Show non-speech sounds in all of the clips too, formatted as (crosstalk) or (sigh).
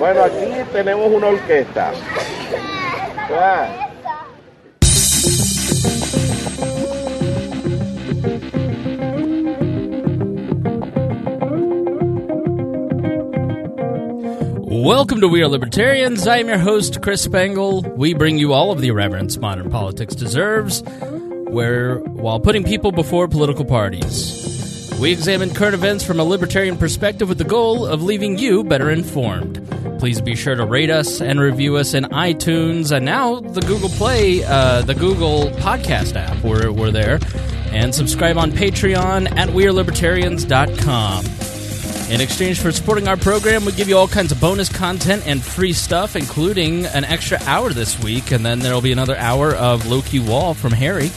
Bueno, aquí tenemos una orquesta. Ah. Welcome to We Are Libertarians. I am your host, Chris Spangle. We bring you all of the irreverence modern politics deserves, where while putting people before political parties. We examine current events from a libertarian perspective with the goal of leaving you better informed. Please be sure to rate us and review us in iTunes and now the Google Play, uh, the Google Podcast app. We're, we're there. And subscribe on Patreon at WeareLibertarians.com. In exchange for supporting our program, we give you all kinds of bonus content and free stuff, including an extra hour this week, and then there'll be another hour of Loki Wall from Harry.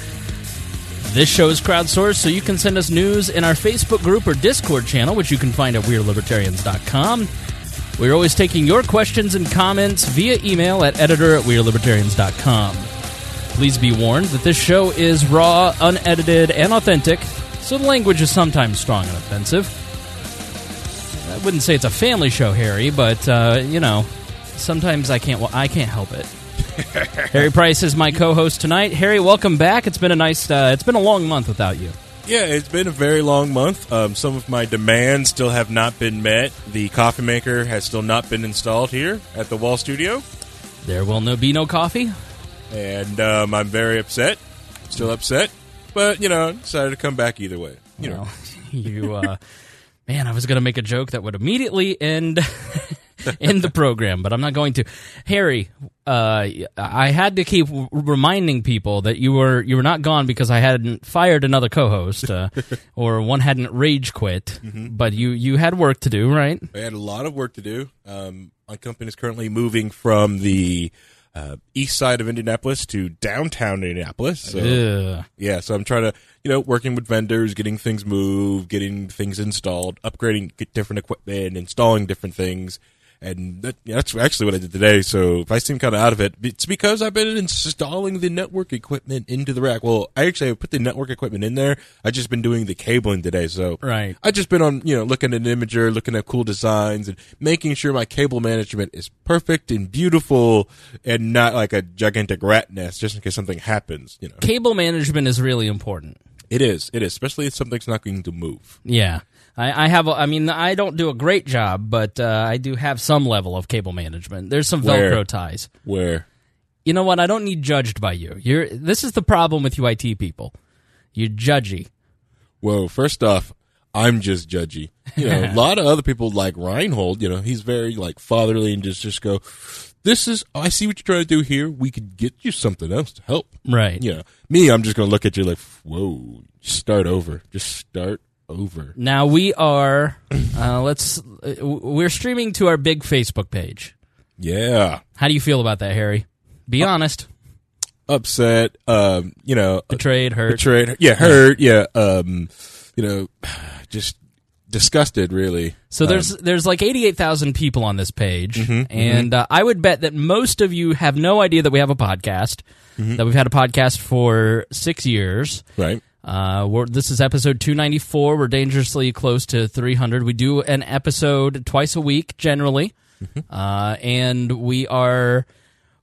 This show is crowdsourced, so you can send us news in our Facebook group or Discord channel, which you can find at WeareLibertarians.com. We're always taking your questions and comments via email at editor at WeareLibertarians.com. Please be warned that this show is raw, unedited, and authentic, so the language is sometimes strong and offensive. I wouldn't say it's a family show, Harry, but uh, you know, sometimes I can't. I can't help it. (laughs) Harry Price is my co-host tonight. Harry, welcome back. It's been a nice. Uh, it's been a long month without you. Yeah, it's been a very long month. Um, some of my demands still have not been met. The coffee maker has still not been installed here at the Wall Studio, There will no be no coffee. and um, I'm very upset. Still upset, but you know, decided to come back either way. You know, Well, (laughs) you, uh, man, I was going to make a joke that would immediately end (laughs) (laughs) end the program, but I'm not going to. Harry, uh, I had to keep reminding people that you were you were not gone because I hadn't fired another co-host uh, (laughs) or one hadn't rage quit, but you you had work to do, right? I had a lot of work to do. Um, my company is currently moving from the uh, east side of Indianapolis to downtown Indianapolis. So Yeah, so I'm trying to, you know, working with vendors, getting things moved, getting things installed, upgrading different equipment, installing different things. And that, yeah, that's actually what I did today. So if I seem kind of out of it, it's because I've been installing the network equipment into the rack. Well, I actually put the network equipment in there. I've just been doing the cabling today. So Right. I've just been on, you know, looking at an imager, looking at cool designs and making sure my cable management is perfect and beautiful and not like a gigantic rat nest just in case something happens, you know. Cable management is really important. It is. It is, especially if something's not going to move. Yeah. I, I have. a- I mean, I don't do a great job, but uh, I do have some level of cable management. There's some Where? Velcro ties. Where You know what? I don't need judged by you. You're. This is the problem with you IT people. You're judgy. well, first off, I'm just judgy. You know, a (laughs) lot of other people like Reinhold. You know, he's very like fatherly and just just go. This is. I see what you're trying to do here. We could get you something else to help. Right. You know, me, I'm just going to look at you like, whoa, start over. Just start over. Now we are. Uh, let's. Uh, we're streaming to our big Facebook page. Yeah. How do you feel about that, Harry? Be honest. Upset. Um. You know. Betrayed, hurt. Betrayed. Yeah. Hurt. Yeah. Um. You know. (sighs) Just disgusted. Really. So there's there's like 88,000 people on this page, Mm-hmm, and uh, I would bet that most of you have no idea that we have a podcast. Mm-hmm. That we've had a podcast for six years. Right. Uh, we're, this is episode 294. We're dangerously close to 300. We do an episode twice a week generally, uh, and we are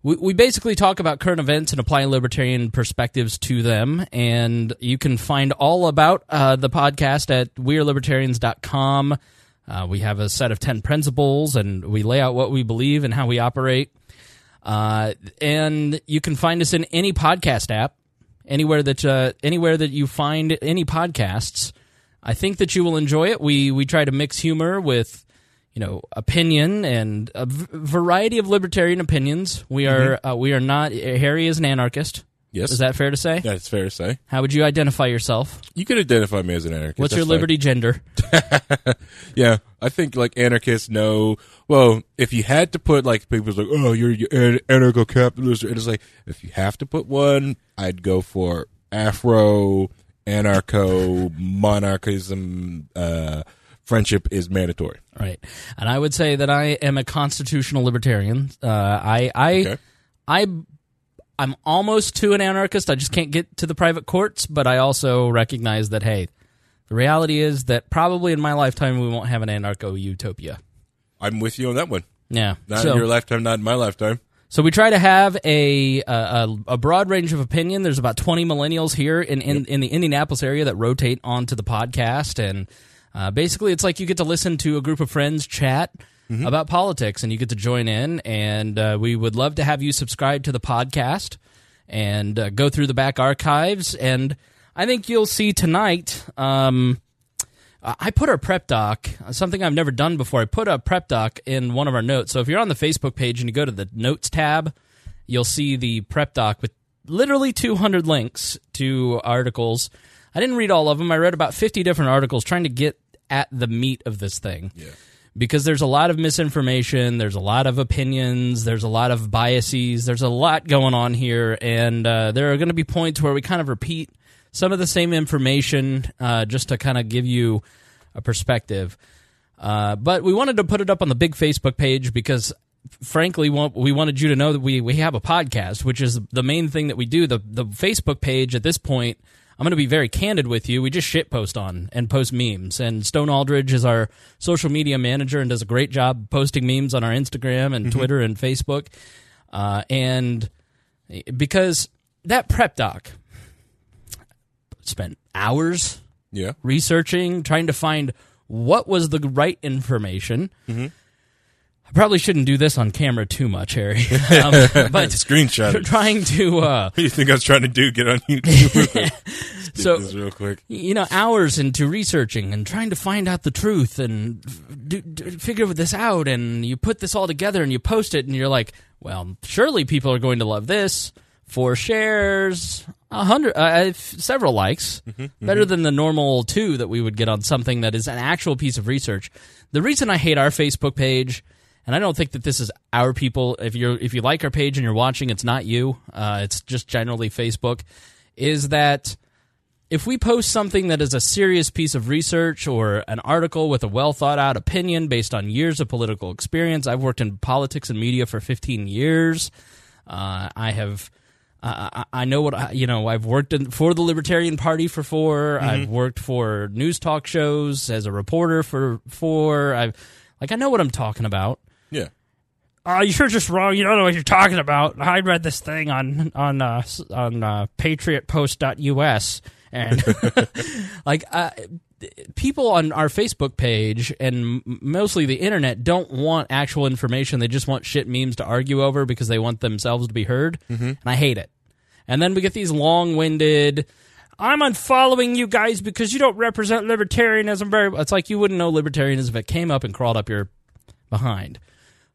we, we basically talk about current events and apply libertarian perspectives to them. And you can find all about uh, the podcast at wearelibertarians.com. Uh, we have a set of 10 principles, and we lay out what we believe and how we operate. Uh, and you can find us in any podcast app, anywhere that uh, anywhere that you find any podcasts. I think that you will enjoy it. We we try to mix humor with you know, opinion and a v- variety of libertarian opinions. We are uh, we are not. Harry is an anarchist. Yes. Is that fair to say? That's fair to say. How would you identify yourself? You could identify me as an anarchist. What's your liberty gender? (laughs) Yeah, I think like anarchists know. Well, if you had to put like people's like, oh, you're, you're an anarcho capitalist, and it's like if you have to put one, I'd go for Afro anarcho (laughs) monarchism. Uh, friendship is mandatory. Right. And I would say that I am a constitutional libertarian. Uh, I I Okay. I I'm almost to an anarchist. I just can't get to the private courts, but I also recognize that hey, the reality is that probably in my lifetime we won't have an anarcho utopia. I'm with you on that one. Yeah. Not so, in your lifetime, not in my lifetime. so we try to have a, a a broad range of opinion. There's about 20 millennials here in in, in the Indianapolis area that rotate onto the podcast, and uh, basically it's like you get to listen to a group of friends chat about politics, and you get to join in. And uh, we would love to have you subscribe to the podcast and uh, go through the back archives. And I think you'll see tonight. Um, I put our prep doc, something I've never done before. I put a prep doc in one of our notes. So if you're on the Facebook page and you go to the notes tab, you'll see the prep doc with literally 200 links to articles. I didn't read all of them. I read about 50 different articles trying to get at the meat of this thing. Yeah. Because there's a lot of misinformation, there's a lot of opinions, there's a lot of biases, there's a lot going on here, and uh, there are going to be points where we kind of repeat some of the same information uh, just to kind of give you a perspective. Uh, but we wanted to put it up on the big Facebook page because, frankly, we wanted you to know that we, we have a podcast, which is the main thing that we do. The, the Facebook page at this point, I'm going to be very candid with you. We just shit post on and post memes. And Stone Aldridge is our social media manager and does a great job posting memes on our Instagram and Twitter and Facebook. Uh, and because that prep doc spent hours Yeah. researching, trying to find what was the right information. I probably shouldn't do this on camera too much, Harry. (laughs) um, but (laughs) Screenshot it. trying to, uh, What (laughs) do you think I was trying to do? Get on YouTube. so this real quick. you know, hours into researching and trying to find out the truth and do, do, figure this out, and you put this all together and you post it, and you're like, well, surely people are going to love this. Four shares, a hundred, uh, several likes, better than the normal two that we would get on something that is an actual piece of research. The reason I hate our Facebook page, and I don't think that this is our people. If you're if you like our page and you're watching, it's not you. Uh, it's just generally Facebook. Is that if we post something that is a serious piece of research or an article with a well thought out opinion based on years of political experience, I've worked in politics and media for 15 years. Uh, I have. Uh, I I know what I, you know. I've worked in, for the Libertarian Party for 4 I've worked for news talk shows as a reporter for four. I've like I know what I'm talking about. Yeah. Uh, you're just wrong. You don't know what you're talking about. I read this thing on on uh, on uh, patriotpost.us and (laughs) like uh, people on our Facebook page and mostly the internet don't want actual information. They just want shit memes to argue over because they want themselves to be heard, and I hate it. And then we get these long-winded. I'm unfollowing you guys because you don't represent libertarianism very. It's like you wouldn't know libertarianism if it came up and crawled up your behind.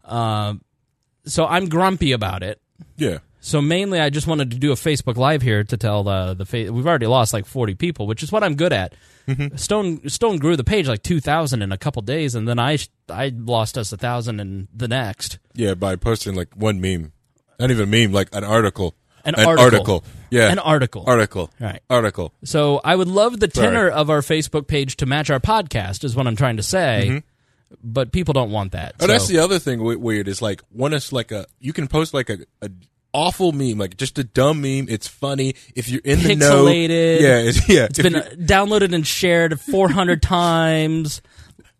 Um, so I'm grumpy about it. Yeah. So mainly, I just wanted to do a Facebook Live here to tell the the fa- we've already lost like 40 people, which is what I'm good at. Stone Stone grew the page like 2,000 in a couple days, and then I I lost us a thousand in the next. Yeah, by posting like one meme. Not even a meme, like an article. An article. Yeah. An article. Article. Right. Article. So I would love the Sorry. tenor of our Facebook page to match our podcast, is what I'm trying to say. But people don't want that. Oh, so- that's the other thing weird is like when it's like a you can post like a, a awful meme, like just a dumb meme. It's funny if you're in the know. Yeah, it's, yeah. it's been uh, downloaded and shared 400 (laughs) times.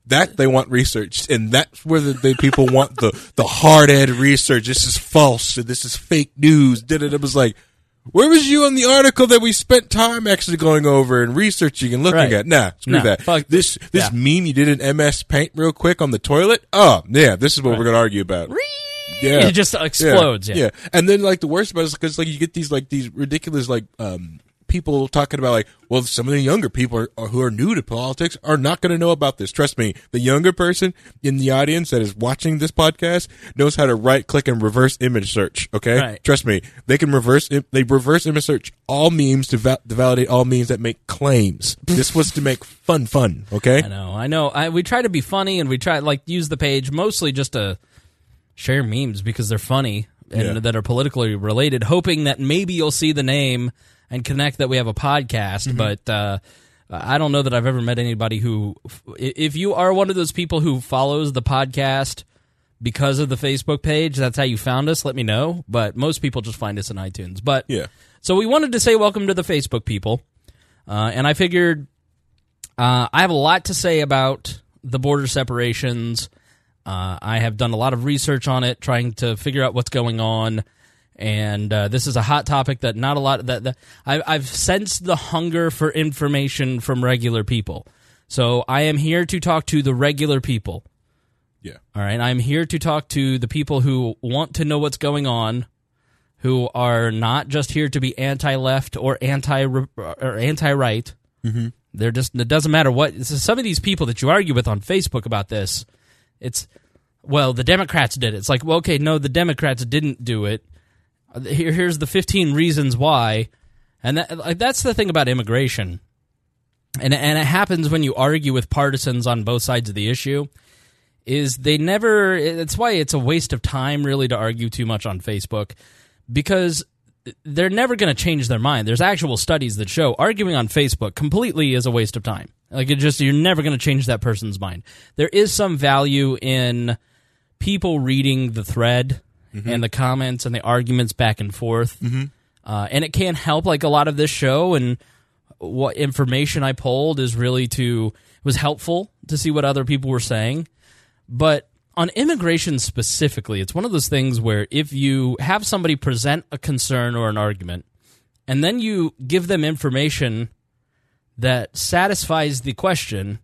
that they want research, and that's where the, the people want the the hard ed research. This is false. And this is fake news. Did it? It was like. Where was you on the article that we spent time actually going over and researching and looking Right. at? Nah, screw Nah, that. fuck- this this yeah. meme you did in MS Paint real quick on the toilet. Oh, yeah, this is what we're gonna argue about. Yeah, It just explodes. Yeah. yeah. And then like the worst about it is because like you get these like these ridiculous like um people talking about like, well, some of the younger people are, are- who are new to politics are not going to know about this. Trust me, the younger person in the audience that is watching this podcast knows how to right click and reverse image search. Okay, Right. trust me, they can reverse they reverse image search all memes to, va- to validate all memes that make claims. this was to make fun fun. Okay, I know, I know. I, we try to be funny and we try like use the page mostly just to share memes because they're funny and Yeah. that are politically related, hoping that maybe you'll see the name and connect that we have a podcast. Mm-hmm. But uh, I don't know that I've ever met anybody who, if you are one of those people who follows the podcast because of the Facebook page, that's how you found us. Let me know. But most people just find us in iTunes. But Yeah. so we wanted to say welcome to the Facebook people, uh, and I figured uh, I have a lot to say about the border separations. Uh, I have done a lot of research on it, trying to figure out what's going on, and uh, this is a hot topic that not a lot that, that I, I've sensed the hunger for information from regular people. So I am here to talk to the regular people. yeah, All right, I'm here to talk to the people who want to know what's going on, who are not just here to be anti-left or anti or anti-right. Mm-hmm. They're just it doesn't matter what. is- Some of these people that you argue with on Facebook about this, it's well, the Democrats did it. It's like, well, okay, no, the Democrats didn't do it. Here, here's the 15 reasons why, and that, like, that's the thing about immigration, and and it happens when you argue with partisans on both sides of the issue is they never it's why it's a waste of time really to argue too much on Facebook because they're never going to change their mind. There's actual studies that show arguing on Facebook completely is a waste of time. Like it just you're never going to change that person's mind. There is some value in people reading the thread and the comments and the arguments back and forth. Uh, and it can help like a lot of this show and what information I pulled is really to was helpful to see what other people were saying. But on immigration specifically, it's one of those things where if you have somebody present a concern or an argument, and then you give them information that satisfies the question,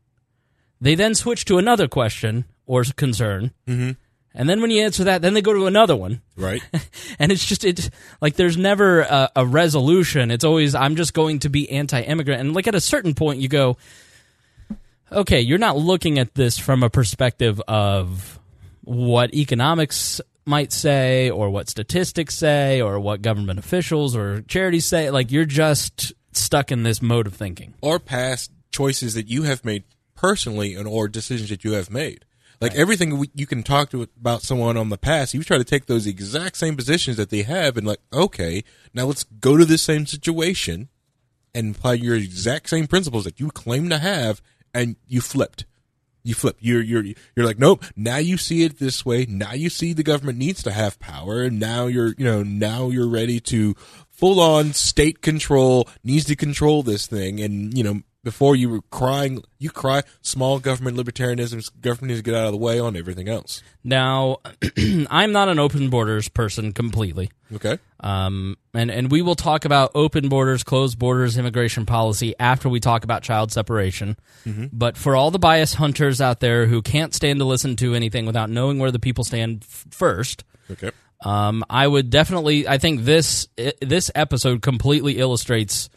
they then switch to another question or concern. Mm-hmm. And then when you answer that, then they go to another one. Right. (laughs) and it's just it's like there's never a, a resolution. It's always i'm just going to be anti-immigrant. And like at a certain point you go okay you're not looking at this from a perspective of what economics might say or what statistics say or what government officials or charities say. Like you're just stuck in this mode of thinking. Or past choices that you have made personally and or decisions that you have made. Like everything we, you can talk to about someone on the past, you try to take those exact same positions that they have and like, okay, now let's go to this same situation and apply your exact same principles that you claim to have and you flipped. You flip. You're you're you're like, nope. Now you see it this way. Now you see the government needs to have power, and now you're you know now you're ready to full on state control needs to control this thing, and you know before you were crying, you cry small government libertarianism. Government needs to get out of the way on everything else. now (clears throat) i'm not an open borders person completely Okay. Um, and, and we will talk about open borders, closed borders, immigration policy after we talk about child separation. But for all the bias hunters out there who can't stand to listen to anything without knowing where the people stand f- first, Okay. um, I would definitely. I think this this episode completely illustrates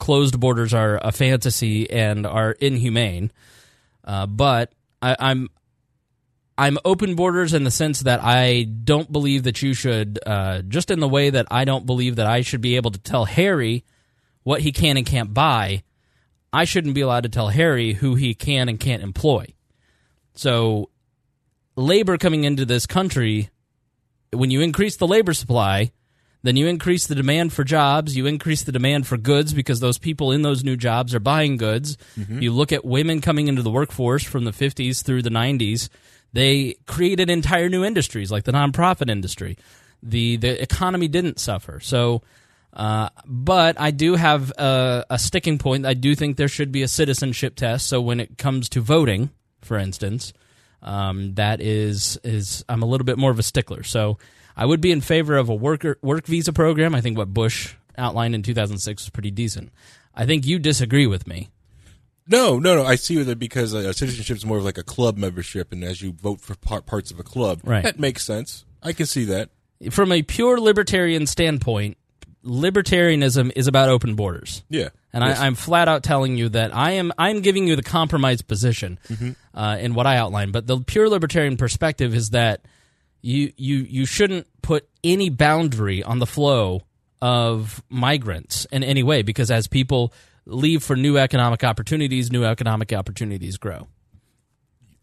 closed borders are a fantasy and are inhumane. Uh, but I, I'm I'm open borders in the sense that I don't believe that you should, uh, just in the way that I don't believe that I should be able to tell Harry what he can and can't buy. I shouldn't be allowed to tell Harry who he can and can't employ. So, labor coming into this country, when you increase the labor supply, then you increase the demand for jobs, you increase the demand for goods because those people in those new jobs are buying goods. You look at women coming into the workforce from the 50s through the 90s, they created entire new industries like the nonprofit industry. The the economy didn't suffer. So uh, but I do have a, a sticking point. I do think there should be a citizenship test. So when it comes to voting, for instance, um, that is is I'm a little bit more of a stickler. So I would be in favor of a worker work visa program. I think what Bush outlined in 2006 was pretty decent. I think you disagree with me. No, no, no. I see that because uh, citizenship is more of like a club membership, and as you vote for part, parts of a club, Right. that makes sense. I can see that. From a pure libertarian standpoint, libertarianism is about open borders. Yeah. And Yes. I, I'm flat out telling you that I am I'm giving you the compromise position Mm-hmm. uh, in what I outlined. But the pure libertarian perspective is that you you you shouldn't put any boundary on the flow of migrants in any way because as people leave for new economic opportunities, new economic opportunities grow.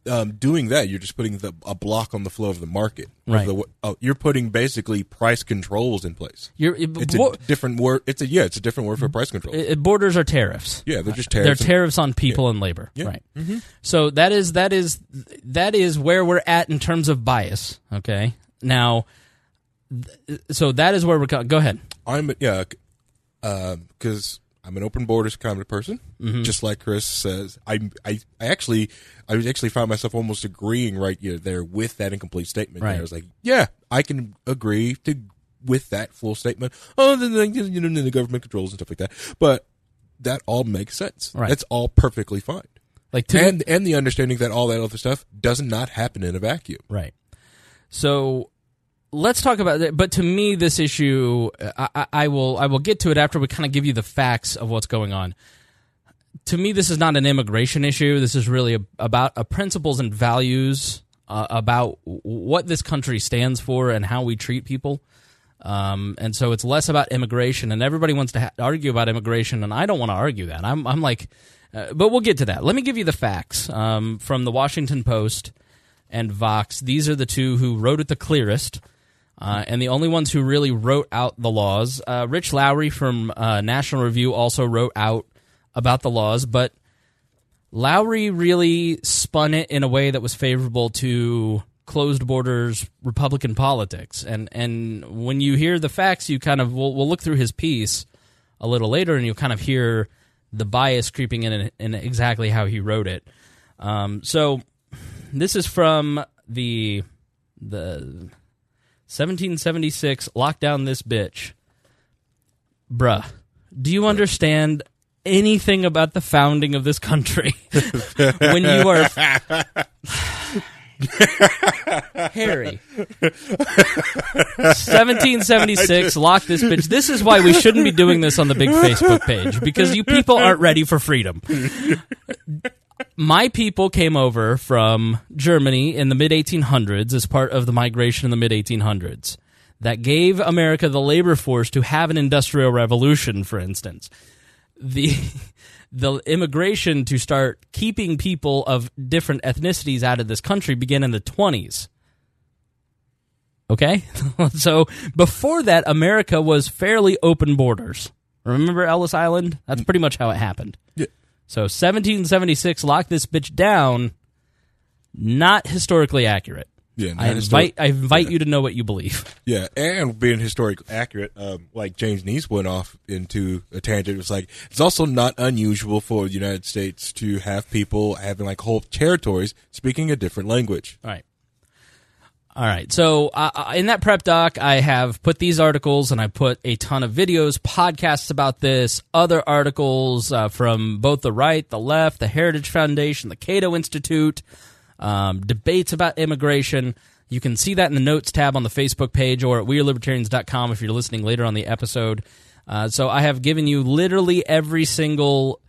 Um, doing that, you're just putting the, a block on the flow of the market. Right. The, oh, you're putting basically price controls in place. You're, It's bo- a different word. It's a yeah. It's a different word for price control. uh, borders are tariffs. yeah, they're just They're tariffs. and- tariffs on people and labor, Yeah. right? So that is that is that is where we're at in terms of bias. Okay, now, th- so that is where we're go, go ahead. I'm yeah, because I'm an open borders kind of person. Mm-hmm. Just like Chris says, I I I actually I was actually found myself almost agreeing right there with that incomplete statement. Right. I was like, yeah, I can agree to with that full statement. Oh, then you know then the government controls and stuff like that, but that all makes sense. Right. That's all perfectly fine. Like to and and the understanding that all that other stuff does not happen in a vacuum. Right. So let's talk about that. But to me, this issue, I, I, I will I will get to it after we kind of give you the facts of what's going on. To me, this is not an immigration issue. This is really a, about a principles and values uh, about what this country stands for and how we treat people. Um, and so it's less about immigration, and everybody wants to ha- argue about immigration, and I don't want to argue that. I'm, I'm like, uh, but we'll get to that. Let me give you the facts um, from the Washington Post and Vox. These are the two who wrote it the clearest, uh, and the only ones who really wrote out the laws. Uh, Rich Lowry from uh, National Review also wrote out about the laws, but Lowry really spun it in a way that was favorable to closed borders Republican politics. And and when you hear the facts, you kind of we'll, we'll look through his piece a little later, and you'll kind of hear the bias creeping in in, in exactly how he wrote it. Um, so this is from the the 1776 lockdown this bitch. Bruh, do you understand anything about the founding of this country? (laughs) when you are (laughs) Harry. 1776, lock this bitch. This is why we shouldn't be doing this on the big Facebook page because you people aren't ready for freedom. My people came over from Germany in the mid 1800s as part of the migration in the mid 1800s that gave America the labor force to have an industrial revolution, for instance. The (laughs) the immigration to start keeping people of different ethnicities out of this country began in the 20s. Okay? (laughs) so before that, America was fairly open borders. Remember Ellis Island? That's pretty much how it happened. Yeah. So 1776, locked this bitch down. Not historically accurate. Yeah, I invite I invite you to know what you believe. (laughs) Yeah, and being historically accurate, um, like James Neese went off into a tangent. It was like it's also not unusual for the United States to have people having like whole territories speaking a different language. All right. All right. So uh, in that prep doc, I have put these articles and I put a ton of videos, podcasts about this, other articles uh, from both the right, the left, the Heritage Foundation, the Cato Institute, um, debates about immigration. You can see that in the notes tab on the Facebook page or at wearelibertarians.com if you're listening later on the episode. Uh, so I have given you literally every single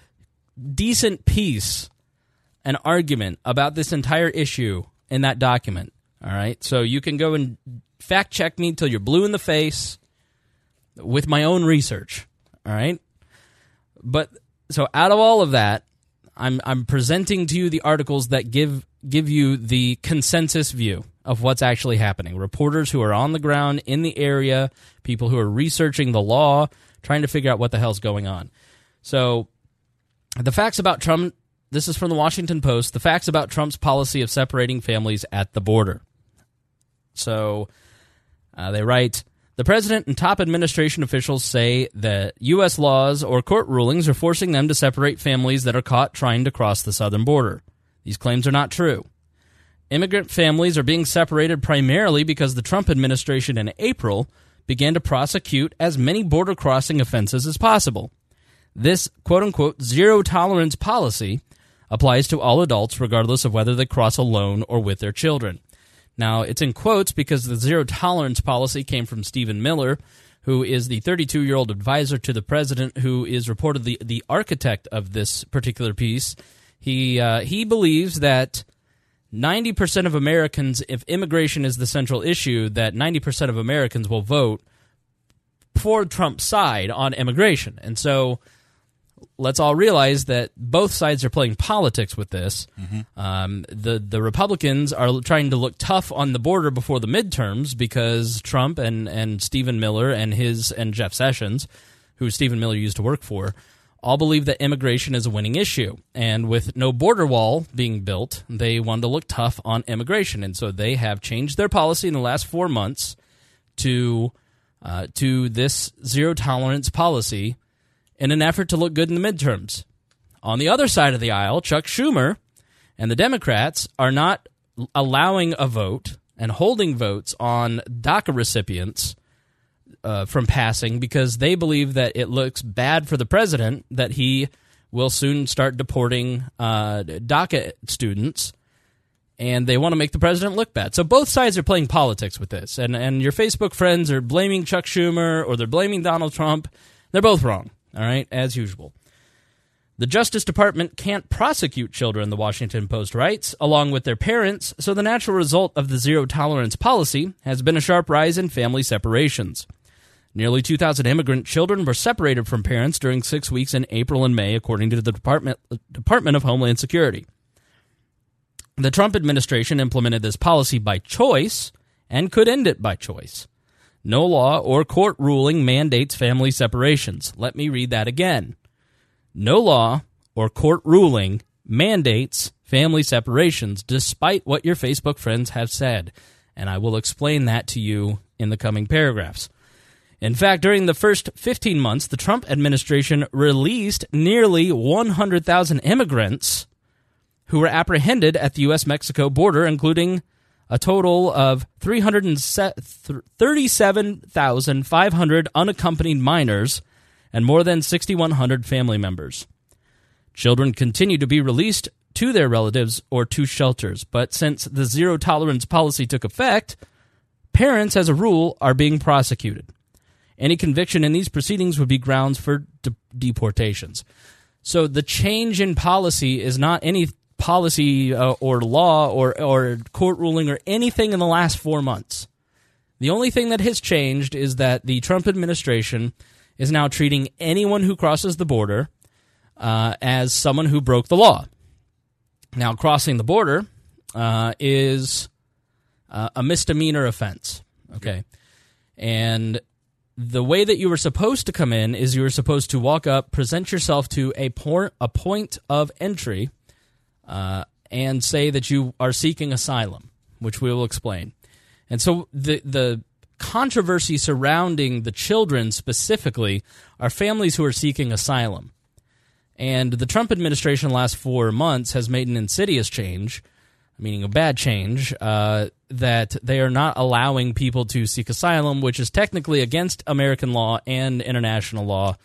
decent piece an argument about this entire issue in that document. All right. So you can go and fact check me till you're blue in the face with my own research. All right. But so out of all of that, I'm I'm presenting to you the articles that give give you the consensus view of what's actually happening. Reporters who are on the ground in the area, people who are researching the law, trying to figure out what the hell's going on. So the facts about Trump. This is from the Washington Post. The facts about Trump's policy of separating families at the border. So uh, they write The president and top administration officials say that U.S. laws or court rulings are forcing them to separate families that are caught trying to cross the southern border. These claims are not true. Immigrant families are being separated primarily because the Trump administration in April began to prosecute as many border crossing offenses as possible. This quote unquote zero tolerance policy applies to all adults regardless of whether they cross alone or with their children. Now, it's in quotes because the zero tolerance policy came from Stephen Miller, who is the 32 year old advisor to the president, who is reportedly the architect of this particular piece. He, uh, he believes that 90% of Americans, if immigration is the central issue, that 90% of Americans will vote for Trump's side on immigration. And so let's all realize that both sides are playing politics with this. Mm-hmm. Um, the the Republicans are trying to look tough on the border before the midterms because Trump and and Stephen Miller and his and Jeff Sessions, who Stephen Miller used to work for, all believe that immigration is a winning issue. And with no border wall being built, they wanted to look tough on immigration, and so they have changed their policy in the last four months to uh, to this zero tolerance policy in an effort to look good in the midterms. On the other side of the aisle, Chuck Schumer and the Democrats are not allowing a vote and holding votes on DACA recipients uh, from passing because they believe that it looks bad for the president that he will soon start deporting uh, DACA students, and they want to make the president look bad. So both sides are playing politics with this, and and your Facebook friends are blaming Chuck Schumer or they're blaming Donald Trump. They're both wrong. All right, as usual. The Justice Department can't prosecute children, the Washington Post writes, along with their parents, so the natural result of the zero tolerance policy has been a sharp rise in family separations. Nearly 2,000 immigrant children were separated from parents during six weeks in April and May, according to the Department, Department of Homeland Security. The Trump administration implemented this policy by choice and could end it by choice. No law or court ruling mandates family separations. Let me read that again. No law or court ruling mandates family separations, despite what your Facebook friends have said. And I will explain that to you in the coming paragraphs. In fact, during the first 15 months, the Trump administration released nearly 100,000 immigrants who were apprehended at the U.S. Mexico border, including a total of 337,500 unaccompanied minors and more than 6,100 family members. Children continue to be released to their relatives or to shelters, but since the zero tolerance policy took effect, parents, as a rule, are being prosecuted. Any conviction in these proceedings would be grounds for de- deportations. So the change in policy is not any policy uh, or law or, or court ruling or anything in the last four months. The only thing that has changed is that the Trump administration is now treating anyone who crosses the border uh, as someone who broke the law. Now, crossing the border uh, is uh, a misdemeanor offense. Okay. And the way that you were supposed to come in is you were supposed to walk up, present yourself to a, por- a point of entry uh, and say that you are seeking asylum, which we will explain. And so the the controversy surrounding the children specifically are families who are seeking asylum. And the Trump administration last four months has made an insidious change, meaning a bad change, uh, that they are not allowing people to seek asylum, which is technically against American law and international law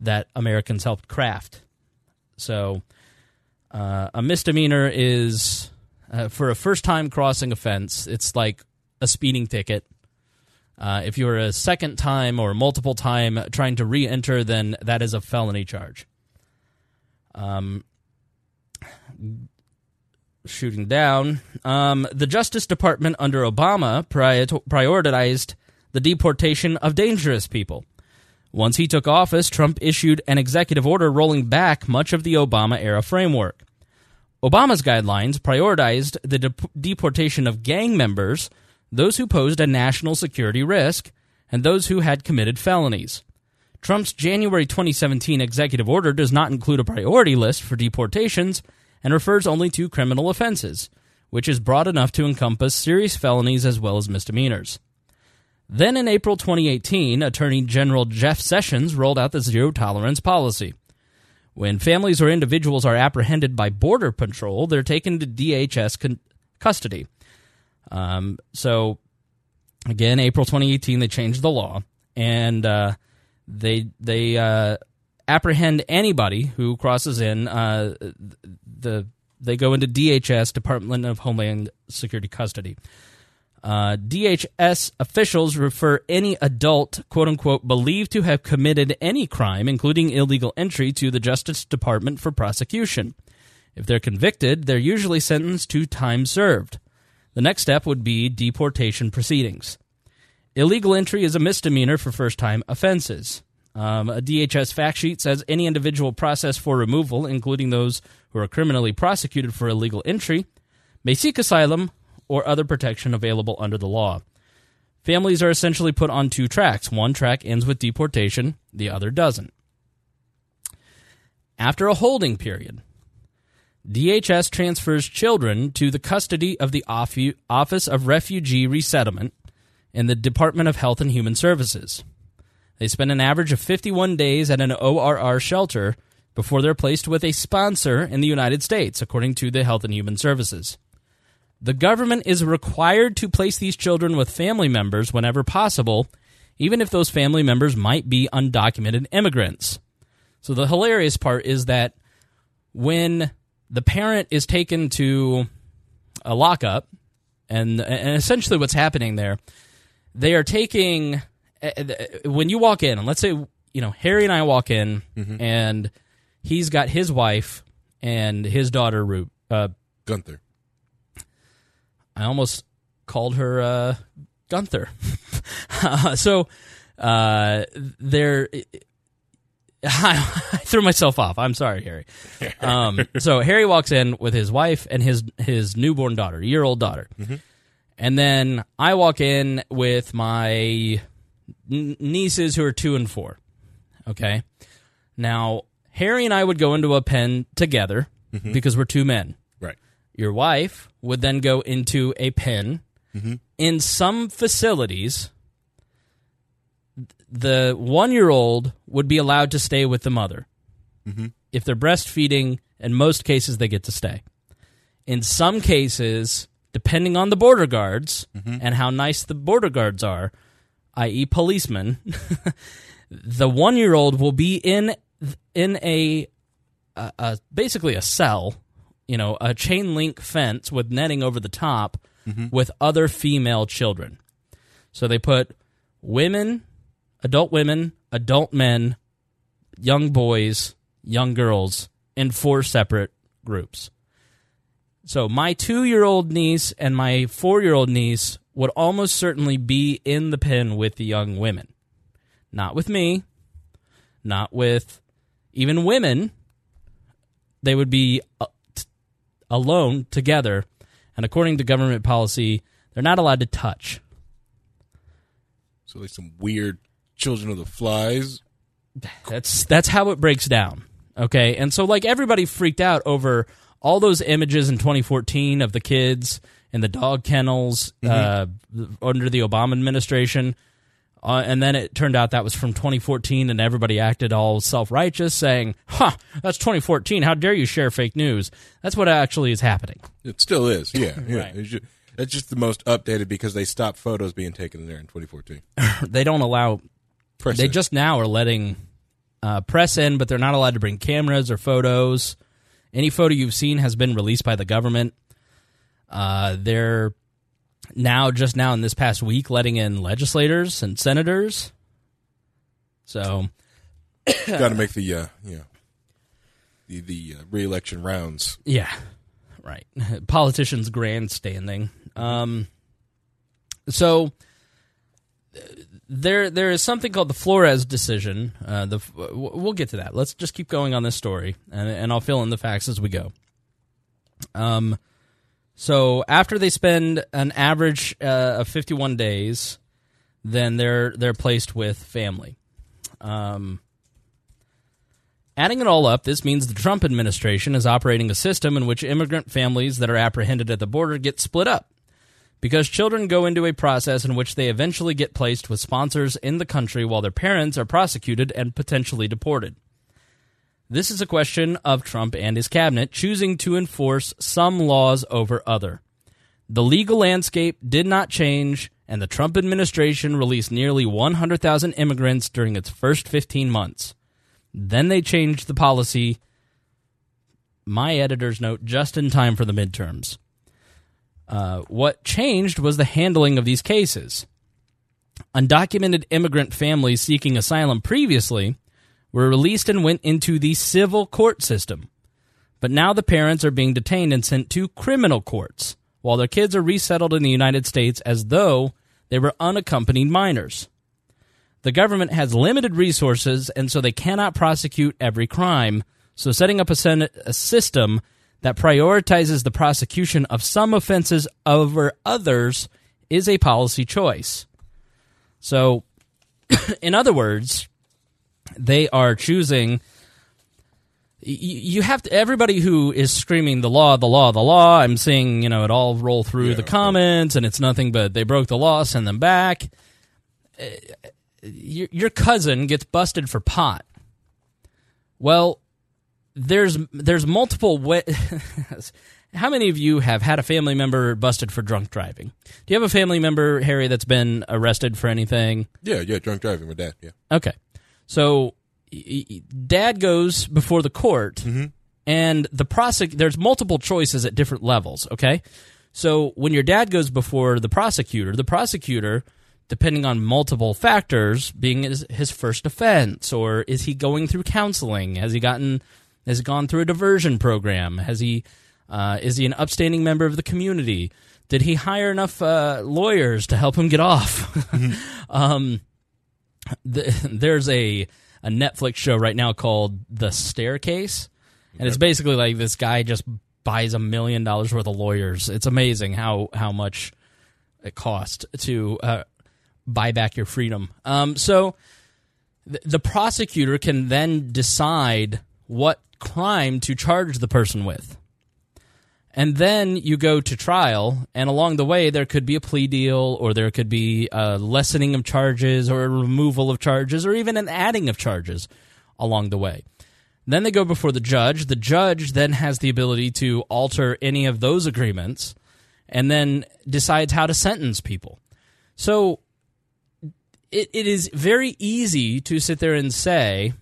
that Americans helped craft. So uh, a misdemeanor is uh, for a first time crossing offense, it's like a speeding ticket. Uh, if you're a second time or multiple time trying to re enter, then that is a felony charge. Um, shooting down, um, the Justice Department under Obama prioritized the deportation of dangerous people. Once he took office, Trump issued an executive order rolling back much of the Obama era framework. Obama's guidelines prioritized the de- deportation of gang members, those who posed a national security risk, and those who had committed felonies. Trump's January 2017 executive order does not include a priority list for deportations and refers only to criminal offenses, which is broad enough to encompass serious felonies as well as misdemeanors. Then in April 2018, Attorney General Jeff Sessions rolled out the zero tolerance policy. When families or individuals are apprehended by Border Patrol, they're taken to DHS con- custody. Um, so, again, April 2018, they changed the law, and uh, they they uh, apprehend anybody who crosses in. Uh, the they go into DHS, Department of Homeland Security custody. Uh, DHS officials refer any adult, quote unquote, believed to have committed any crime, including illegal entry, to the Justice Department for prosecution. If they're convicted, they're usually sentenced to time served. The next step would be deportation proceedings. Illegal entry is a misdemeanor for first time offenses. Um, a DHS fact sheet says any individual processed for removal, including those who are criminally prosecuted for illegal entry, may seek asylum or other protection available under the law. Families are essentially put on two tracks. One track ends with deportation, the other doesn't. After a holding period, DHS transfers children to the custody of the Office of Refugee Resettlement in the Department of Health and Human Services. They spend an average of 51 days at an ORR shelter before they're placed with a sponsor in the United States, according to the Health and Human Services. The government is required to place these children with family members whenever possible, even if those family members might be undocumented immigrants. So the hilarious part is that when the parent is taken to a lockup, and, and essentially what's happening there, they are taking when you walk in, and let's say you know Harry and I walk in, mm-hmm. and he's got his wife and his daughter, Ru- uh, Gunther. I almost called her uh, Gunther. uh, (laughs) so uh, there. (laughs) I threw myself off. I'm sorry, Harry. (laughs) Um, so Harry walks in with his wife and his his newborn daughter, year old daughter, mm-hmm. and then I walk in with my nieces who are two and four. Okay, now Harry and I would go into a pen together mm-hmm. because we're two men. Your wife would then go into a pen. Mm-hmm. In some facilities, the one year old would be allowed to stay with the mother. Mm-hmm. If they're breastfeeding, in most cases, they get to stay. In some cases, depending on the border guards mm-hmm. and how nice the border guards are, i.e., policemen, (laughs) the one year old will be in in a, a, a, basically a cell, you know, a chain link fence with netting over the top mm-hmm. with other female children. So they put women, adult women, adult men, young boys, young girls in four separate groups. So my two year old niece and my four year old niece would almost certainly be in the pen with the young women. Not with me, not with even women. They would be uh, alone together. And according to government policy, they're not allowed to touch. So, like some weird children of the flies. That's that's how it breaks down. Okay, and so like everybody freaked out over all those images in 2014 of the kids in the dog kennels mm-hmm. uh, under the Obama administration. Uh, and then it turned out that was from 2014, and everybody acted all self righteous, saying, "Huh, that's 2014. How dare you share fake news?" That's what actually is happening. It still is, yeah, yeah. right. it's, just, it's just the most updated because they stopped photos being taken in there in 2014. (laughs) they don't allow. Press they in. just now are letting uh, press in, but they're not allowed to bring cameras or photos. Any photo you've seen has been released by the government. Uh, they're now, just now in this past week, letting in legislators and senators. So, got to make the uh, yeah the the uh, reelection rounds. Yeah, right. (laughs) Politicians grandstanding. Um, so there there is something called the Flores decision. Uh, the we'll get to that. Let's just keep going on this story, and, and I'll fill in the facts as we go. Um, so after they spend an average uh, of 51 days, then they're they're placed with family. Um, adding it all up, this means the Trump administration is operating a system in which immigrant families that are apprehended at the border get split up. Because children go into a process in which they eventually get placed with sponsors in the country while their parents are prosecuted and potentially deported. This is a question of Trump and his cabinet choosing to enforce some laws over other. The legal landscape did not change, and the Trump administration released nearly 100,000 immigrants during its first 15 months. Then they changed the policy, my editor's note, just in time for the midterms. Uh, what changed was the handling of these cases. Undocumented immigrant families seeking asylum previously were released and went into the civil court system. But now the parents are being detained and sent to criminal courts, while their kids are resettled in the United States as though they were unaccompanied minors. The government has limited resources, and so they cannot prosecute every crime. So, setting up a, sen- a system that prioritizes the prosecution of some offenses over others is a policy choice. So, (coughs) in other words, they are choosing. You have to. Everybody who is screaming the law, the law, the law. I'm seeing you know it all roll through Yeah, the comments, and it's nothing but they broke the law, send them back. Uh, Your, your cousin gets busted for pot. Well, there's there's multiple ways. (laughs) How many of you have had a family member busted for drunk driving? Do you have a family member, Harry, that's been arrested for anything? Yeah, yeah, drunk driving with dad. Yeah. Okay. So dad goes before the court and the prosec there's multiple choices at different levels, okay? So when your dad goes before the prosecutor, the prosecutor depending on multiple factors being his, his first offense or is he going through counseling? Has he gotten has he gone through a diversion program? Has he uh, is he an upstanding member of the community? Did he hire enough uh, lawyers to help him get off? (laughs) um, the, (laughs) there's a a Netflix show right now called The Staircase, and it's basically like this guy just buys a million dollars worth of lawyers. It's amazing how how much it costs to uh, buy back your freedom. Um, so th- the prosecutor can then decide what crime to charge the person with. And then you go to trial, and along the way, there could be a plea deal, or there could be a lessening of charges, or a removal of charges, or even an adding of charges along the way. Then they go before the judge. The judge then has the ability to alter any of those agreements and then decides how to sentence people. So it, it is very easy to sit there and say,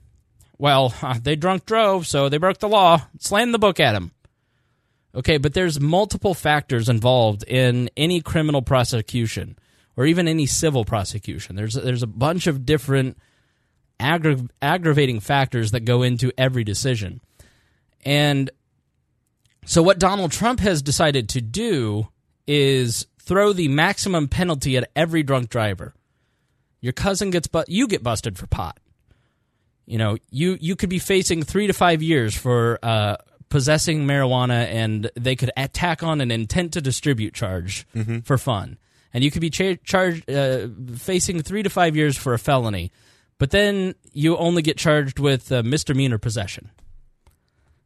well, (laughs) they drunk drove, so they broke the law. Slam the book at them. Okay, but there's multiple factors involved in any criminal prosecution or even any civil prosecution. There's there's a bunch of different aggra- aggravating factors that go into every decision. And so what Donald Trump has decided to do is throw the maximum penalty at every drunk driver. Your cousin gets but you get busted for pot. You know, you you could be facing 3 to 5 years for uh possessing marijuana and they could attack on an intent to distribute charge for fun. And you could be cha- charged uh, facing 3 to 5 years for a felony. But then you only get charged with uh, misdemeanor possession.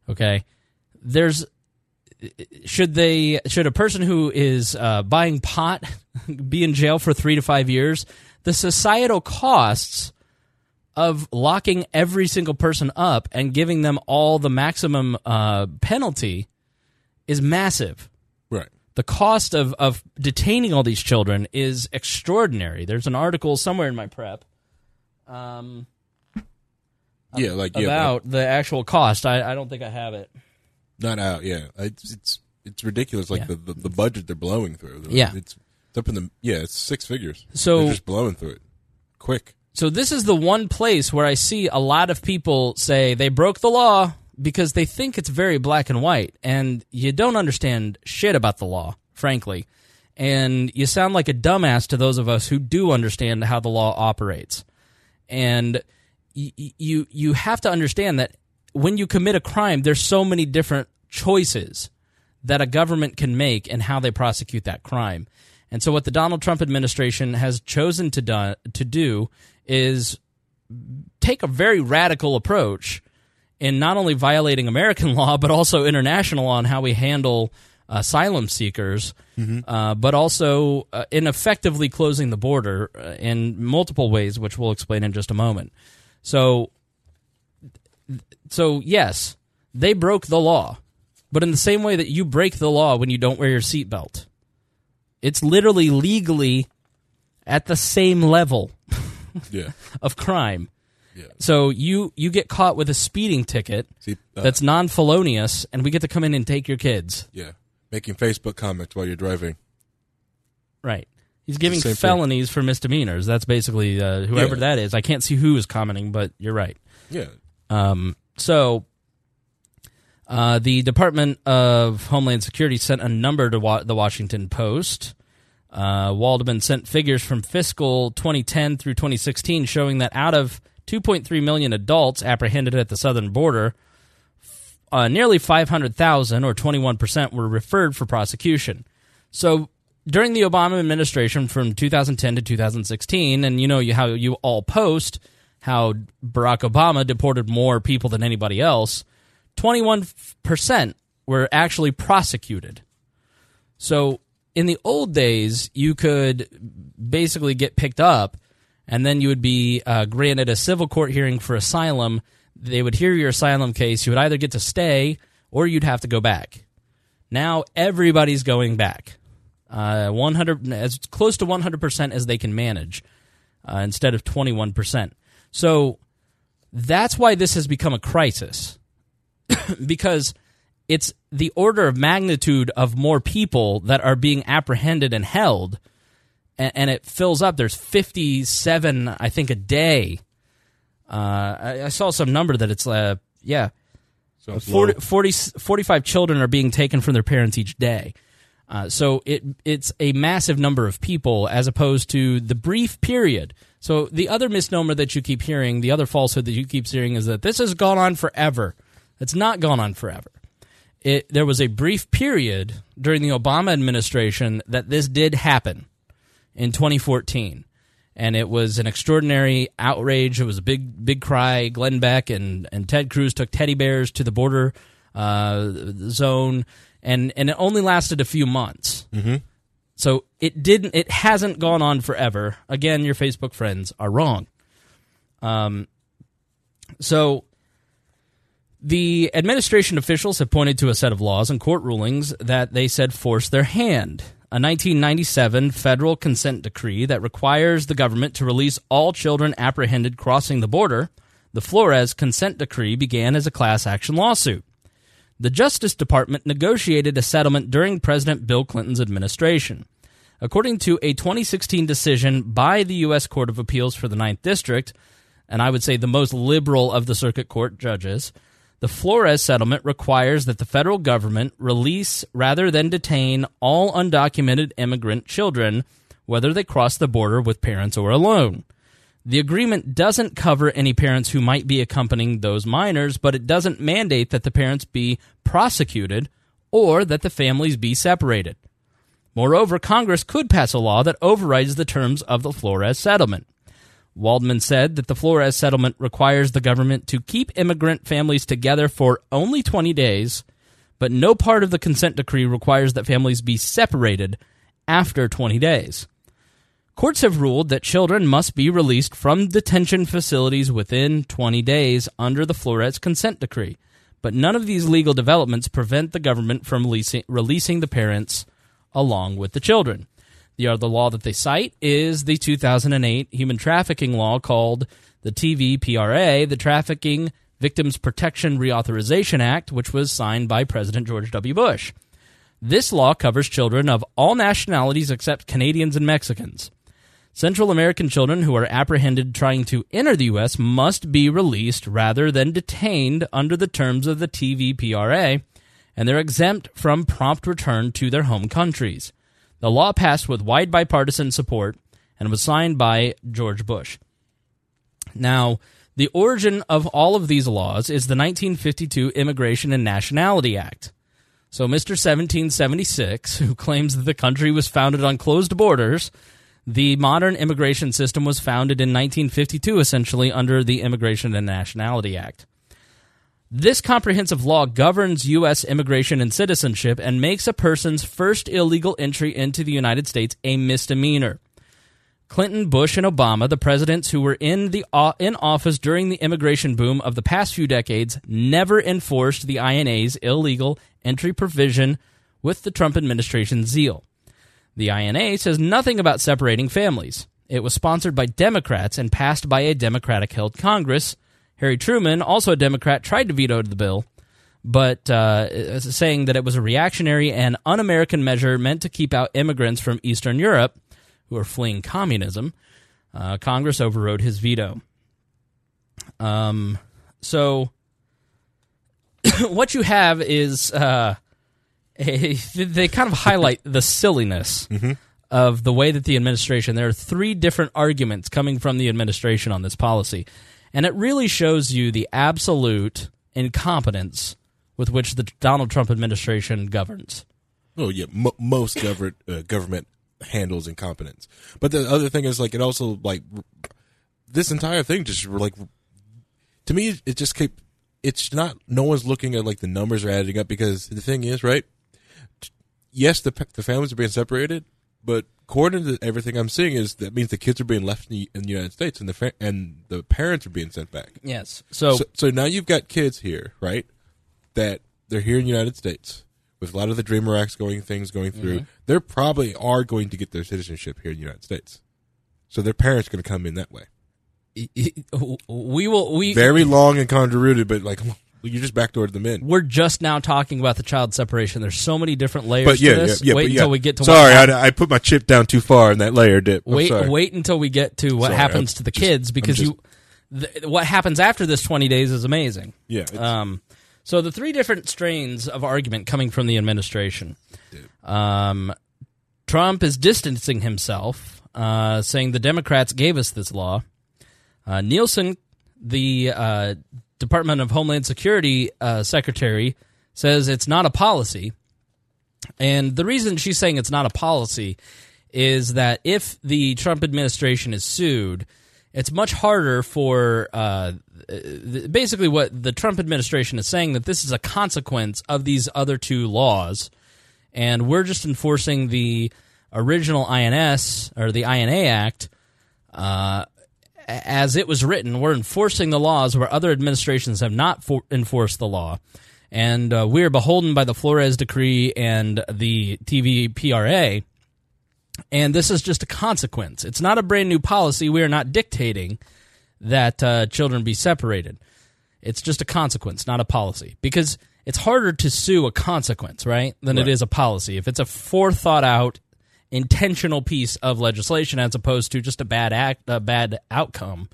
Okay? There's should they should a person who is uh, buying pot (laughs) be in jail for 3 to 5 years? The societal costs of locking every single person up and giving them all the maximum uh, penalty is massive. Right. The cost of, of detaining all these children is extraordinary. There's an article somewhere in my prep um, Yeah, like yeah, about the actual cost. I, I don't think I have it. not out. Yeah, it's it's it's ridiculous. Like Yeah. the, the the budget they're blowing through. Yeah. it's, it's up in the yeah, it's six figures. So- they're just blowing through it quick. So this is the one place where I see a lot of people say they broke the law because they think it's very black and white and you don't understand shit about the law, frankly. And you sound like a dumbass to those of us who do understand how the law operates. And y- you you have to understand that when you commit a crime there's so many different choices that a government can make and how they prosecute that crime. And so, what the Donald Trump administration has chosen to do, to do is take a very radical approach in not only violating American (laughs) law but also international law on how we handle asylum seekers, uh, but also uh, in effectively closing the border uh, in multiple ways, which we'll explain in just a moment. So, so yes, they broke the law, but in the same way that you break the law when you don't wear your seatbelt, it's literally legally at the same level (laughs) Yeah, (laughs) of crime. yeah. So you you get caught with a speeding ticket See, uh, that's non-felonious, and we get to come in and take your kids. yeah. making Facebook comments while you're driving. Right. He's giving Same thing. felonies for misdemeanors. That's basically uh, whoever Yeah. that is. I can't see who is commenting, but you're right. Yeah. Um, so, uh, the Department of Homeland Security sent a number to wa- the Washington Post. Uh, Waldman sent figures from fiscal 2010 through 2016 showing that out of 2.3 million adults apprehended at the southern border, uh, nearly 500,000, or 21%, were referred for prosecution. So during the Obama administration from 2010 to 2016, and you know how you all post how Barack Obama deported more people than anybody else, 21% were actually prosecuted. So in the old days, you could basically get picked up, and then you would be uh, granted a civil court hearing for asylum. They would hear your asylum case. You would either get to stay or you'd have to go back. Now everybody's going back. Uh, 100 as close to 100% as they can manage uh, instead of 21%. So that's why this has become a crisis (coughs) because it's the order of magnitude of more people that are being apprehended and held and, and it fills up there's 57 i think a day uh, I, I saw some number that it's uh, yeah Sounds 40, 40 45 children are being taken from their parents each day. Uh, so it it's a massive number of people as opposed to the brief period. So the other misnomer that you keep hearing, the other falsehood that you keep hearing is that this has gone on forever. It's not gone on forever. It, there was a brief period during the Obama administration that this did happen in 2014 and it was an extraordinary outrage. It was a big, big cry. Glenn Beck and, and Ted Cruz took teddy bears to the border uh, zone, and and it only lasted a few months. Mm-hmm. So it didn't. It hasn't gone on forever. Again, your Facebook friends are wrong. Um, so the administration officials have pointed to a set of laws and court rulings that they said force their hand. A 1997 federal consent decree that requires the government to release all children apprehended crossing the border. The Flores consent decree began as a class action lawsuit. The Justice Department negotiated a settlement during President Bill Clinton's administration. According to a 2016 decision by the U.S. Court of Appeals for the Ninth District, and I would say the most liberal of the circuit court judges, the Flores settlement requires that the federal government release rather than detain all undocumented immigrant children, whether they cross the border with parents or alone. The agreement doesn't cover any parents who might be accompanying those minors, but it doesn't mandate that the parents be prosecuted or that the families be separated. Moreover, Congress could pass a law that overrides the terms of the Flores settlement. Waldman said that the Flores settlement requires the government to keep immigrant families together for only 20 days, but no part of the consent decree requires that families be separated after 20 days. Courts have ruled that children must be released from detention facilities within 20 days under the Flores consent decree, but none of these legal developments prevent the government from releasing, the parents along with the children. The other law that they cite is the 2008 human trafficking law called the TVPRA, the Trafficking Victims Protection Reauthorization Act, which was signed by President George W. Bush. This law covers children of all nationalities except Canadians and Mexicans. Central American children who are apprehended trying to enter the U.S. must be released rather than detained under the terms of the TVPRA, and they're exempt from prompt return to their home countries. The law passed with wide bipartisan support and was signed by George Bush. Now, the origin of all of these laws is the 1952 Immigration and Nationality Act. So, Mr. 1776, who claims that the country was founded on closed borders, the modern immigration system was founded in 1952, essentially under the Immigration and Nationality Act. This comprehensive law governs U.S. immigration and citizenship and makes a person's first illegal entry into the United States a misdemeanor. Clinton, Bush, and Obama, the presidents who were in the uh, in office during the immigration boom of the past few decades, never enforced the INA's illegal entry provision with the Trump administration's zeal. The INA says nothing about separating families. It was sponsored by Democrats and passed by a Democratic held Congress. Harry Truman, also a Democrat, tried to veto the bill, but uh, saying that it was a reactionary and un American measure meant to keep out immigrants from Eastern Europe who are fleeing communism. Uh, Congress overrode his veto. Um, so (coughs) what you have is uh, a, they kind of highlight the silliness (laughs) of the way that the administration. There are three different arguments coming from the administration on this policy, and it really shows you the absolute incompetence with which the Donald Trump administration governs. Oh yeah, mo most government uh, government handles incompetence. But the other thing is like it also like this entire thing just like to me it just keep it's not no one's looking at like the numbers are adding up because the thing is right. Yes, the the families are being separated, but according to everything I'm seeing is that means the kids are being left in the, in the United States and the fa- and the parents are being sent back. Yes. So, So, so now you've got kids here, right? That they're here in the United States with a lot of the Dreamer Acts going things going through. Mm-hmm. They probably are going to get their citizenship here in the United States. So their parents are going to come in that way. (laughs) we will we Very long and convoluted, but like you just backdoored them in. we're just now talking about the child separation. There's so many different layers But yeah, to this. yeah, yeah. wait but yeah. until we get to Sorry, I, I put my chip down too far in that layer dip. I'm wait sorry. wait until we get to what Sorry, happens I'm to the just- kids because just- you th- what happens after this 20 days is amazing. Yeah, Um, so the three different strains of argument coming from the administration. Um, Trump is distancing himself, uh, saying the Democrats gave us this law. Uh, Nielsen, the uh, Department of Homeland Security uh, secretary, says it's not a policy. And the reason she's saying it's not a policy is that if the Trump administration is sued, it's much harder for uh, basically what the Trump administration is saying that this is a consequence of these other two laws, and we're just enforcing the original INS or the INA Act uh, as it was written. We're enforcing the laws where other administrations have not for- enforced the law. And uh, we're beholden by the Flores Decree and the TVPRA. And this is just a consequence. It's not a brand new policy. We are not dictating that uh, children be separated. It's just a consequence, not a policy. Because it's harder to sue a consequence, right, than it Right. is a policy. If it's a forethought out, intentional piece of legislation as opposed to just a bad act, a bad outcome,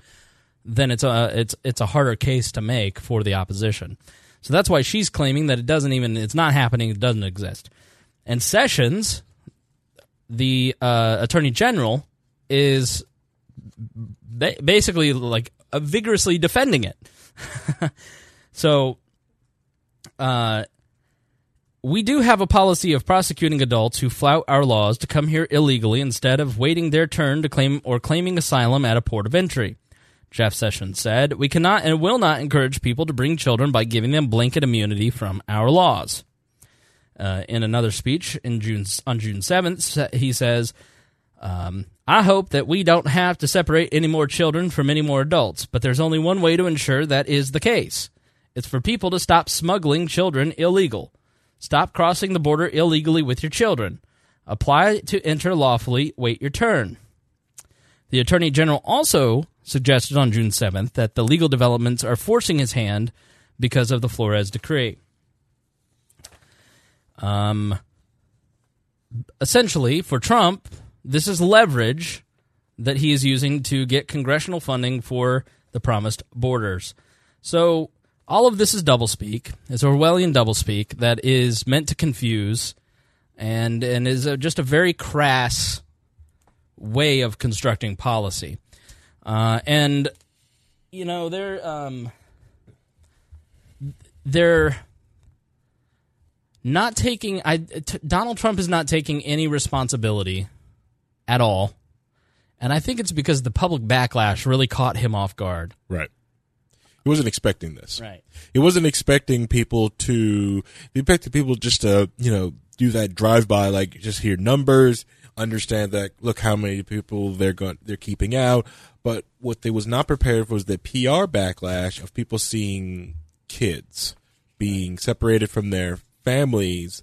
then it's a it's it's a harder case to make for the opposition. So that's why she's claiming that it doesn't even it's not happening, it doesn't exist. And Sessions, the uh, attorney general, is ba- basically like vigorously defending it. (laughs) so, uh, we do have a policy of prosecuting adults who flout our laws to come here illegally instead of waiting their turn to claim or claiming asylum at a port of entry. Jeff Sessions said, "We cannot and will not encourage people to bring children by giving them blanket immunity from our laws." Uh, in another speech in June on June seventh, he says, um, "I hope that we don't have to separate any more children from any more adults, but there's only one way to ensure that is the case. It's for people to stop smuggling children illegal. Stop crossing the border illegally with your children. Apply to enter lawfully. Wait your turn." The Attorney General also suggested on June 7th that the legal developments are forcing his hand because of the Flores decree. Um, essentially, for Trump, this is leverage that he is using to get congressional funding for the promised borders. So, all of this is doublespeak. It's Orwellian doublespeak that is meant to confuse and, and is a, just a very crass way of constructing policy. Uh, and you know they're um, they're not taking. I t- Donald Trump is not taking any responsibility at all, and I think it's because the public backlash really caught him off guard. Right. He wasn't expecting this. Right. He wasn't expecting people to. He expected people just to, you know, do that drive by, like just hear numbers, understand that. Look how many people they're going, they're keeping out. But what they was not prepared for was the PR backlash of people seeing kids being separated from their families,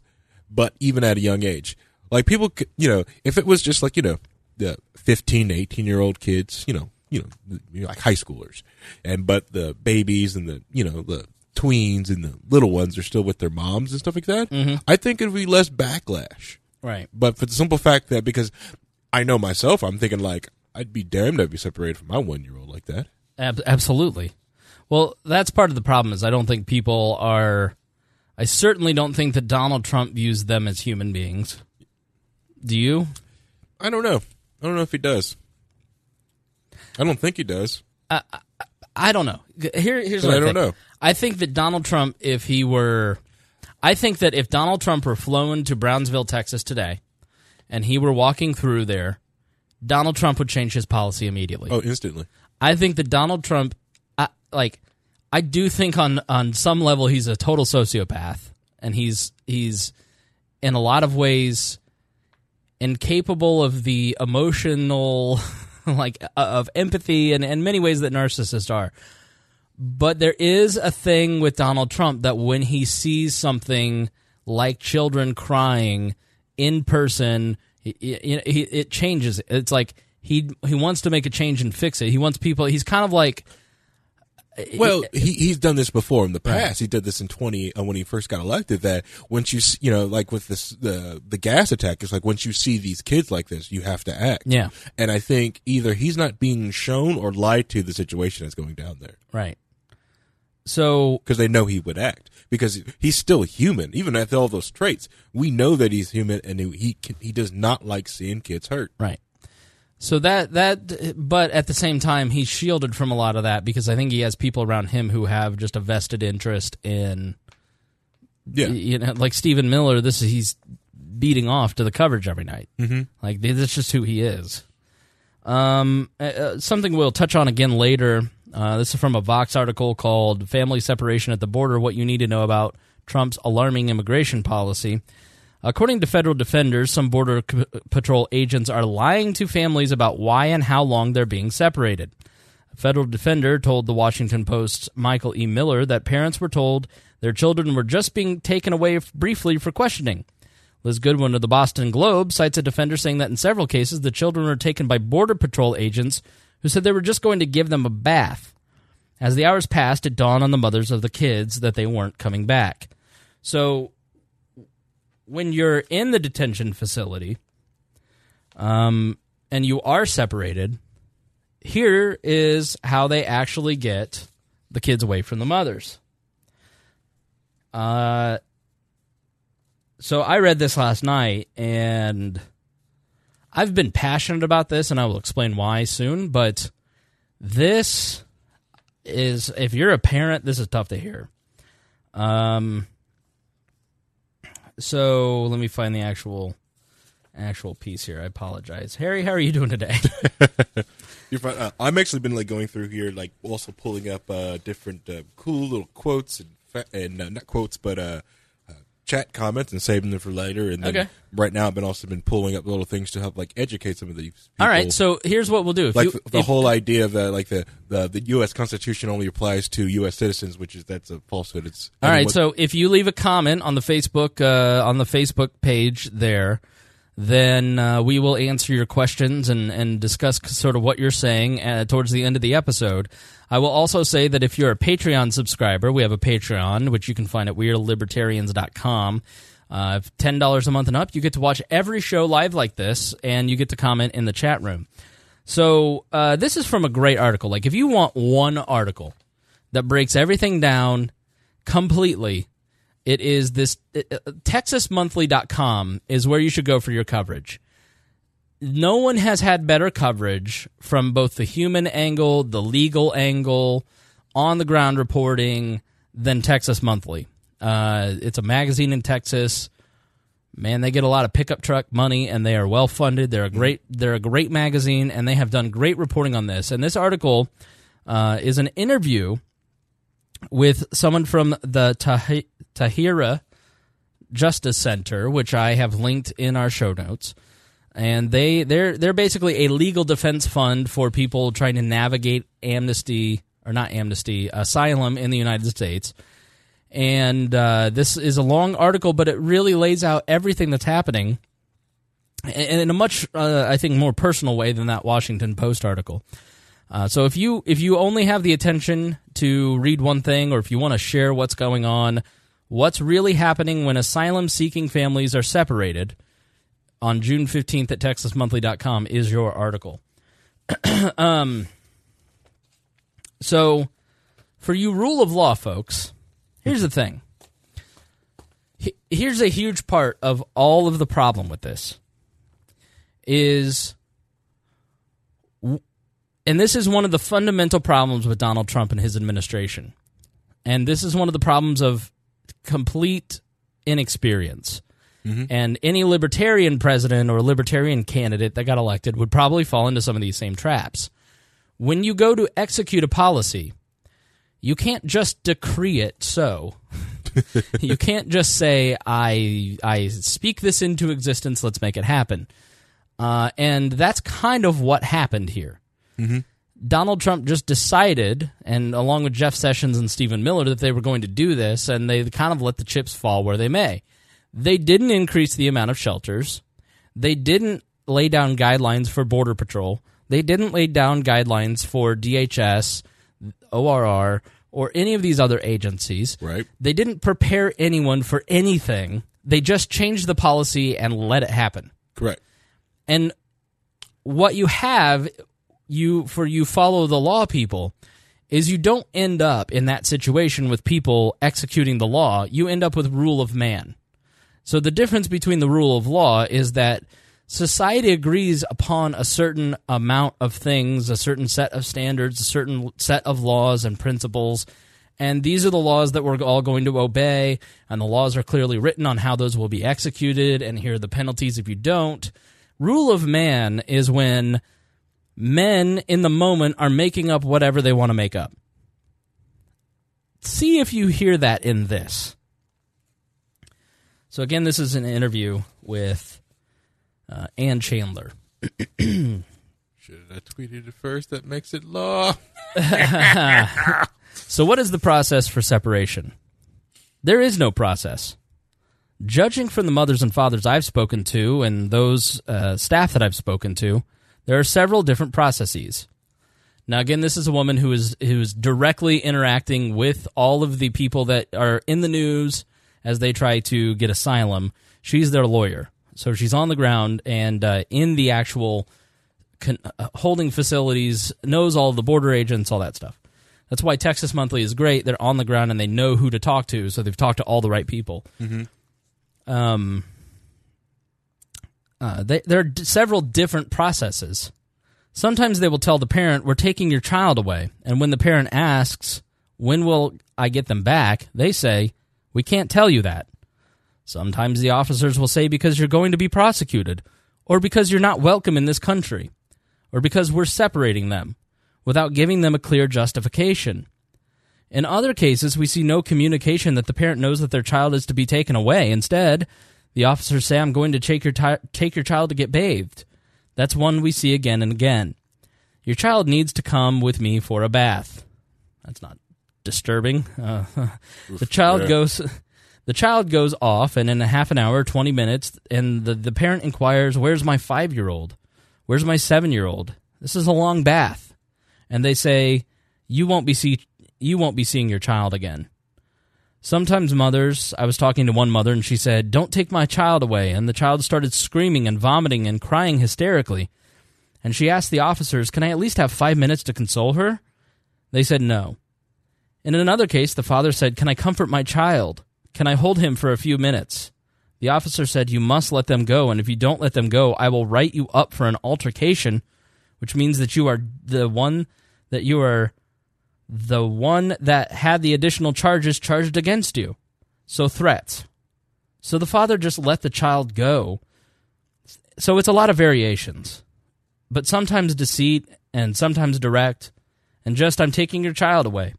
but even at a young age. Like people, you know, if it was just like you know, the fifteen to eighteen year old kids, you know, you know, like high schoolers, and but the babies and the you know the tweens and the little ones are still with their moms and stuff like that, Mm-hmm. I think it'd be less backlash. Right. But for the simple fact that because I know myself, I'm thinking like I'd be damned to be separated from my one year old like that. Ab- absolutely. Well, that's part of the problem is I don't think people are. I certainly don't think that Donald Trump views them as human beings. Do you? I don't know. I don't know if he does. I don't think he does. I don't know. Here, here's But what I I, don't think. know. I think that Donald Trump, if he were, I think that if Donald Trump were flown to Brownsville, Texas today, and he were walking through there, Donald Trump would change his policy immediately. Oh, instantly. I think that Donald Trump, I, like, I do think on on some level he's a total sociopath, and he's he's in a lot of ways incapable of the emotional, (laughs) (laughs) like, uh, of empathy, and in many ways that narcissists are. But there is a thing with Donald Trump that when he sees something like children crying in person, it changes. It's like he he wants to make a change and fix it. He wants people. He's kind of like Well, he he's done this before in the past. He did this in twenty uh, when he first got elected. That once you you know like with this the the gas attack, it's like once you see these kids like this, you have to act. Yeah. And I think either he's not being shown or lied to the situation that's going down there right. So because they know he would act because he's still human even with all those traits. We know that he's human and he he, can, he does not like seeing kids hurt. Right. So that that but at the same time he's shielded from a lot of that because I think he has people around him who have just a vested interest in Yeah. you know like Stephen Miller this is he's beating off to the coverage every night. Mm-hmm. Like that's just who he is. Um uh, uh, something we'll touch on again later. Uh, this is from a Vox article called Family Separation at the Border What You Need to Know About Trump's Alarming Immigration Policy. According to federal defenders, some Border C- Patrol agents are lying to families about why and how long they're being separated. A federal defender told the Washington Post's Michael E. Miller that parents were told their children were just being taken away briefly for questioning. Liz Goodwin of the Boston Globe cites a defender saying that in several cases the children were taken by Border Patrol agents who said they were just going to give them a bath. As the hours passed, it dawned on the mothers of the kids that they weren't coming back. So when you're in the detention facility um, and you are separated, here is how they actually get the kids away from the mothers. Uh, so I read this last night and I've been passionate about this and I will explain why soon, but this is if you're a parent, this is tough to hear. Um so let me find the actual actual piece here. I apologize. Harry, how are you doing today? (laughs) (laughs) You're fine. Uh, I'm actually been like going through here, like also pulling up uh, different uh, cool little quotes and fa- and uh, not quotes, but uh, chat comments and saving them for later. And then Okay. right now, I've been also been pulling up little things to help like educate some of these. People. All right, so here's what we'll do. If like you, the, if- whole idea of the like the, the the U.S. Constitution only applies to U.S. citizens, which is that's a falsehood. It's All right, anyone- so if you leave a comment on the Facebook uh, on the Facebook page there, then uh, we will answer your questions and, and discuss sort of what you're saying uh, towards the end of the episode. I will also say that if you're a Patreon subscriber, we have a Patreon, which you can find at weirdlibertarians.com. Uh, if $10 a month and up, you get to watch every show live like this, and you get to comment in the chat room. So uh, this is from a great article. Like if you want one article that breaks everything down completely, it is this uh, TexasMonthly.com is where you should go for your coverage. No one has had better coverage from both the human angle, the legal angle, on the ground reporting than Texas Monthly. Uh, it's a magazine in Texas man they get a lot of pickup truck money and they are well funded they're a great they're a great magazine and they have done great reporting on this and this article uh, is an interview with someone from the Tahi- Tahirih justice center which i have linked in our show notes and they they're they're basically a legal defense fund for people trying to navigate amnesty or not amnesty asylum in the united states and uh, this is a long article, but it really lays out everything that's happening, in a much, uh, I think, more personal way than that Washington Post article. Uh, so if you if you only have the attention to read one thing, or if you want to share what's going on, what's really happening when asylum seeking families are separated, on June fifteenth at TexasMonthly.com is your article. (clears throat) um, so for you rule of law folks, here's the thing. Here's a huge part of all of the problem with this is and this is one of the fundamental problems with Donald Trump and his administration. And this is one of the problems of complete inexperience. And any libertarian president or libertarian candidate that got elected would probably fall into some of these same traps. When you go to execute a policy, you can't just decree it so. (laughs) you can't just say, I, I speak this into existence, let's make it happen. Uh, and that's kind of what happened here. Mm-hmm. Donald Trump just decided, and along with Jeff Sessions and Stephen Miller, that they were going to do this, and they kind of let the chips fall where they may. They didn't increase the amount of shelters. They didn't lay down guidelines for Border Patrol. They didn't lay down guidelines for DHS, ORR, or any of these other agencies. Right. They didn't prepare anyone for anything. They just changed the policy and let it happen. Correct. And what you have, you for you follow the law people, is you don't end up in that situation with people executing the law. You end up with rule of man. So the difference between the rule of law is that society agrees upon a certain amount of things, a certain set of standards, a certain set of laws and principles. And these are the laws that we're all going to obey, and the laws are clearly written on how those will be executed, and here are the penalties if you don't. Rule of man is when men in the moment are making up whatever they want to make up. See if you hear that in this. So, again, this is an interview with uh, Anne Chandler. (clears throat) Should have tweeted it first. That makes it law. (laughs) So, what is the process for separation? There is no process. Judging from the mothers and fathers I've spoken to and those uh, staff that I've spoken to, there are several different processes. Now, again, this is a woman who is who is directly interacting with all of the people that are in the news as they try to get asylum. She's their lawyer, so she's on the ground and uh, in the actual con- uh, holding facilities, knows all the border agents, all that stuff. That's why Texas Monthly is great. They're on the ground and they know who to talk to, so they've talked to all the right people. Um, uh, they, there are d- several different processes. Sometimes they will tell the parent, "We're taking your child away," and when the parent asks, "When will I get them back?" they say, "We can't tell you that." Sometimes the officers will say, "Because you're going to be prosecuted," or because you're not welcome in this country, or because we're separating them, without giving them a clear justification. In other cases, we see no communication that the parent knows that their child is to be taken away. Instead, the officers say, "I'm going to take your ti- take your child to get bathed." That's one we see again and again. Your child needs to come with me for a bath. That's not disturbing. (laughs) Uh, the child yeah. goes. (laughs) The child goes off, and in a half an hour, twenty minutes, and the, the parent inquires, "Where's my five year old? Where's my seven year old? This is a long bath." And they say, "You won't be see you won't be seeing your child again." Sometimes mothers, I was talking to one mother and she said, Don't take my child away. And the child started screaming and vomiting and crying hysterically. And she asked the officers, Can I at least have five minutes to console her? They said no. And in another case, the father said, Can I comfort my child? Can I hold him for a few minutes? The officer said, You must let them go, and if you don't let them go, I will write you up for an altercation, which means that you are the one that you are the one that had the additional charges charged against you. So threats. So the father just let the child go. So it's a lot of variations, but sometimes deceit and sometimes direct, and just I'm taking your child away.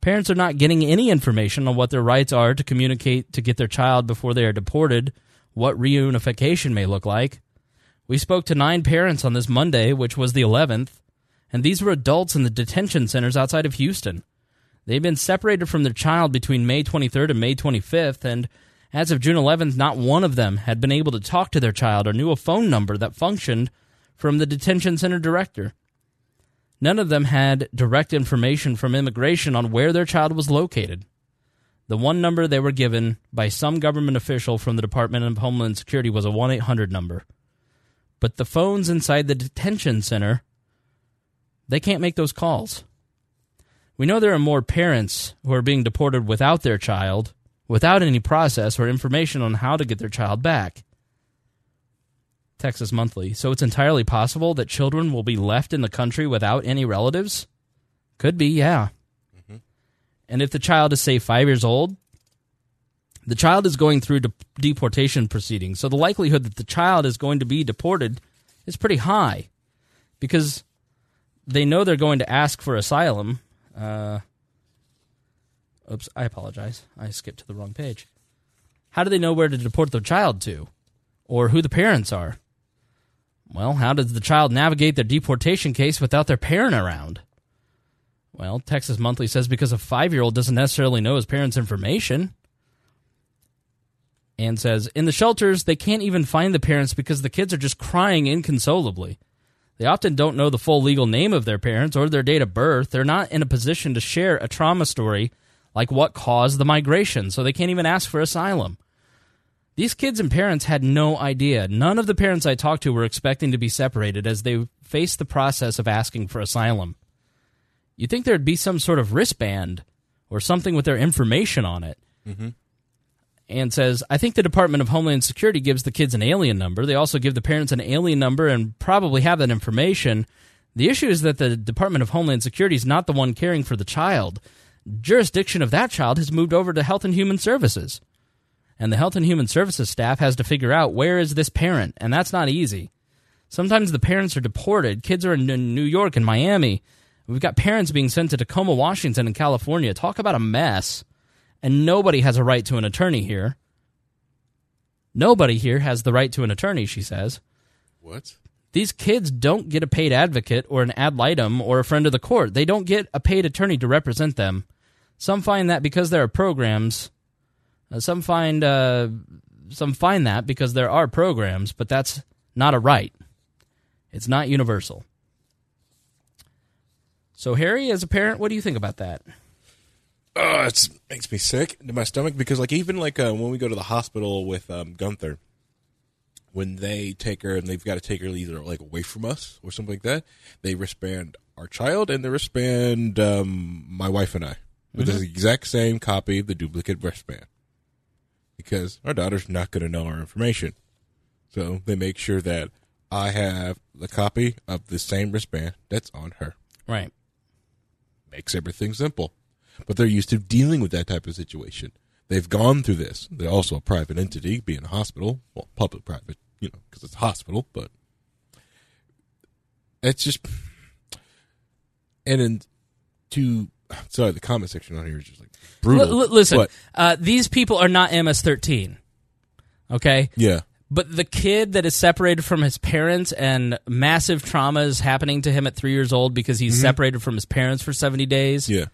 Parents are not getting any information on what their rights are to communicate to get their child before they are deported, what reunification may look like. We spoke to nine parents on this Monday, which was the 11th, and these were adults in the detention centers outside of Houston. They've been separated from their child between May 23rd and May 25th, and as of June 11th, not one of them had been able to talk to their child or knew a phone number that functioned from the detention center director. None of them had direct information from immigration on where their child was located. The one number they were given by some government official from the Department of Homeland Security was a 1 800 number. But the phones inside the detention center, they can't make those calls. We know there are more parents who are being deported without their child, without any process or information on how to get their child back. Texas Monthly. So it's entirely possible that children will be left in the country without any relatives? Could be, yeah. Mm-hmm. And if the child is, say, five years old, the child is going through de- deportation proceedings. So the likelihood that the child is going to be deported is pretty high because they know they're going to ask for asylum. Uh, oops, I apologize. I skipped to the wrong page. How do they know where to deport their child to or who the parents are? Well, how does the child navigate their deportation case without their parent around? Well, Texas Monthly says because a five year old doesn't necessarily know his parents' information. And says, in the shelters, they can't even find the parents because the kids are just crying inconsolably. They often don't know the full legal name of their parents or their date of birth. They're not in a position to share a trauma story like what caused the migration, so they can't even ask for asylum. These kids and parents had no idea. None of the parents I talked to were expecting to be separated as they faced the process of asking for asylum. You'd think there'd be some sort of wristband or something with their information on it. Mm-hmm. And says, I think the Department of Homeland Security gives the kids an alien number. They also give the parents an alien number and probably have that information. The issue is that the Department of Homeland Security is not the one caring for the child. Jurisdiction of that child has moved over to Health and Human Services. And the Health and Human Services staff has to figure out where is this parent, and that's not easy. Sometimes the parents are deported. Kids are in New York and Miami. We've got parents being sent to Tacoma, Washington, and California. Talk about a mess. And nobody has a right to an attorney here. Nobody here has the right to an attorney, she says. What? These kids don't get a paid advocate or an ad litem or a friend of the court. They don't get a paid attorney to represent them. Some find that because there are programs. Uh, some find uh, some find that because there are programs, but that's not a right. It's not universal. So, Harry, as a parent, what do you think about that? Oh, it makes me sick to my stomach because, like, even like uh, when we go to the hospital with um, Gunther, when they take her and they've got to take her either like away from us or something like that, they wristband our child and they wristband um, my wife and I with the exact same copy of the duplicate wristband because our daughter's not going to know our information. So they make sure that I have the copy of the same wristband that's on her. Right. Makes everything simple. But they're used to dealing with that type of situation. They've gone through this. They're also a private entity, being a hospital, well, public private, you know, because it's a hospital, but it's just. And then to. Sorry, the comment section on here is just like brutal. L- listen, uh, these people are not MS-13. Okay? yeah. But the kid that is separated from his parents and massive trauma is happening to him at three years old because he's separated from his parents for 70 days, Yeah.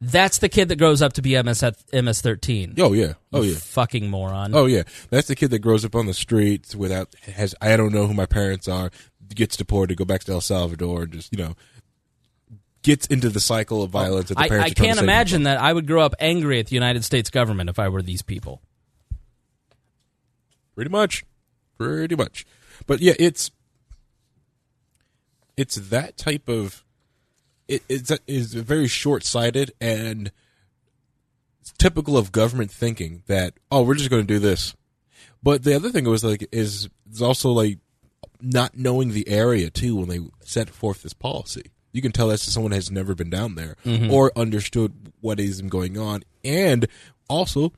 That's the kid that grows up to be MS, MS-13. Oh, yeah. Oh, yeah. Fucking moron. Oh yeah, that's the kid that grows up on the streets without has I don't know who my parents are, gets deported, go back to El Salvador, and just you know gets into the cycle of violence. that the I, I can't imagine that I would grow up angry at the United States government if I were these people. Pretty much, pretty much. But yeah, it's it's that type of it, it's a, is very short sighted and it's typical of government thinking that oh we're just going to do this. But the other thing was like is is also like not knowing the area too when they set forth this policy. You can tell that someone has never been down there mm-hmm. or understood what is going on, and also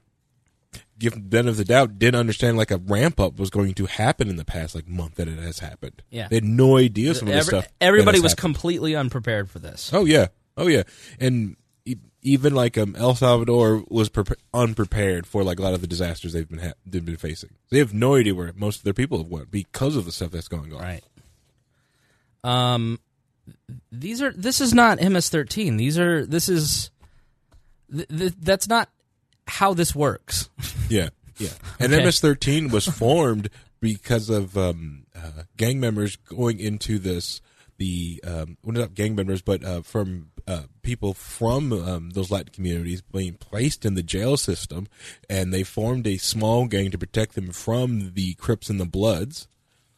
give the benefit of the doubt, didn't understand like a ramp up was going to happen in the past like month that it has happened. Yeah. they had no idea some of this Every- stuff. everybody was happened. completely unprepared for this. Oh yeah, oh yeah, and e- even like um, El Salvador was prepa- unprepared for like a lot of the disasters they've been ha- they've been facing. They have no idea where most of their people have went because of the stuff that's going on. Right. Um, these are. This is not MS-13. These are. This is. Th- th- that's not how this works. Yeah, yeah. (laughs) And Okay. MS-13 was formed because of um, uh, gang members going into this the um, well, not gang members, but uh, from uh, people from um, those Latin communities being placed in the jail system, and they formed a small gang to protect them from the Crips and the Bloods.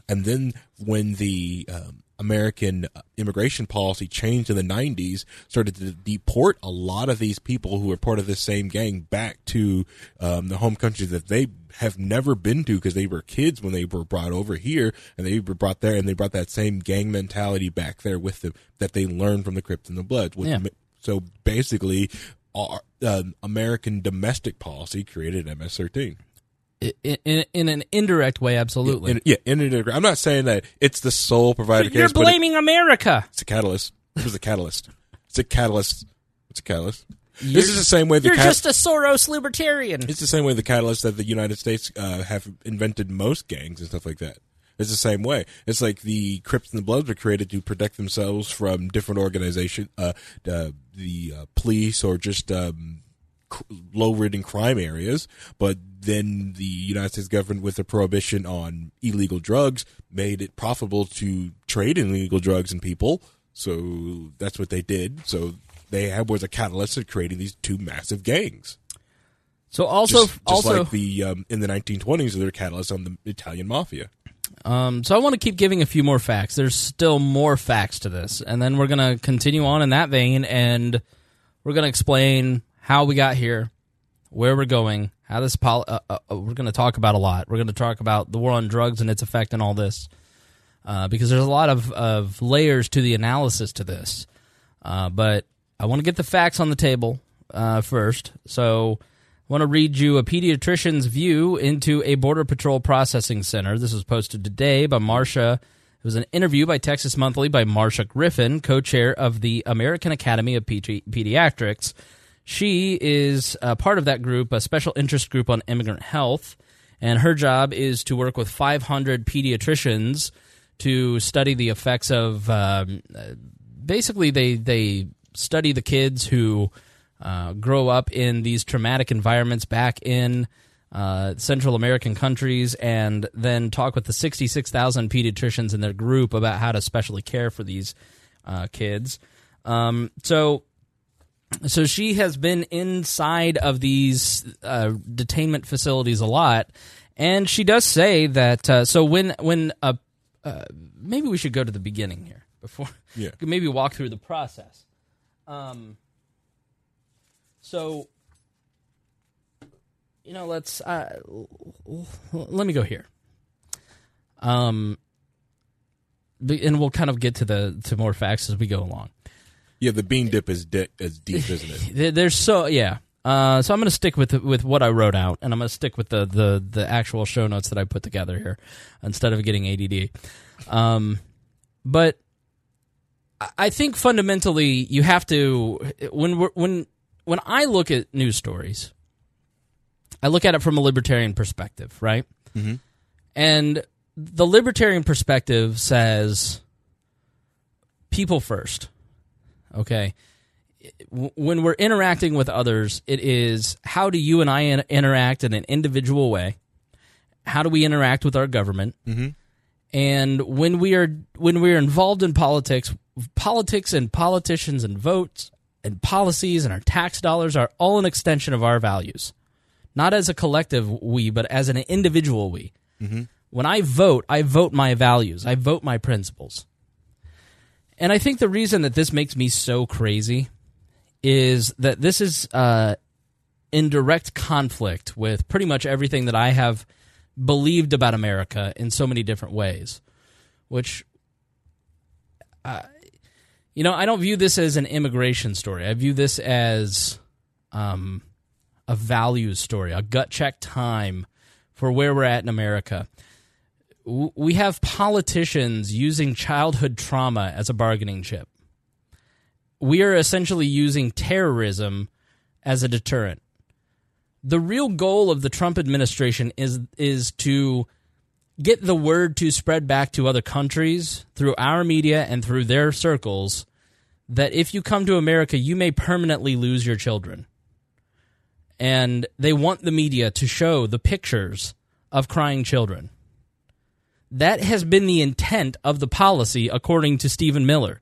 And then when the um, American immigration policy changed in the 90s, started to deport a lot of these people who were part of this same gang back to um, the home country that they have never been to because they were kids when they were brought over here and they were brought there and they brought that same gang mentality back there with them that they learned from the Crips and the Bloods. Yeah. So basically, our, uh, American domestic policy created MS-13. In, in, in an indirect way, absolutely. In, yeah, in an, indirect. I'm not saying that it's the sole provider You're case, but it- blaming America. it's a catalyst. It was a catalyst. It's a catalyst. It's a catalyst. You're- this is the same way the You're cat- just a Soros libertarian. it's the same way the catalyst that the United States uh, have invented most gangs and stuff like that. It's the same way. It's like the Crips and the Bloods were created to protect themselves from different organization, uh, uh, the uh, police or just um, cr- low-ridden crime areas. But then the United States government, with a prohibition on illegal drugs, made it profitable to trade in illegal drugs and people. So that's what they did. So they had was a catalyst in creating these two massive gangs So also, just, just also, like the um, in the 1920s, they're catalysts on the Italian mafia. um, so I want to keep giving a few more facts. There's still more facts to this, and then we're gonna continue on in that vein, and we're gonna explain how we got here, where we're going, how this pol- uh, uh, uh, we're gonna talk about a lot. We're gonna talk about the war on drugs and its effect and all this, uh, because there's a lot of, of layers to the analysis to this. Uh, but I want to get the facts on the table uh, first. So I want to read you a pediatrician's view into a Border Patrol processing center. This was posted today by Marsha. It was an interview by Texas Monthly by Marsha Griffin, co chair of the American Academy of Pedi- Pediatrics. She is a part of that group, a special interest group on immigrant health, and her job is to work with 500 pediatricians to study the effects of um, basically they they study the kids who uh, grow up in these traumatic environments back in uh, Central American countries, and then talk with the 66,000 pediatricians in their group about how to specially care for these uh, kids. Um, so. So she has been inside of these uh, detainment facilities a lot, and she does say that. Uh, so when when a uh, maybe we should go to the beginning here before Yeah. (laughs) maybe walk through the process. Um, so you know, let's uh, let me go here. Um, and we'll kind of get to the to more facts as we go along. Yeah, the bean dip is di- is deep, isn't it? (laughs) There's so yeah. Uh, so I'm going to stick with with what I wrote out, and I'm going to stick with the, the the actual show notes that I put together here, instead of getting ADD. Um, but I- think fundamentally you have to when we're, when when I look at news stories, I look at it from a libertarian perspective, right? Mhm. And the libertarian perspective says people first. Okay when we're interacting with others, it is how do you and I in- interact in an individual way? How do we interact with our government? Mm-hmm. And when we are when we are involved in politics, politics and politicians and votes and policies and our tax dollars are all an extension of our values, not as a collective we, but as an individual we. When I vote, I vote my values. I vote my principles. And I think the reason that this makes me so crazy is that this is uh, in direct conflict with pretty much everything that I have believed about America in so many different ways, which, uh, you know, I don't view this as an immigration story. I view this as um, a values story, a gut check time for where we're at in America. We have politicians using childhood trauma as a bargaining chip we are essentially using terrorism as a deterrent. The real goal of the Trump administration is is to get the word to spread back to other countries through our media and through their circles that if you come to America, you may permanently lose your children. And they want the media to show the pictures of crying children. That has been the intent of the policy, according to Stephen Miller.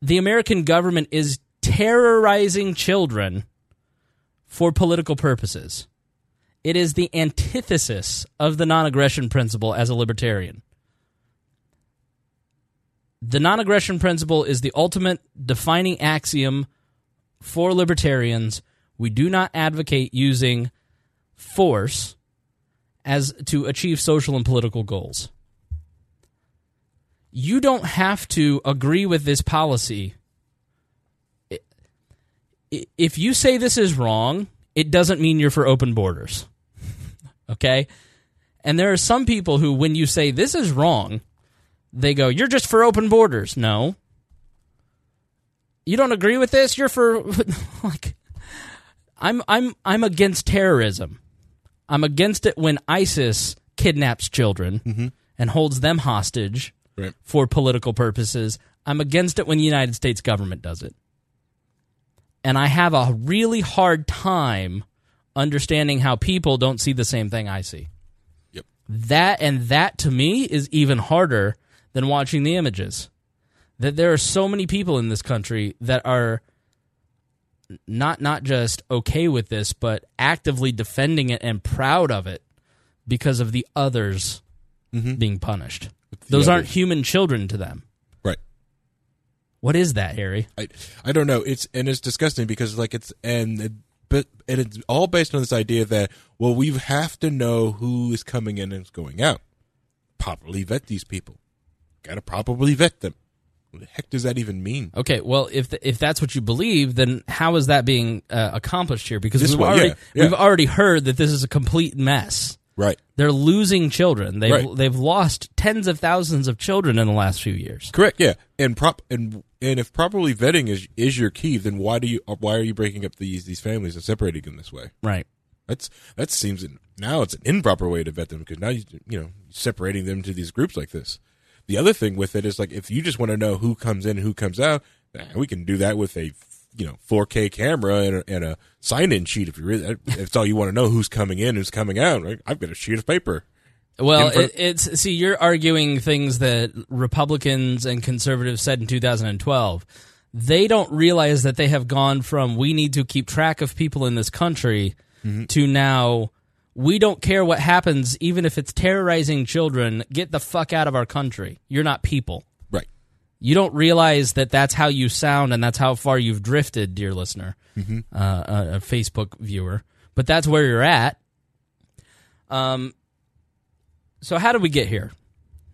The American government is terrorizing children for political purposes. It is the antithesis of the non aggression principle as a libertarian. The non aggression principle is the ultimate defining axiom for libertarians. We do not advocate using force as to achieve social and political goals. You don't have to agree with this policy. If you say this is wrong, it doesn't mean you're for open borders. (laughs) okay? And there are some people who, when you say this is wrong, they go, You're just for open borders. No. You don't agree with this? You're for (laughs) like I'm I'm I'm against terrorism. I'm against it when ISIS kidnaps children Mm-hmm. and holds them hostage Right. for political purposes. I'm against it when the United States government does it. And I have a really hard time understanding how people don't see the same thing I see. Yep. That and that to me is even harder than watching the images. That there are so many people in this country that are not not just okay with this, but actively defending it and proud of it because of the others mm-hmm. being punished. Those aren't human children to them. Right. What is that, Harry? I I don't know. It's and it's disgusting because like it's and it, but and it's all based on this idea that well we have to know who is coming in and is going out. Properly vet these people. Got to properly vet them. What the heck does that even mean? Okay, well, if th- if that's what you believe, then how is that being uh, accomplished here? Because This we've way, already yeah, yeah. we've already heard that this is a complete mess. Right. They're losing children. They've Right. they've lost tens of thousands of children in the last few years. Correct. Yeah. And prop and and if properly vetting is is your key, then why do you why are you breaking up these these families and separating them this way? Right. That's that seems now it's an improper way to vet them because now you you know separating them to these groups like this. The other thing with it is like if you just want to know who comes in and who comes out, we can do that with a you know 4K camera and a, and a sign-in sheet. If you really, if it's all you want to know who's coming in, who's coming out, right? I've got a sheet of paper. Well, it, it's see, you're arguing things that Republicans and conservatives said in 2012. They don't realize that they have gone from we need to keep track of people in this country mm-hmm. to now we don't care what happens, even if it's terrorizing children. Get the fuck out of our country. You're not people. Right. You don't realize that that's how you sound and that's how far you've drifted, dear listener, uh, a, a Facebook viewer. But that's where you're at. Um. So how did we get here?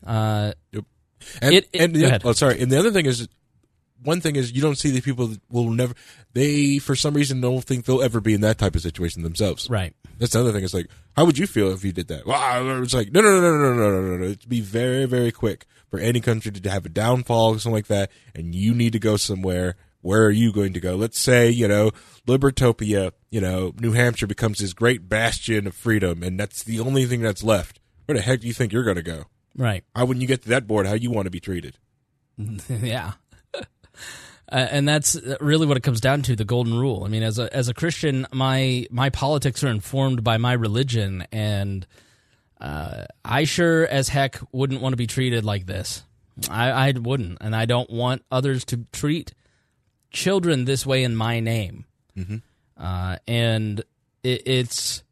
Uh, Yep. And, It- it- and the, oh, sorry. And the other thing is, one thing is you don't see the people that will never they for some reason don't think they'll ever be in that type of situation themselves. Right. That's the other thing. It's like how would you feel if you did that? Well, it's like no, no, no, no, no, no, no, no. It'd be very, very quick for any country to have a downfall or something like that, and you need to go somewhere. Where are you going to go? Let's say you know Libertopia. You know New Hampshire becomes this great bastion of freedom, and that's the only thing that's left. Where the heck do you think you're going to go? Right. How when you get to that board, how you want to be treated? (laughs) yeah. Uh, and that's really what it comes down to the golden rule. I mean, as a as a Christian, my my politics are informed by my religion, and uh, I sure as heck wouldn't want to be treated like this. I, I wouldn't, and I don't want others to treat children this way in my name. Uh, and it, it's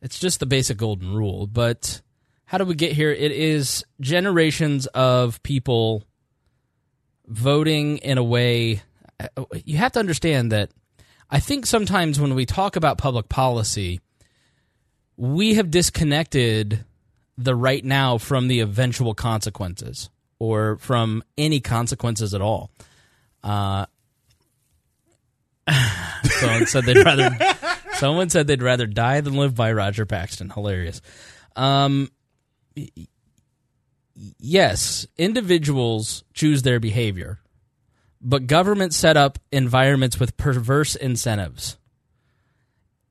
it's just the basic golden rule. But how do we get here? It is generations of people voting in a way you have to understand that I think sometimes when we talk about public policy, we have disconnected the right now from the eventual consequences or from any consequences at all. Uh, (sighs) someone said they'd rather (laughs) someone said they'd rather die than live by Roger Paxton. Hilarious. Um, yes, individuals choose their behavior, but government set up environments with perverse incentives.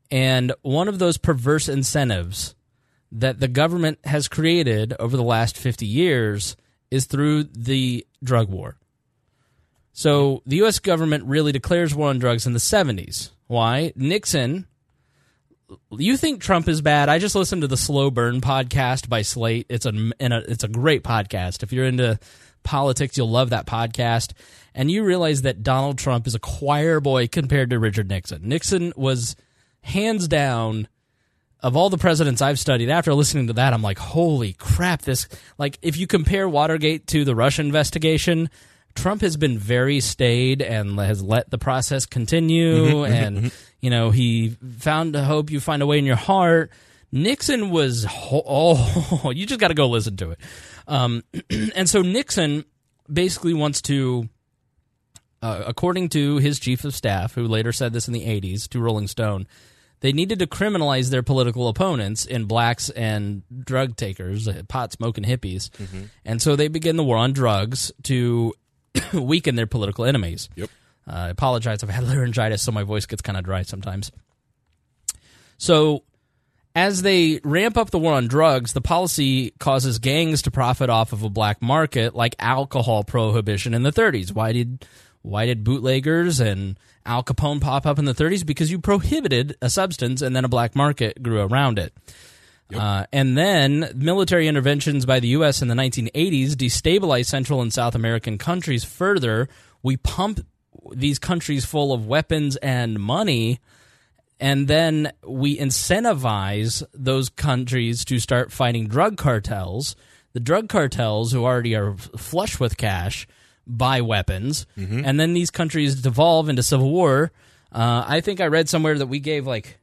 And one of those perverse incentives that the government has created over the last 50 years is through the drug war. So the U.S. government really declares war on drugs in the 70s. Why? Nixon you think Trump is bad. I just listened to the Slow Burn podcast by Slate. It's a, it's a great podcast. If you're into politics, you'll love that podcast. And you realize that Donald Trump is a choir boy compared to Richard Nixon. Nixon was hands down of all the presidents I've studied, after listening to that, I'm like, holy crap, this like if you compare Watergate to the Russia investigation, Trump has been very staid and has let the process continue Mm-hmm, and you know, he found a hope you find a way in your heart. Nixon was ho- oh, (laughs) you just got to go listen to it. Um, (clears throat) and so Nixon basically wants to uh, according to his chief of staff, who later said this in the 80s to Rolling Stone, they needed to criminalize their political opponents in blacks and drug takers, uh, pot smoking hippies. And so they begin the war on drugs to (coughs) weaken their political enemies. Yep. Uh, I apologize. I've had (laughs) laryngitis, so my voice gets kind of dry sometimes. So, as they ramp up the war on drugs, the policy causes gangs to profit off of a black market, like alcohol prohibition in the 30s. Why did why did bootleggers and Al Capone pop up in the 30s? Because you prohibited a substance, and then a black market grew around it. Uh, and then military interventions by the U.S. in the 1980s destabilized Central and South American countries further. We pump these countries full of weapons and money, and then we incentivize those countries to start fighting drug cartels. The drug cartels, who already are flush with cash, buy weapons, and then these countries devolve into civil war. Uh, I think I read somewhere that we gave like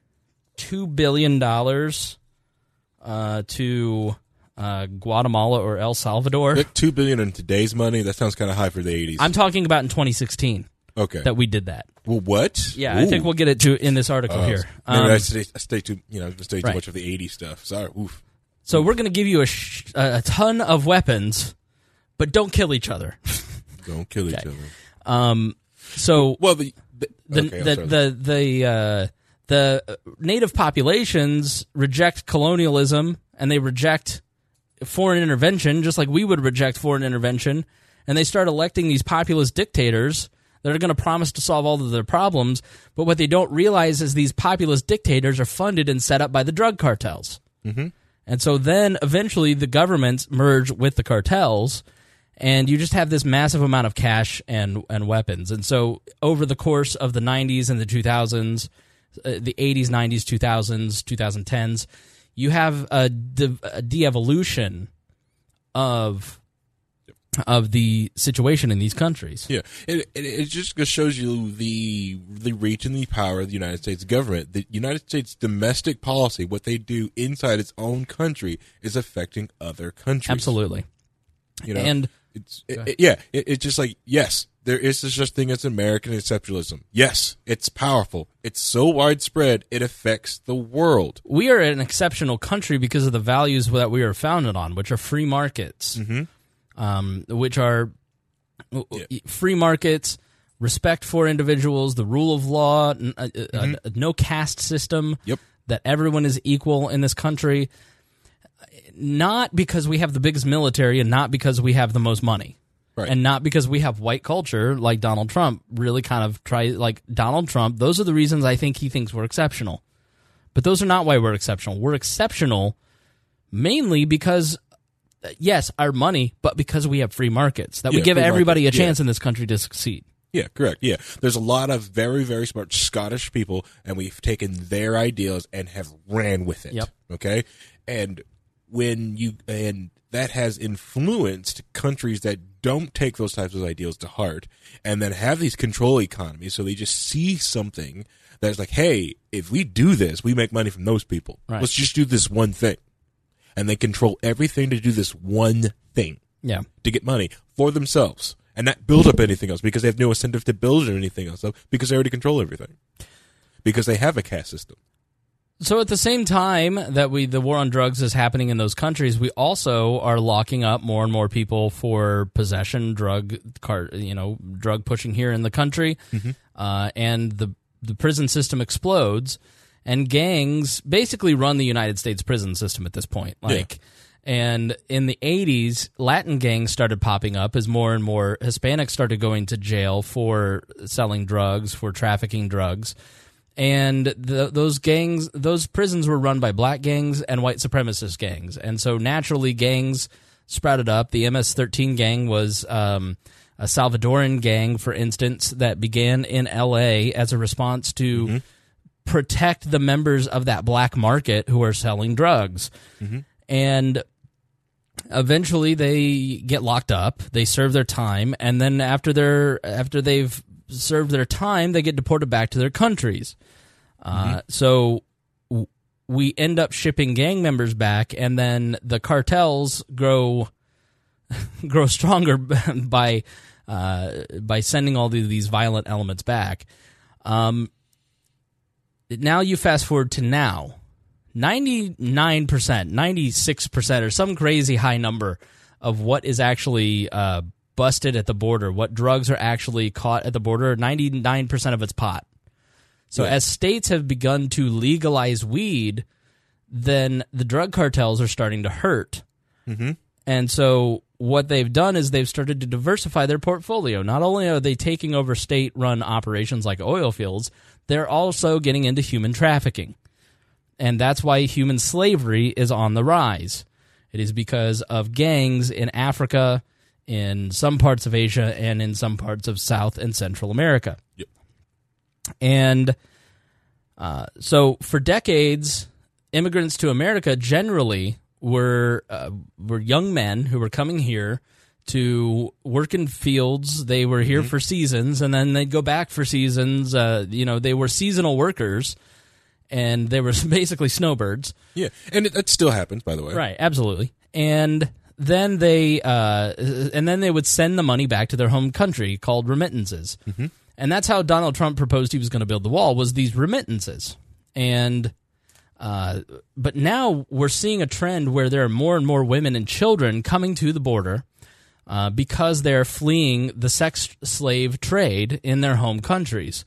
two billion dollars uh, to uh, Guatemala or El Salvador. Like two billion in today's money. That sounds kind of high for the eighties. I'm talking about in 2016 okay. that we did that. well, what? Yeah, I think we'll get it to in this article Uh, here. Maybe Um, I stay, I stay too, you know, stay too right. much of the '80s stuff. Sorry. Oof. so we're going to give you a, sh- a ton of weapons, but don't kill each other. (laughs) Don't kill each other. Um, so Well, the the the okay, I'm the, the the uh, the native populations reject colonialism and they reject foreign intervention, just like we would reject foreign intervention. And they start electing these populist dictators that are going to promise to solve all of their problems. But what they don't realize is these populist dictators are funded and set up by the drug cartels. Mm-hmm. And so then eventually the governments merge with the cartels and you just have this massive amount of cash and and weapons. And so over the course of the 90s and the 2000s, uh, the 80s, 90s, 2000s, 2010s, you have a, de- a de-evolution of of the situation in these countries. Yeah, it, it, it just shows you the the reach and the power of the United States government. The United States domestic policy, what they do inside its own country, is affecting other countries. Absolutely. you know, And it's it, yeah, it, it's just like yes, there is this such thing as American exceptionalism. Yes, it's powerful. It's so widespread, it affects the world. we are an exceptional country because of the values that we are founded on, which are free markets, mm-hmm. um, which are free markets, respect for individuals, the rule of law, n- a, a- a no caste system, Yep. that everyone is equal in this country. Not because we have the biggest military and not because we have the most money. Right. And not because we have white culture like Donald Trump really kind of try like Donald Trump. Those are the reasons I think he thinks we're exceptional. But those are not why we're exceptional. We're exceptional mainly because, uh, yes, our money, but because we have free markets that we give everybody market, a yeah. chance in this country to succeed. Yeah, correct. Yeah, there's a lot of very, very smart Scottish people, and we've taken their ideas and have ran with it. Yep. Okay, and when you and that has influenced countries that don't take those types of ideals to heart, and then have these control economies, so they just see something that's like, hey, if we do this, we make money from those people. Right. Let's just do this one thing, and they control everything to do this one thing Yeah. to get money for themselves and not build up anything else because they have no incentive to build anything else up because they already control everything. Because they have a caste system. So at the same time that we the war on drugs is happening in those countries, we also are locking up more and more people for possession, drug car, you know, drug pushing here in the country, uh, and the the prison system explodes, and gangs basically run the United States prison system at this point. Like, and in the '80s, Latin gangs started popping up as more and more Hispanics started going to jail for selling drugs, for trafficking drugs and the, those gangs, those prisons were run by black gangs and white supremacist gangs, and so naturally gangs sprouted up. The MS-13 gang was um, a Salvadoran gang, for instance, that began in L.A. as a response to protect the members of that black market who are selling drugs, and eventually they get locked up. They serve their time. And then after their after they've served their time they get deported back to their countries. Uh, so w- we end up shipping gang members back and then the cartels grow (laughs) grow stronger (laughs) by uh, by sending all the, these violent elements back. Um, now you fast forward to now. 99%, 96%, or some crazy high number of what is actually uh, busted at the border, what drugs are actually caught at the border, 99% of it's pot. So Yeah. as states have begun to legalize weed, then the drug cartels are starting to hurt. Mm-hmm. And so what they've done is they've started to diversify their portfolio. Not only are they taking over state run operations like oil fields, they're also getting into human trafficking and that's why human slavery is on the rise. It is because of gangs in Africa, in some parts of Asia, and in some parts of South and Central America. Yep. And uh, so, for decades, immigrants to America generally were uh, were young men who were coming here to work in fields. They were here for seasons, and then they'd go back for seasons. Uh, you know, they were seasonal workers, and they were (laughs) basically snowbirds. Yeah, and it, that still happens, by the way. Right, absolutely. And then they uh, and then they would send the money back to their home country called remittances. And that's how Donald Trump proposed he was going to build the wall was these remittances. And uh, but now we're seeing a trend where there are more and more women and children coming to the border uh, because they're fleeing the sex slave trade in their home countries.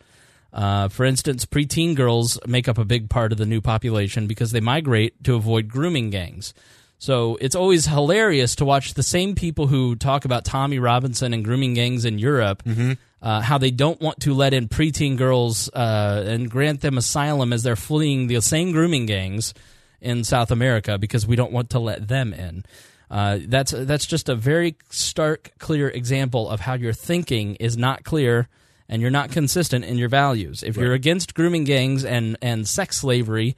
Uh, for instance, preteen girls make up a big part of the new population because they migrate to avoid grooming gangs. So it's always hilarious to watch the same people who talk about Tommy Robinson and grooming gangs in Europe, uh, how they don't want to let in preteen girls uh, and grant them asylum as they're fleeing the same grooming gangs in South America because we don't want to let them in. Uh, that's that's just a very stark, clear example of how your thinking is not clear and you're not consistent in your values. If you're against grooming gangs and and sex slavery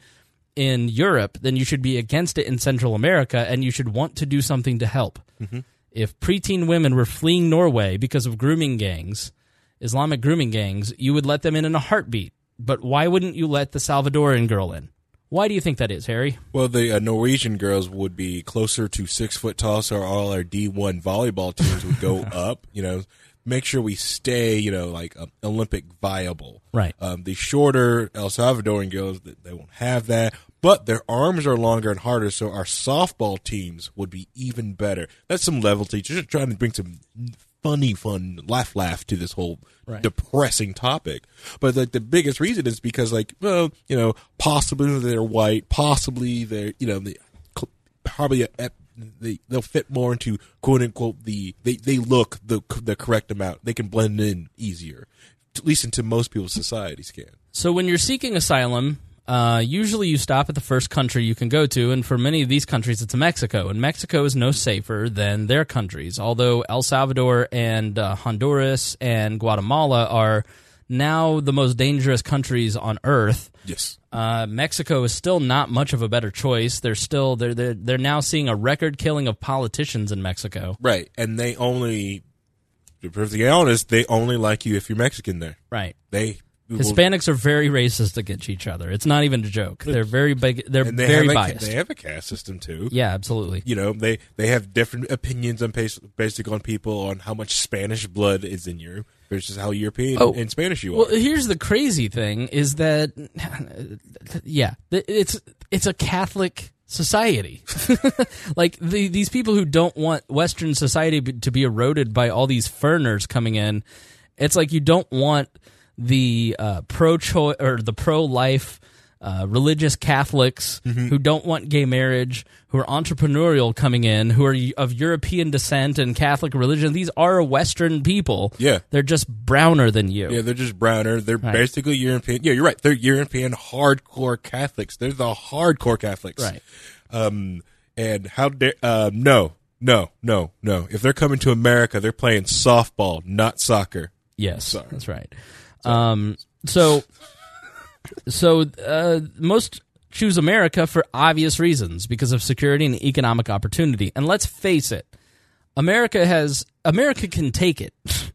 in Europe, then you should be against it in Central America and you should want to do something to help. If preteen women were fleeing Norway because of grooming gangs, Islamic grooming gangs, you would let them in in a heartbeat. But why wouldn't you let the Salvadoran girl in? Why do you think that is, Harry? Well, the uh, Norwegian girls would be closer to six foot tall, so all our D one volleyball teams would go (laughs) up. You know, make sure we stay, you know, like um, Olympic viable. Right. Um, the shorter El Salvadoran girls, they won't have that, but their arms are longer and harder, so our softball teams would be even better. That's some level teachers just trying to bring some funny, fun, laugh, laugh to this whole Right. depressing topic. But like the biggest reason is because like, well, you know, possibly they're white, possibly they're, you know, they probably a, they they'll fit more into quote unquote the they they look the the correct amount. They can blend in easier, at least into most people's societies can. So when you're seeking asylum, uh, usually you stop at the first country you can go to, and for many of these countries, it's Mexico. And Mexico is no safer than their countries. Although El Salvador and uh, Honduras and Guatemala are now the most dangerous countries on earth. Yes. Uh, Mexico is still not much of a better choice. They're still they're they're, they're now seeing a record killing of politicians in Mexico. Right, and they only, to be perfectly honest, they only like you if you're Mexican. There, Right. they will- Hispanics are very racist against each other. It's not even a joke. They're very big. They're they very have a, biased. They have a caste system too. yeah, absolutely. you know they they have different opinions on bas- based on people on how much Spanish blood is in you versus how European Oh. and Spanish you are. Well, here's the crazy thing: is that (laughs) yeah, it's it's a Catholic society. (laughs) like the, these people who don't want Western society to be eroded by all these foreigners coming in. It's like you don't want the uh, pro choice or the pro life uh, religious Catholics Mm-hmm. who don't want gay marriage, who are entrepreneurial coming in, who are of European descent and Catholic religion. These are Western people. Yeah. they're just browner than you. Yeah, they're just browner. They're Right. basically European. Yeah, you're right. They're European hardcore Catholics. They're the hardcore Catholics. Right. Um, and how dare, uh, no, no, no, no. If they're coming to America, they're playing softball, not soccer. Yes, Sorry. that's right. Um, so, so uh, most choose America for obvious reasons because of security and economic opportunity. And let's face it, America has America can take it. (laughs)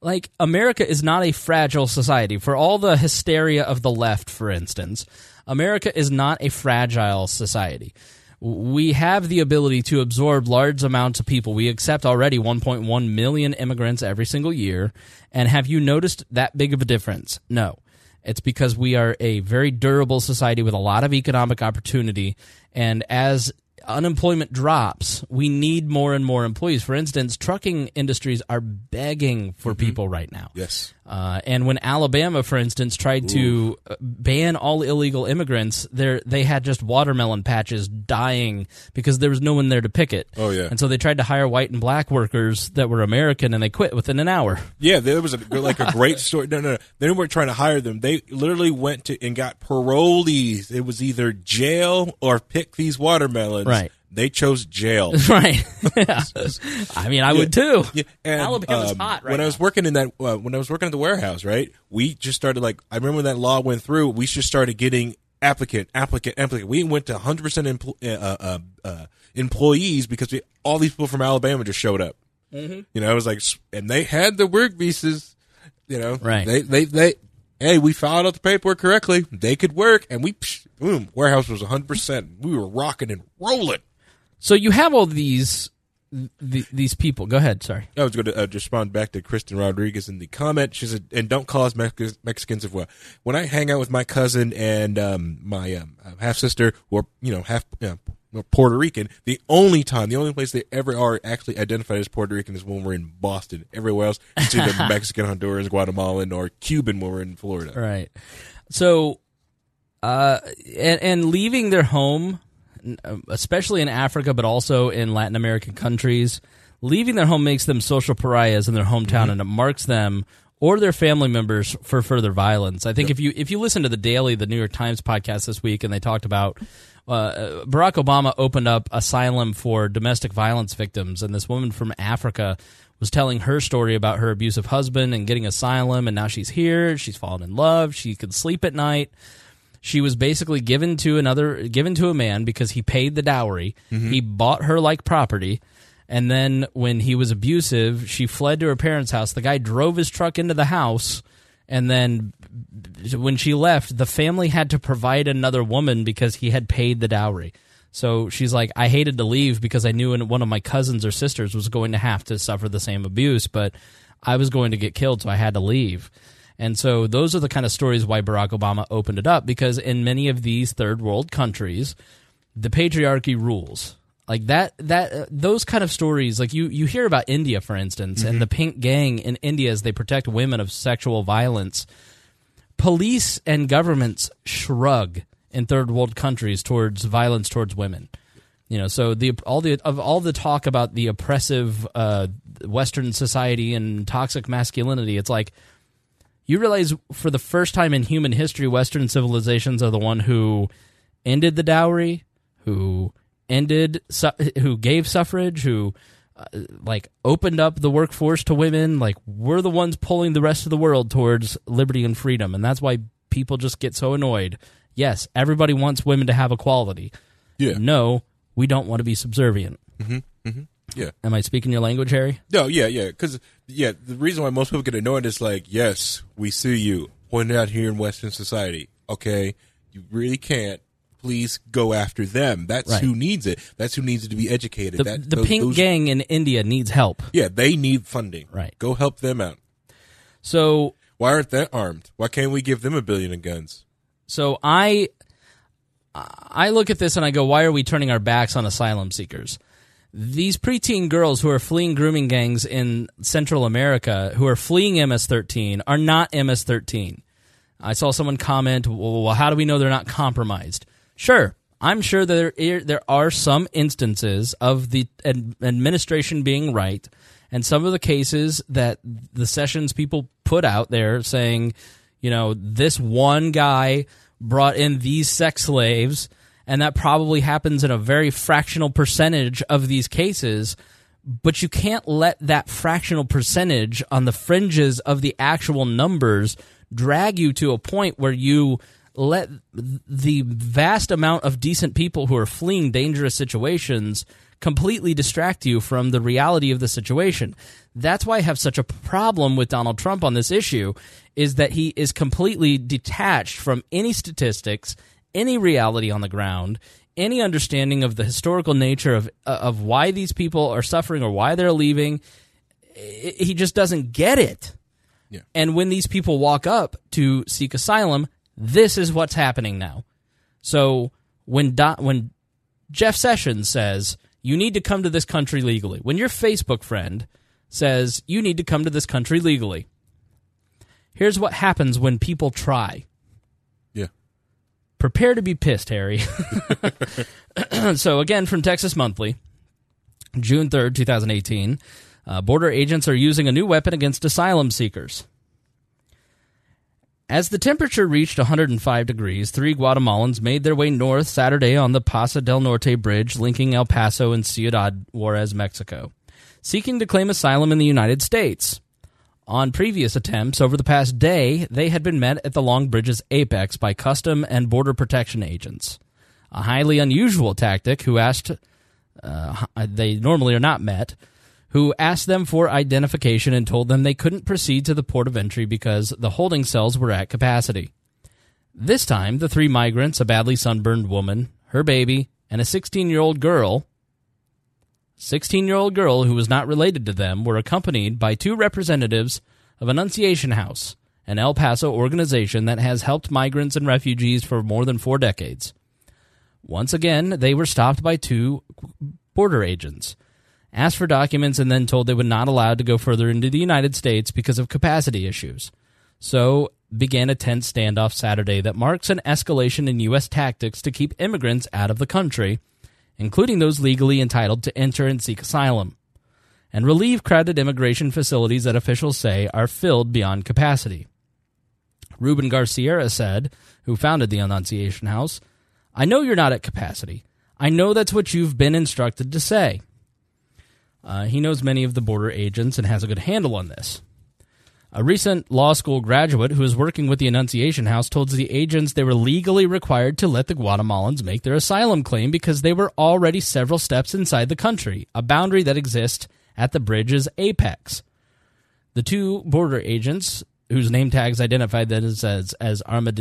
like America is not a fragile society. For all the hysteria of the left, for instance, America is not a fragile society. We have the ability to absorb large amounts of people. We accept already 1.1 million immigrants every single year. And have you noticed that big of a difference? No. It's because we are a very durable society with a lot of economic opportunity. And as unemployment drops, we need more and more employees. For instance, trucking industries are begging for mm-hmm. people right now. Yes. Uh, and when Alabama, for instance, tried to uh, ban all illegal immigrants, there they had just watermelon patches dying because there was no one there to pick it. Oh, yeah. And so they tried to hire white and black workers that were American, and they quit within an hour. Yeah, there was a, like a great story. No, no, no. They weren't trying to hire them. They literally went to and got parolees. It was either jail or pick these watermelons. Right. They chose jail. (laughs) right. I mean, I would too. Yeah, and, Alabama's um, hot right when I was now. working in that, uh, when I was working at the warehouse, right? We just started like I remember when that law went through. We just started getting applicant, applicant, applicant. We went to 100 percent empl- uh, uh, uh, employees because we, all these people from Alabama just showed up. Mm-hmm. You know, it was like, and they had the work visas. You know, Right. They, they, they. Hey, we filed out the paperwork correctly. They could work, and we, psh, boom, warehouse was 100. percent We were rocking and rolling. So you have all these th- these people. Go ahead. Sorry. I was going to uh, respond back to Kristen Rodriguez in the comment. She said, "And don't call us Mex- Mexicans if well. When I hang out with my cousin and um, my um, half sister, who are you know half you know, Puerto Rican, the only time, the only place they ever are actually identified as Puerto Rican is when we're in Boston. Everywhere else, it's either (laughs) Mexican, Honduran, Guatemalan, or Cuban when we're in Florida. Right. So, uh, and, and leaving their home, uh, especially in Africa, but also in Latin American countries, leaving their home makes them social pariahs in their hometown, and it marks them or their family members for further violence. I think if you if you listen to the Daily, the New York Times podcast this week, and they talked about. Uh, Barack Obama opened up asylum for domestic violence victims, and this woman from Africa was telling her story about her abusive husband and getting asylum, and now she's here. She's fallen in love. She can sleep at night. She was basically given to another, given to a man because he paid the dowry. Mm-hmm. He bought her like property, and then when he was abusive, she fled to her parents' house. The guy drove his truck into the house, and then when she left, the family had to provide another woman because he had paid the dowry. So she's like, I hated to leave because I knew one of my cousins or sisters was going to have to suffer the same abuse, but I was going to get killed, so I had to leave. And so those are the kind of stories why Barack Obama opened it up because in many of these third world countries, the patriarchy rules. Like that that uh, those kind of stories like you you hear about India for instance and the pink gang in India as they protect women of sexual violence police and governments shrug in third world countries towards violence towards women. You know, so the all the of all the talk about the oppressive uh, Western society and toxic masculinity, it's like you realize for the first time in human history, Western civilizations are the one who ended the dowry, who ended, su- who gave suffrage, who uh, like opened up the workforce to women. Like we're the ones pulling the rest of the world towards liberty and freedom, and that's why people just get so annoyed. Yes, everybody wants women to have equality. Yeah. No, we don't want to be subservient. Yeah. Am I speaking your language, Harry? No, yeah, yeah, because yeah, the reason why most people get annoyed is like, yes, we see you. We're not here in Western society. Okay, you really can't. Please go after them. That's Right. who needs it. That's who needs it to be educated. The, that, the those- pink those- gang in India needs help. Yeah, they need funding. Right. Go help them out. So Why aren't they armed? Why can't we give them a billion of guns? So I I look at this and I go, why are we turning our backs on asylum seekers? These preteen girls who are fleeing grooming gangs in Central America, who are fleeing MS-13, are not MS-13. I saw someone comment, well, how do we know they're not compromised? Sure, I'm sure there there are some instances of the ad- administration being right, and some of the cases that the sessions people put out there saying, you know, this one guy brought in these sex slaves, and that probably happens in a very fractional percentage of these cases. But you can't let that fractional percentage on the fringes of the actual numbers drag you to a point where you let the vast amount of decent people who are fleeing dangerous situations completely distract you from the reality of the situation. That's why I have such a problem with Donald Trump on this issue is that he is completely detached from any statistics, any reality on the ground, any understanding of the historical nature of uh, of why these people are suffering or why they're leaving. He just doesn't get it. Yeah. And when these people walk up to seek asylum, this is what's happening now. So when Do- when Jeff Sessions says you need to come to this country legally, when your Facebook friend says you need to come to this country legally, here's what happens when people try. Prepare to be pissed, Harry. (laughs) so again, from Texas Monthly, June third, two thousand eighteen. Uh, border agents are using a new weapon against asylum seekers. As the temperature reached 105 degrees, three Guatemalans made their way north Saturday on the Paso del Norte bridge linking El Paso and Ciudad Juarez, Mexico, seeking to claim asylum in the United States. On previous attempts over the past day, they had been met at the Long Bridge's apex by Custom and Border Protection agents. A highly unusual tactic who asked, uh, they normally are not met, who asked them for identification and told them they couldn't proceed to the port of entry because the holding cells were at capacity. This time, the three migrants, a badly sunburned woman, her baby, and a 16 year old girl, 16 year old girl who was not related to them, were accompanied by two representatives of Annunciation House, an El Paso organization that has helped migrants and refugees for more than four decades. Once again, they were stopped by two border agents asked for documents, and then told they were not allowed to go further into the United States because of capacity issues. So began a tense standoff Saturday that marks an escalation in U.S. tactics to keep immigrants out of the country, including those legally entitled to enter and seek asylum, and relieve crowded immigration facilities that officials say are filled beyond capacity. Ruben Garcia said, who founded the Annunciation House, I know you're not at capacity. I know that's what you've been instructed to say. Uh, he knows many of the border agents and has a good handle on this. A recent law school graduate who is working with the Annunciation House told the agents they were legally required to let the Guatemalans make their asylum claim because they were already several steps inside the country, a boundary that exists at the bridge's apex. The two border agents, whose name tags identified them as, as, as uh,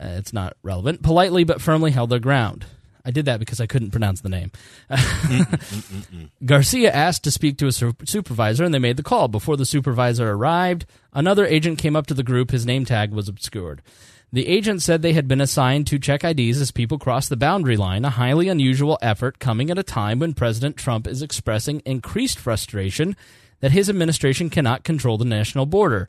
it's not relevant, politely but firmly held their ground. I did that because I couldn't pronounce the name. (laughs) Garcia asked to speak to a su- supervisor, and they made the call. Before the supervisor arrived, another agent came up to the group. His name tag was obscured. The agent said they had been assigned to check IDs as people crossed the boundary line, a highly unusual effort coming at a time when President Trump is expressing increased frustration that his administration cannot control the national border.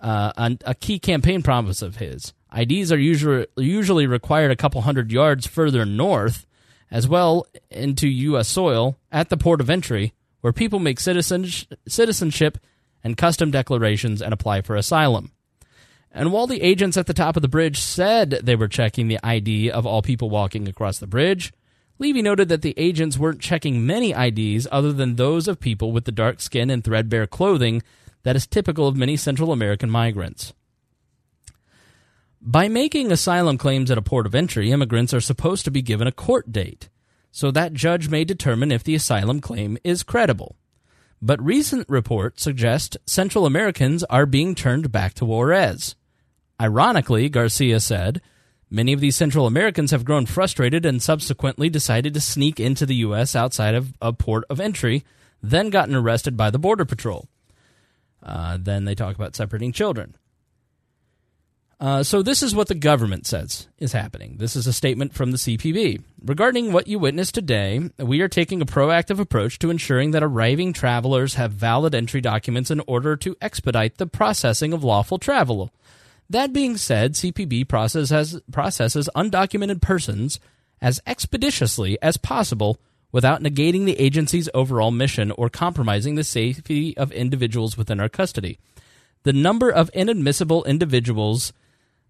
Uh, a, a key campaign promise of his. IDs are usually usually required a couple hundred yards further north, as well into U.S. soil at the port of entry, where people make citizenship and custom declarations and apply for asylum. And while the agents at the top of the bridge said they were checking the ID of all people walking across the bridge, Levy noted that the agents weren't checking many IDs other than those of people with the dark skin and threadbare clothing that is typical of many Central American migrants. By making asylum claims at a port of entry, immigrants are supposed to be given a court date, so that judge may determine if the asylum claim is credible. But recent reports suggest Central Americans are being turned back to Juarez. Ironically, Garcia said, many of these Central Americans have grown frustrated and subsequently decided to sneak into the U.S. outside of a port of entry, then gotten arrested by the Border Patrol. Uh, then they talk about separating children. Uh, so, this is what the government says is happening. This is a statement from the CPB. Regarding what you witnessed today, we are taking a proactive approach to ensuring that arriving travelers have valid entry documents in order to expedite the processing of lawful travel. That being said, CPB processes, processes undocumented persons as expeditiously as possible without negating the agency's overall mission or compromising the safety of individuals within our custody. The number of inadmissible individuals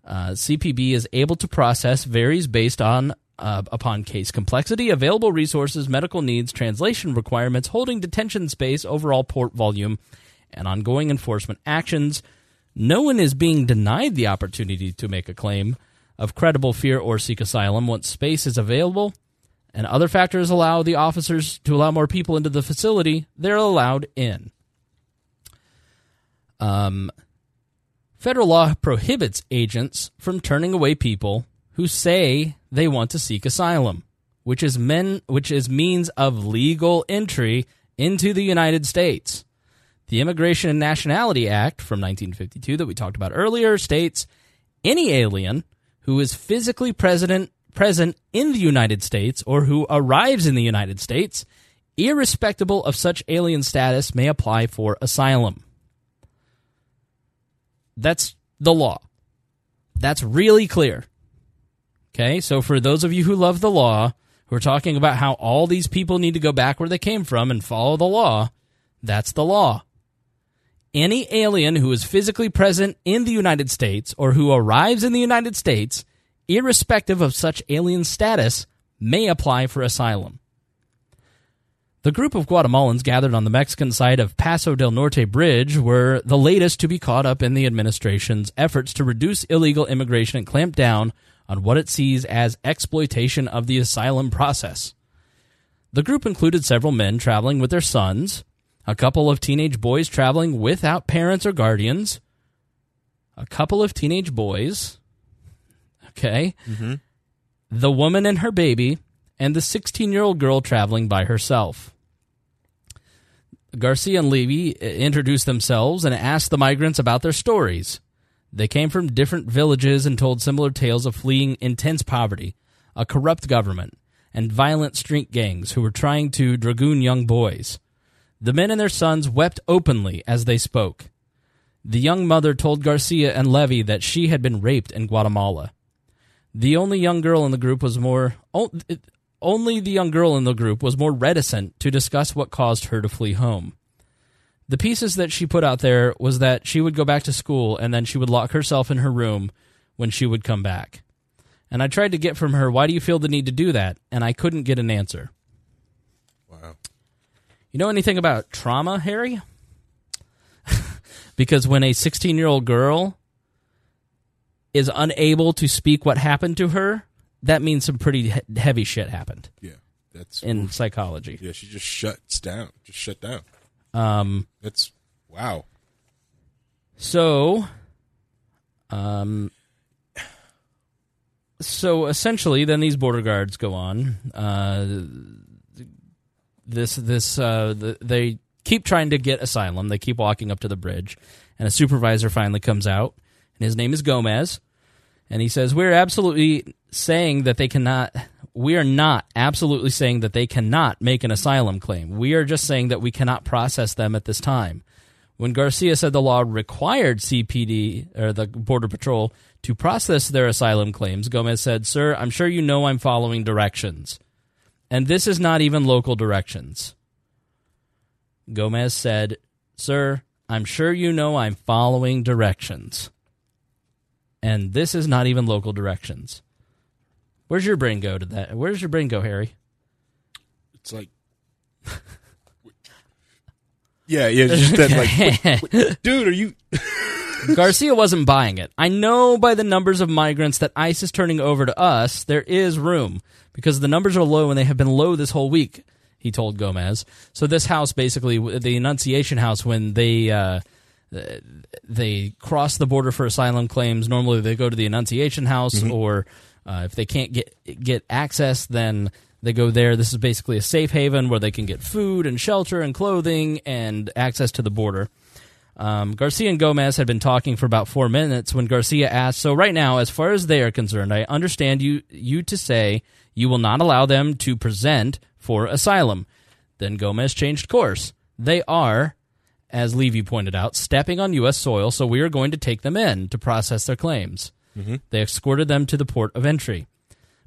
uh, CPB is able to process varies based on uh, upon case complexity, available resources, medical needs, translation requirements, holding detention space, overall port volume, and ongoing enforcement actions. No one is being denied the opportunity to make a claim of credible fear or seek asylum once space is available and other factors allow the officers to allow more people into the facility, they're allowed in. Um, federal law prohibits agents from turning away people who say they want to seek asylum, which is men, which is means of legal entry into the United States. The Immigration and Nationality Act from 1952 that we talked about earlier states any alien who is physically present present in the United States or who arrives in the United States, irrespective of such alien status, may apply for asylum. That's the law. That's really clear. Okay, so for those of you who love the law, who are talking about how all these people need to go back where they came from and follow the law, that's the law. Any alien who is physically present in the United States or who arrives in the United States, irrespective of such alien status, may apply for asylum. The group of Guatemalans gathered on the Mexican side of Paso del Norte Bridge were the latest to be caught up in the administration's efforts to reduce illegal immigration and clamp down on what it sees as exploitation of the asylum process. The group included several men traveling with their sons, a couple of teenage boys traveling without parents or guardians, a couple of teenage boys, okay, Mm-hmm. the woman and her baby, and the 16 year old girl traveling by herself. Garcia and Levy introduced themselves and asked the migrants about their stories. They came from different villages and told similar tales of fleeing intense poverty, a corrupt government, and violent street gangs who were trying to dragoon young boys. The men and their sons wept openly as they spoke. The young mother told Garcia and Levy that she had been raped in Guatemala. The only young girl in the group was more o- only the young girl in the group was more reticent to discuss what caused her to flee home. The pieces that she put out there was that she would go back to school and then she would lock herself in her room when she would come back. And I tried to get from her, why do you feel the need to do that? And I couldn't get an answer. Wow. You know anything about trauma, Harry? (laughs) because when a 16 year old girl is unable to speak what happened to her, that means some pretty he- heavy shit happened Yeah. That's in psychology. yeah. She just shuts down. Just shut down. Um, That's wow. so, um, so essentially, then these border guards go on. Uh, this this uh, the, they keep trying to get asylum. They keep walking up to the bridge, and a supervisor finally comes out, and his name is Gomez, and he says, "We're absolutely saying that they cannot." We are not absolutely saying that they cannot make an asylum claim. We are just saying that we cannot process them at this time. When Garcia said the law required CBP or the Border Patrol to process their asylum claims, Gomez said, Sir, I'm sure you know I'm following directions. And this is not even local directions. Gomez said, Sir, I'm sure you know I'm following directions. And this is not even local directions. Where's your brain go to that? Where's your brain go, Harry? It's like. (laughs) Yeah, yeah, it's just that like, (laughs) wait, wait, dude, are you? (laughs) Garcia wasn't buying it. I know by the numbers of migrants that ICE is turning over to us, there is room because the numbers are low and they have been low this whole week. He told Gomez. So this house, basically, the Annunciation House, when they uh, they cross the border for asylum claims, normally they go to the Annunciation House, or uh, if they can't get get access, then they go there. This is basically a safe haven where they can get food and shelter and clothing and access to the border. Um, Garcia and Gomez had been talking for about four minutes when Garcia asked, "So right now, as far as they are concerned, I understand you you to say you will not allow them to present for asylum." Then Gomez changed course. They are, as Levy pointed out, stepping on U.S. soil, so we are going to take them in to process their claims. They escorted them to the port of entry.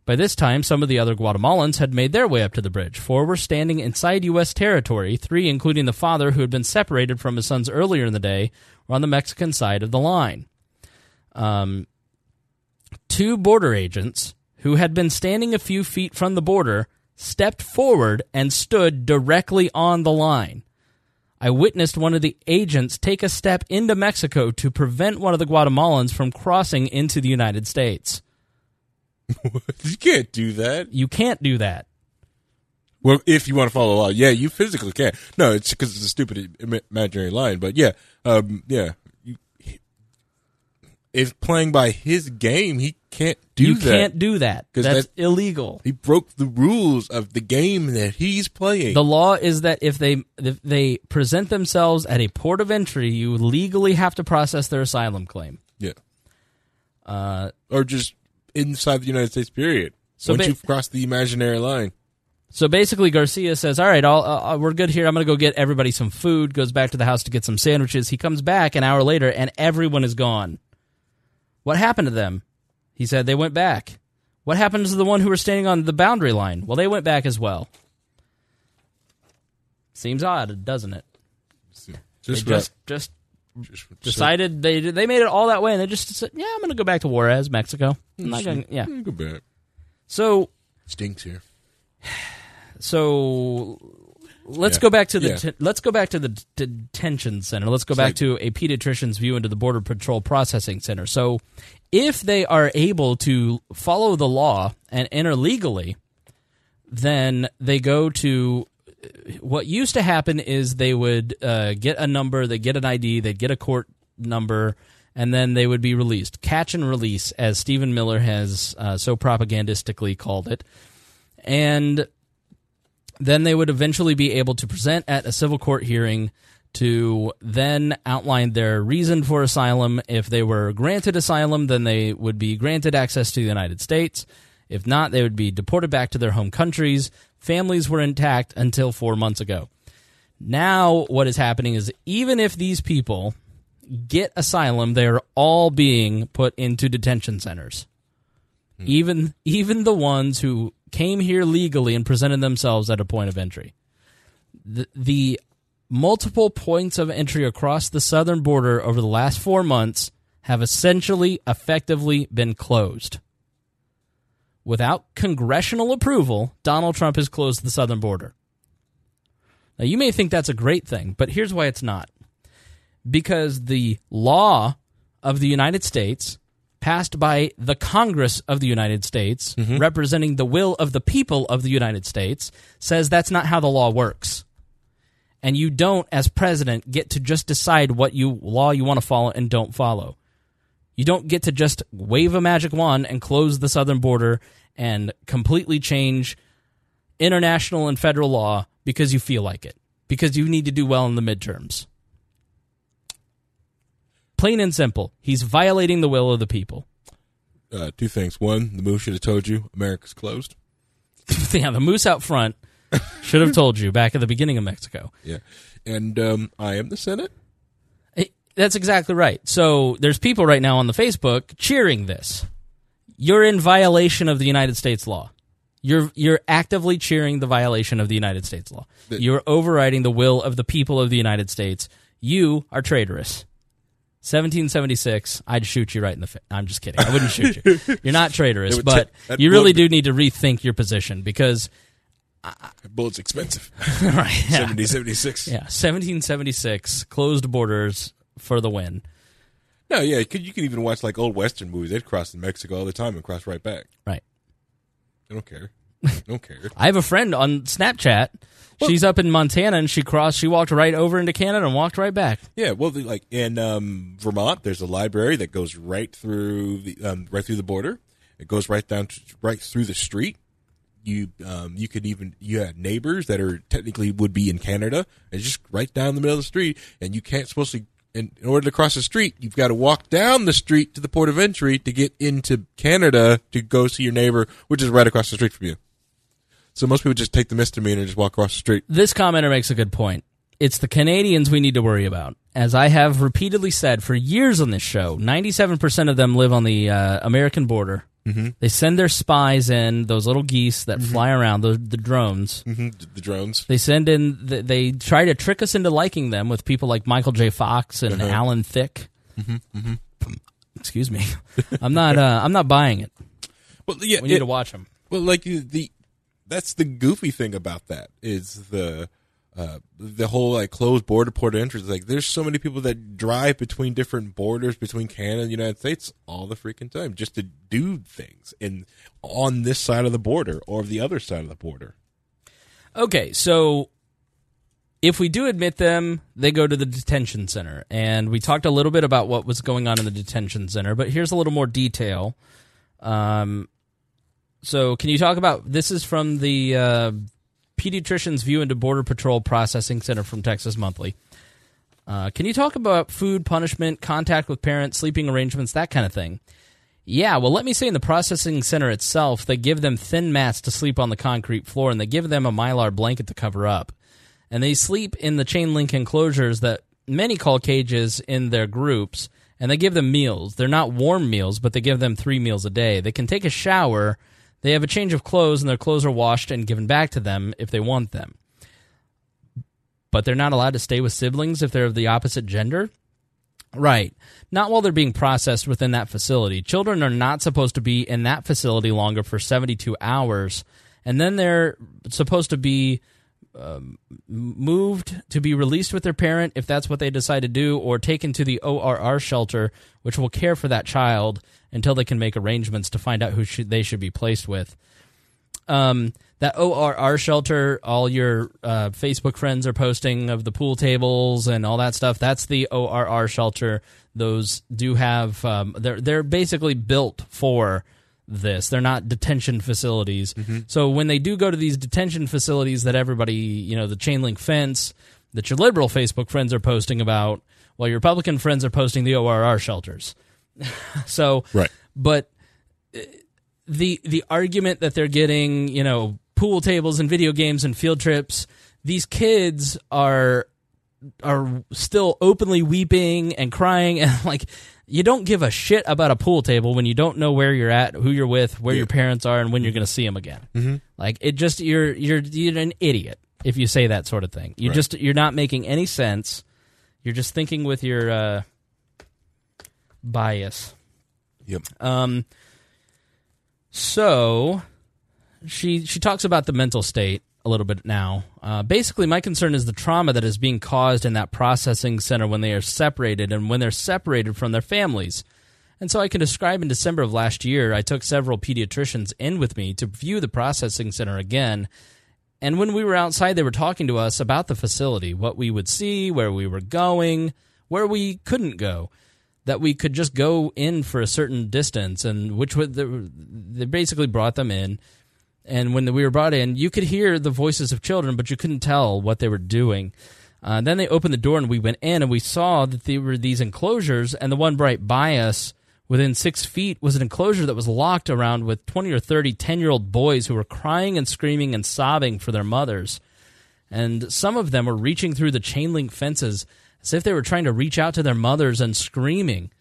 By this time, some of the other Guatemalans had made their way up to the bridge. Four were standing inside U.S. territory, three, including the father who had been separated from his sons earlier in the day, were on the Mexican side of the line. Um, two border agents who had been standing a few feet from the border stepped forward and stood directly on the line. I witnessed one of the agents take a step into Mexico to prevent one of the Guatemalans from crossing into the United States. (laughs) you can't do that. You can't do that. Well, if you want to follow law, yeah, you physically can. No, it's because it's a stupid imaginary line. But yeah, um, yeah. If playing by his game, he can't do you that. You can't do that. That's that- illegal. He broke the rules of the game that he's playing. The law is that if they if they present themselves at a port of entry, you legally have to process their asylum claim. yeah, Uh, or just inside the United States. Period. So Once ba- you've crossed the imaginary line, So basically, Garcia says, "All right, I'll, uh, we're good here. I'm going to go get everybody some food." Goes back to the house to get some sandwiches. He comes back an hour later, and everyone is gone. What happened to them? He said they went back. What happened to the one who were standing on the boundary line? Well, they went back as well. Seems odd, doesn't it? just They just, just just just decided they they made it all that way, and they just said, "Yeah, I'm going to go back to Juarez, Mexico." I'm not gonna, yeah. Go back. So Stinks here. so let's Yeah. go back to the Yeah. t- let's go back to the d- detention center. Let's go It's back like- to a pediatrician's view into the border patrol processing center. So if they are able to follow the law and enter legally, then they go to what used to happen is they would uh, get a number, they get an ID, they get a court number, and then they would be released. Catch and release, as Stephen Miller has uh, so propagandistically called it. And then they would eventually be able to present at a civil court hearing to then outline their reason for asylum. If they were granted asylum, then they would be granted access to the United States. If not, they would be deported back to their home countries. Families were intact until four months ago. Now, what is happening is even if these people get asylum, they are all being put into detention centers. Hmm. Even even the ones who came here legally and presented themselves at a point of entry. The, the multiple points of entry across the southern border over the last four months have essentially effectively been closed. Without congressional approval, Donald Trump has closed the southern border. Now, you may think that's a great thing, but here's why it's not. Because the law of the United States, passed by the Congress of the United States, mm-hmm. representing the will of the people of the United States, says that's not how the law works. And you don't, as president, get to just decide what you law you want to follow and don't follow. You don't get to just wave a magic wand and close the southern border and completely change international and federal law because you feel like it, because you need to do well in the midterms. Plain and simple, he's violating the will of the people. Uh, two things. One, the moose should have told you America's closed. (laughs) yeah, the moose out front should have told you back at the beginning of Mexico. Yeah, and um, I am the Senate. That's exactly right. So there's people right now on the Facebook cheering this. You're in violation of the United States law. You're you're actively cheering the violation of the United States law. You're overriding the will of the people of the United States. You are traitorous. 1776, I'd shoot you right in the face. I'm just kidding. I wouldn't shoot you. (laughs) You're not traitorous, It but you really do need to rethink your position because Bullet's expensive. (laughs) right, yeah. Seventy seventy six. Yeah, 1776, closed borders for the win. No, yeah, you could, you can even watch like old Western movies. They'd cross in Mexico all the time and cross right back. Right. I don't care. (laughs) I don't care. I have a friend on Snapchat. She's up in Montana and she crossed. She walked right over into Canada and walked right back. Yeah, well, the- like in um, Vermont, there's a library that goes right through the um, right through the border. It goes right down to, right through the street. You um, you could even you have neighbors that are technically would be in Canada. It's just right down the middle of the street, and you can't supposed to. In, in order to cross the street, you've got to walk down the street to the port of entry to get into Canada to go see your neighbor, which is right across the street from you. So most people just take the misdemeanor and just walk across the street. This commenter makes a good point. it's the Canadians we need to worry about. As I have repeatedly said for years on this show, 97% of them live on the uh, American border. Mm-hmm. They send their spies in, those little geese that fly around, the, the drones. hmm The drones. They send in, th- they try to trick us into liking them with people like Michael J. Fox and Uh-huh. Alan Thicke. Excuse me. (laughs) I'm not, uh, I'm not buying it. Well, yeah, We need it- to watch them. Well, like the that's the goofy thing about that is the uh, the whole like closed border port entry. Like, there's so many people that drive between different borders between Canada and the United States all the freaking time just to do things in on this side of the border or the other side of the border. Okay, so if we do admit them, they go to the detention center. And we talked a little bit about what was going on in the detention center, but here's a little more detail. Um, so, can you talk about this? Is from the uh, Pediatrician's View into Border Patrol Processing Center from Texas Monthly. Uh, can you talk about food, punishment, contact with parents, sleeping arrangements, that kind of thing? Yeah, well, let me say in the processing center itself, they give them thin mats to sleep on the concrete floor and they give them a mylar blanket to cover up. And they sleep in the chain link enclosures that many call cages in their groups, and they give them meals. They're not warm meals, but they give them three meals a day. They can take a shower, they have a change of clothes, and their clothes are washed and given back to them if they want them. But they're not allowed to stay with siblings if they're of the opposite gender. Right. Not while they're being processed within that facility. Children are not supposed to be in that facility longer for 72 hours. And then they're supposed to be um, moved to be released with their parent if that's what they decide to do, or taken to the ORR shelter, which will care for that child until they can make arrangements to find out who should, they should be placed with um, that ORR shelter, all your uh, Facebook friends are posting of the pool tables and all that stuff. That's the ORR shelter. Those do have um, they're they're basically built for this. They're not detention facilities. Mm-hmm. So when they do go to these detention facilities that everybody, you know, the chain link fence that your liberal Facebook friends are posting about, while your Republican friends are posting the ORR shelters. (laughs) so Right. but uh, the the argument that they're getting, you know, pool tables and video games and field trips, these kids are are still openly weeping and crying (laughs) and like you don't give a shit about a pool table when you don't know where you're at, who you're with, where your parents are, and when you're going to see them again. Mm-hmm. Like it just you're you're you're an idiot if you say that sort of thing. You Right. just you're not making any sense. You're just thinking with your uh, bias. Yep. Um, so she she talks about the mental state a little bit now. Uh, basically, my concern is the trauma that is being caused in that processing center when they are separated and when they're separated from their families. And so I can describe in December of last year, I took several pediatricians in with me to view the processing center again. And when we were outside, they were talking to us about the facility, what we would see, where we were going, where we couldn't go that we could just go in for a certain distance, and which would they basically brought them in. And when we were brought in, you could hear the voices of children, but you couldn't tell what they were doing. Uh, then they opened the door, and we went in, and we saw that there were these enclosures, and the one right by us, within six feet, was an enclosure that was locked around with 20 or 30 10 year old boys who were crying and screaming and sobbing for their mothers and some of them were reaching through the chain link fences as if they were trying to reach out to their mothers and screaming.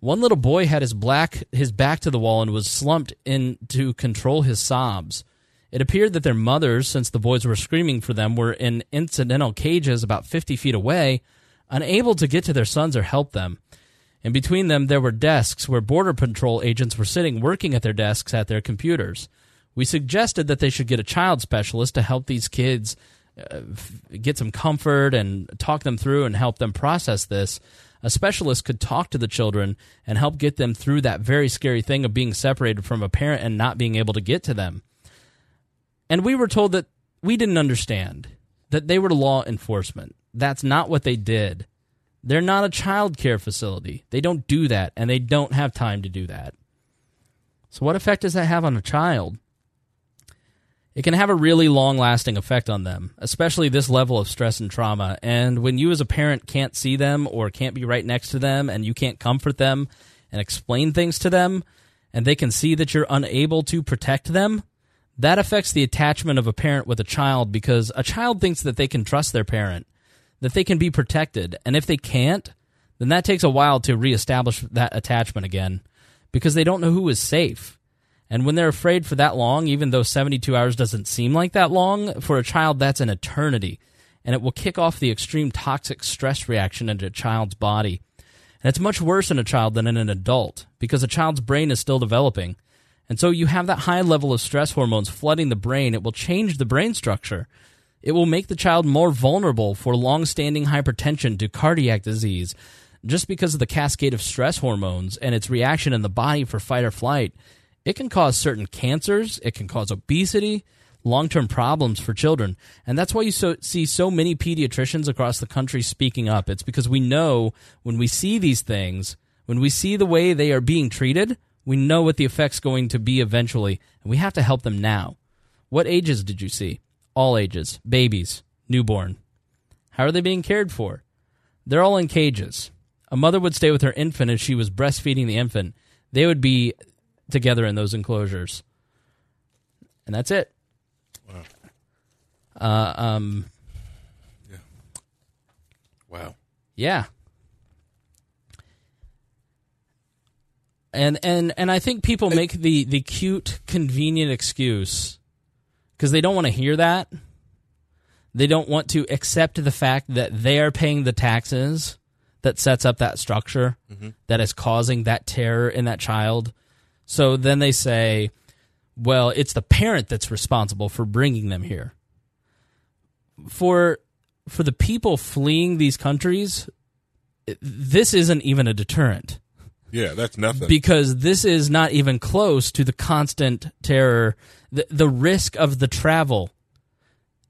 One little boy had his black his back to the wall and was slumped in to control his sobs. It appeared that their mothers, since the boys were screaming for them, were in incidental cages about 50 feet away, unable to get to their sons or help them. In between them, there were desks where Border Patrol agents were sitting working at their desks at their computers. We suggested that they should get a child specialist to help these kids uh, get some comfort and talk them through and help them process this. A specialist could talk to the children and help get them through that very scary thing of being separated from a parent and not being able to get to them. And we were told that we didn't understand, that they were law enforcement. That's not what they did. They're not a child care facility. They don't do that, and they don't have time to do that. So, what effect does that have on a child? It can have a really long lasting effect on them, especially this level of stress and trauma. And when you, as a parent, can't see them or can't be right next to them and you can't comfort them and explain things to them, and they can see that you're unable to protect them, that affects the attachment of a parent with a child because a child thinks that they can trust their parent. that they can be protected. And if they can't, then that takes a while to reestablish that attachment again because they don't know who is safe. And when they're afraid for that long, even though 72 hours doesn't seem like that long, for a child, that's an eternity. And it will kick off the extreme toxic stress reaction into a child's body. And it's much worse in a child than in an adult because a child's brain is still developing. And so you have that high level of stress hormones flooding the brain. It will change the brain structure. It will make the child more vulnerable for long standing hypertension to cardiac disease just because of the cascade of stress hormones and its reaction in the body for fight or flight. It can cause certain cancers, it can cause obesity, long term problems for children. And that's why you so, see so many pediatricians across the country speaking up. It's because we know when we see these things, when we see the way they are being treated, we know what the effect's going to be eventually, and we have to help them now. What ages did you see? All ages, babies, newborn. How are they being cared for? They're all in cages. A mother would stay with her infant as she was breastfeeding the infant. They would be together in those enclosures. And that's it. Wow. Uh, um, yeah. Wow. yeah. And and and I think people make the the cute, convenient excuse because they don't want to hear that. They don't want to accept the fact that they are paying the taxes that sets up that structure mm-hmm. that is causing that terror in that child. So then they say, well, it's the parent that's responsible for bringing them here. For for the people fleeing these countries, this isn't even a deterrent Yeah, that's nothing. because this is not even close to the constant terror, the, the risk of the travel.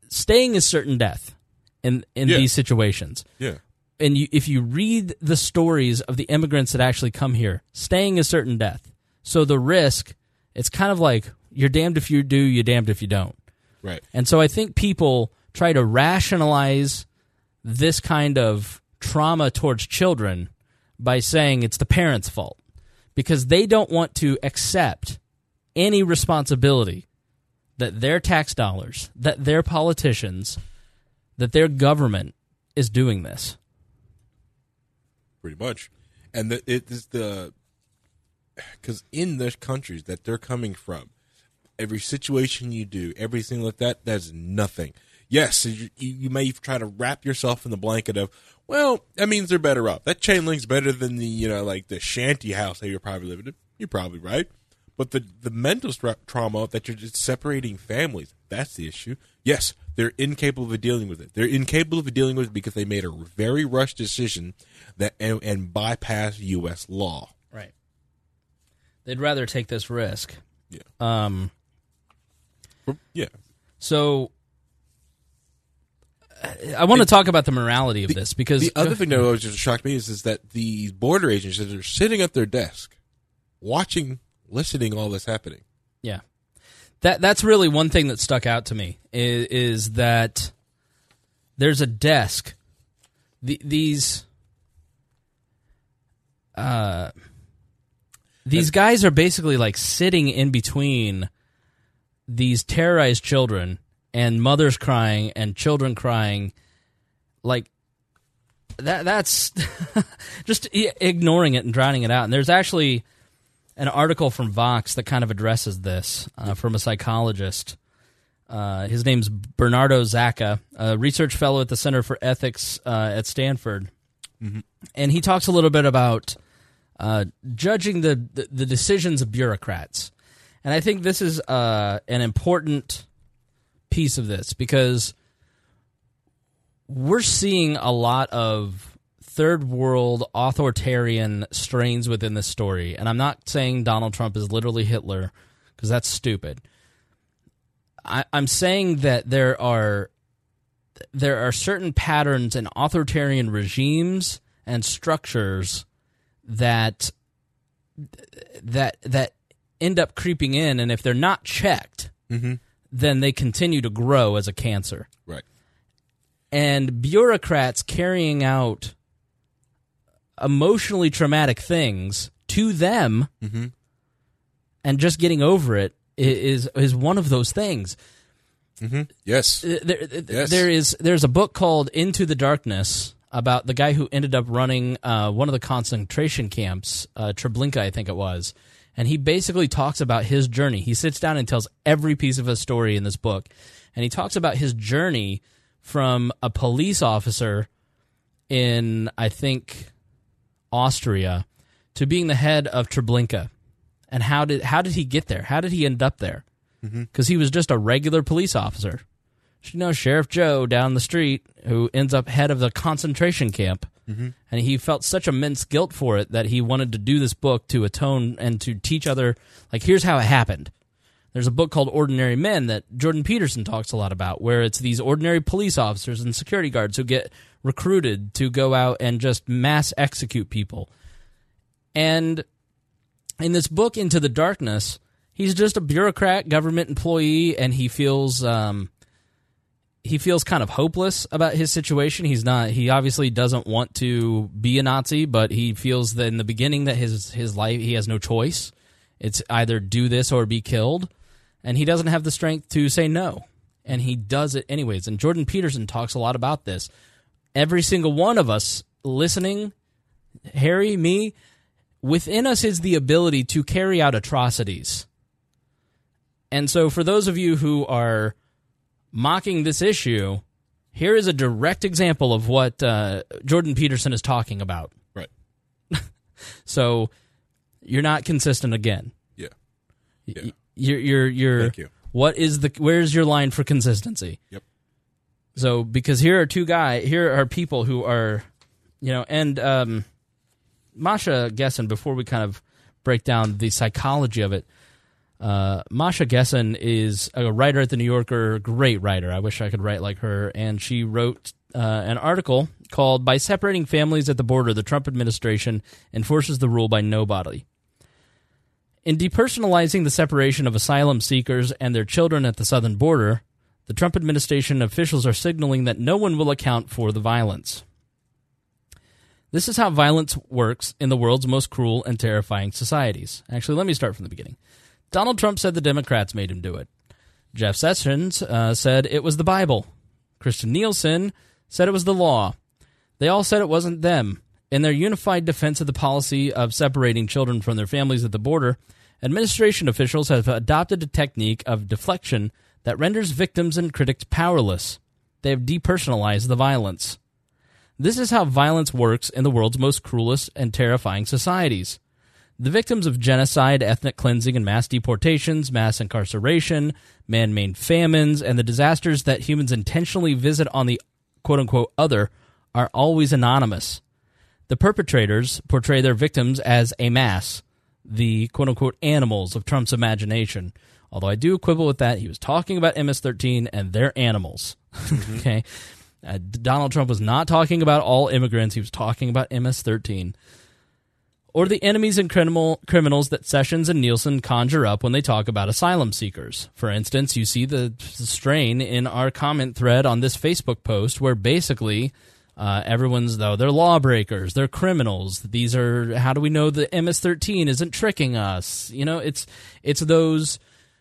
Staying is certain death in in Yeah. these situations. yeah. And you, if you read the stories of the immigrants that actually come here, staying is certain death. So the risk, it's kind of like you're damned if you do, you're damned if you don't. Right. And so I think people try to rationalize this kind of trauma towards children by saying it's the parents' fault because they don't want to accept any responsibility that their tax dollars, that their politicians, that their government is doing this. pretty much. And the, it is the because in the countries that they're coming from, every situation you do, everything like that, that's nothing. Yes, you, you may try to wrap yourself in the blanket of, well, that means they're better off. That chain link's better than the you know like the shanty house that you're probably living in. You're probably right, but the the mental stra- trauma that you're just separating families, that's the issue. Yes, they're incapable of dealing with it. They're incapable of dealing with it because they made a very rushed decision that and, and bypass U.S. law. Right. They'd rather take this risk. Yeah. Um, Yeah. so I- want to talk about the morality of this because The other thing that always just shocked me is, is that the border agents that are sitting at their desk, watching, listening, all this happening. Yeah, that that's really one thing that stuck out to me is, is that there's a desk. The, these uh, these guys are basically like sitting in between these terrorized children and mothers crying and children crying, like that. That's (laughs) just ignoring it and drowning it out. And there's actually an article from Vox that kind of addresses this uh, from a psychologist. Uh, his name's Bernardo Zacka, a research fellow at the Center for Ethics uh, at Stanford, and he talks a little bit about uh, judging the, the the decisions of bureaucrats. And I think this is uh, an important piece of this because we're seeing a lot of third world authoritarian strains within this story. And I'm not saying Donald Trump is literally Hitler because that's stupid. I, I'm saying that there are there are certain patterns in authoritarian regimes and structures that that that end up creeping in, and if they're not checked, mm-hmm. Then they continue to grow as a cancer Right. and bureaucrats carrying out emotionally traumatic things to them and just getting over it is is one of those things Yes. Uh, there, Yes. there is there's a book called Into the Darkness about the guy who ended up running uh, one of the concentration camps, uh, Treblinka, I think it was, and he basically talks about his journey. He sits down and tells every piece of his story in this book, and he talks about his journey from a police officer in I think Austria to being the head of Treblinka, and how did how did he get there? How did he end up there? Mm-hmm. Because he was just a regular police officer you know Sheriff Joe down the street who ends up head of the concentration camp. And he felt such immense guilt for it that he wanted to do this book to atone and to teach other, like, here's how it happened. There's a book called Ordinary Men that Jordan Peterson talks a lot about, where it's these ordinary police officers and security guards who get recruited to go out and just mass execute people. And in this book, Into the Darkness, he's just a bureaucrat, government employee, and he feels um, he feels kind of hopeless about his situation. He's not. He obviously doesn't want to be a Nazi, but he feels that in the beginning that his his life he has no choice. It's either do this or be killed, and he doesn't have the strength to say no, and he does it anyways. And Jordan Peterson talks a lot about this. Every single one of us listening, Harry, me, within us is the ability to carry out atrocities. And so, for those of you who are mocking this issue, here is a direct example of what uh, Jordan Peterson is talking about. Right. (laughs) So, you're not consistent again. Yeah. Yeah. You're, you're, you're. Thank you. What is the? Where's your line for consistency? Yep. So, because here are two guys, here are people who are, you know, and um, Masha Gessen. Before we kind of break down the psychology of it, uh, Masha Gessen is a writer at the New Yorker, great writer. I wish I could write like her. And she wrote uh, an article called "By Separating Families at the Border, the Trump Administration Enforces the Rule by Nobody." In depersonalizing the separation of asylum seekers and their children at the southern border, the Trump administration officials are signaling that no one will account for the violence. This is how violence works in the world's most cruel and terrifying societies. Actually, let me start from the beginning. Donald Trump said the Democrats made him do it. Jeff Sessions uh, said it was the Bible. Kirstjen Nielsen said it was the law. They all said it wasn't them. In their unified defense of the policy of separating children from their families at the border, administration officials have adopted a technique of deflection that renders victims and critics powerless. They have depersonalized the violence. This is how violence works in the world's most cruelest and terrifying societies. The victims of genocide, ethnic cleansing, and mass deportations, mass incarceration, man made famines, and the disasters that humans intentionally visit on the quote unquote other are always anonymous. The perpetrators portray their victims as a mass, the quote unquote animals of Trump's imagination. Although I do quibble with that, he was talking about MS 13 and their animals. (laughs) okay. Uh, Donald Trump was not talking about all immigrants, he was talking about MS 13 or the enemies and criminal criminals that Sessions and Nielsen conjure up when they talk about asylum seekers. For instance, you see the strain in our comment thread on this Facebook post where basically uh, everyone's though they're lawbreakers, they're criminals. These are how do we know the MS-13 isn't tricking us? You know, it's it's those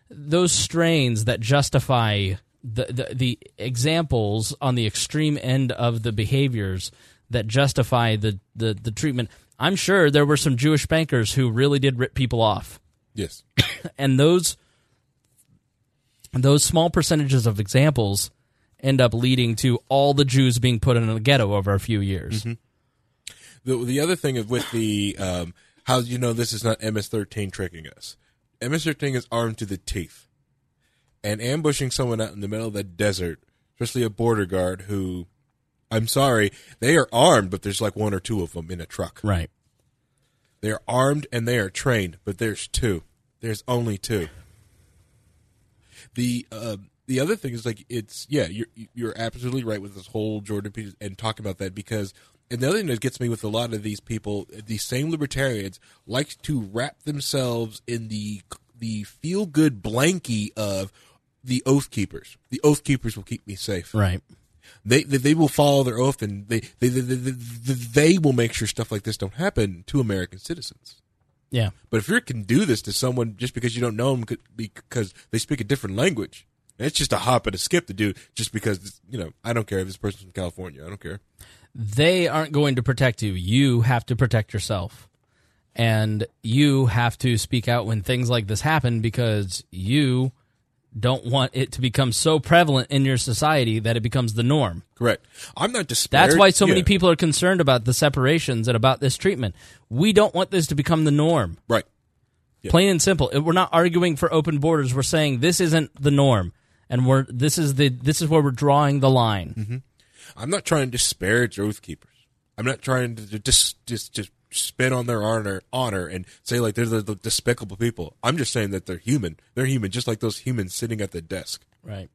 those strains that justify the, the the examples on the extreme end of the behaviors that justify the, the, the treatment. I'm sure there were some Jewish bankers who really did rip people off. Yes. (coughs) And those those small percentages of examples end up leading to all the Jews being put in a ghetto over a few years. The the other thing is with the um, how you know this is not MS-13 tricking us. MS-13 is armed to the teeth, and ambushing someone out in the middle of the desert, especially a border guard who, I'm sorry, they are armed, but there's like one or two of them in a truck. Right. They are armed and they are trained, but there's two. There's only two. The uh, the other thing is like it's yeah you're you're absolutely right with this whole Jordan Peterson and talking about that because and the other thing that gets me with a lot of these people these same libertarians like to wrap themselves in the the feel good blankie of the oath keepers. The oath keepers will keep me safe. Right. They, they they will follow their oath and they they, they they they they will make sure stuff like this don't happen to American citizens. Yeah. But if you can do this to someone just because you don't know them because they speak a different language, it's just a hop and a skip to do just because, you know, I don't care if this person's from California. I don't care. They aren't going to protect you. You have to protect yourself. And you have to speak out when things like this happen because you don't want it to become so prevalent in your society that it becomes the norm. Correct. I'm not disparaging. That's why so many people are concerned about the separations and about this treatment. We don't want this to become the norm. Right. Yeah. Plain and simple. We're not arguing for open borders. We're saying this isn't the norm, and we're this is the this is where we're drawing the line. Mm-hmm. I'm not trying to disparage oath keepers. I'm not trying to just just just spit on their honor honor and say like they're the, the despicable people. I'm just saying that they're human. They're human, just like those humans sitting at the desk. Right.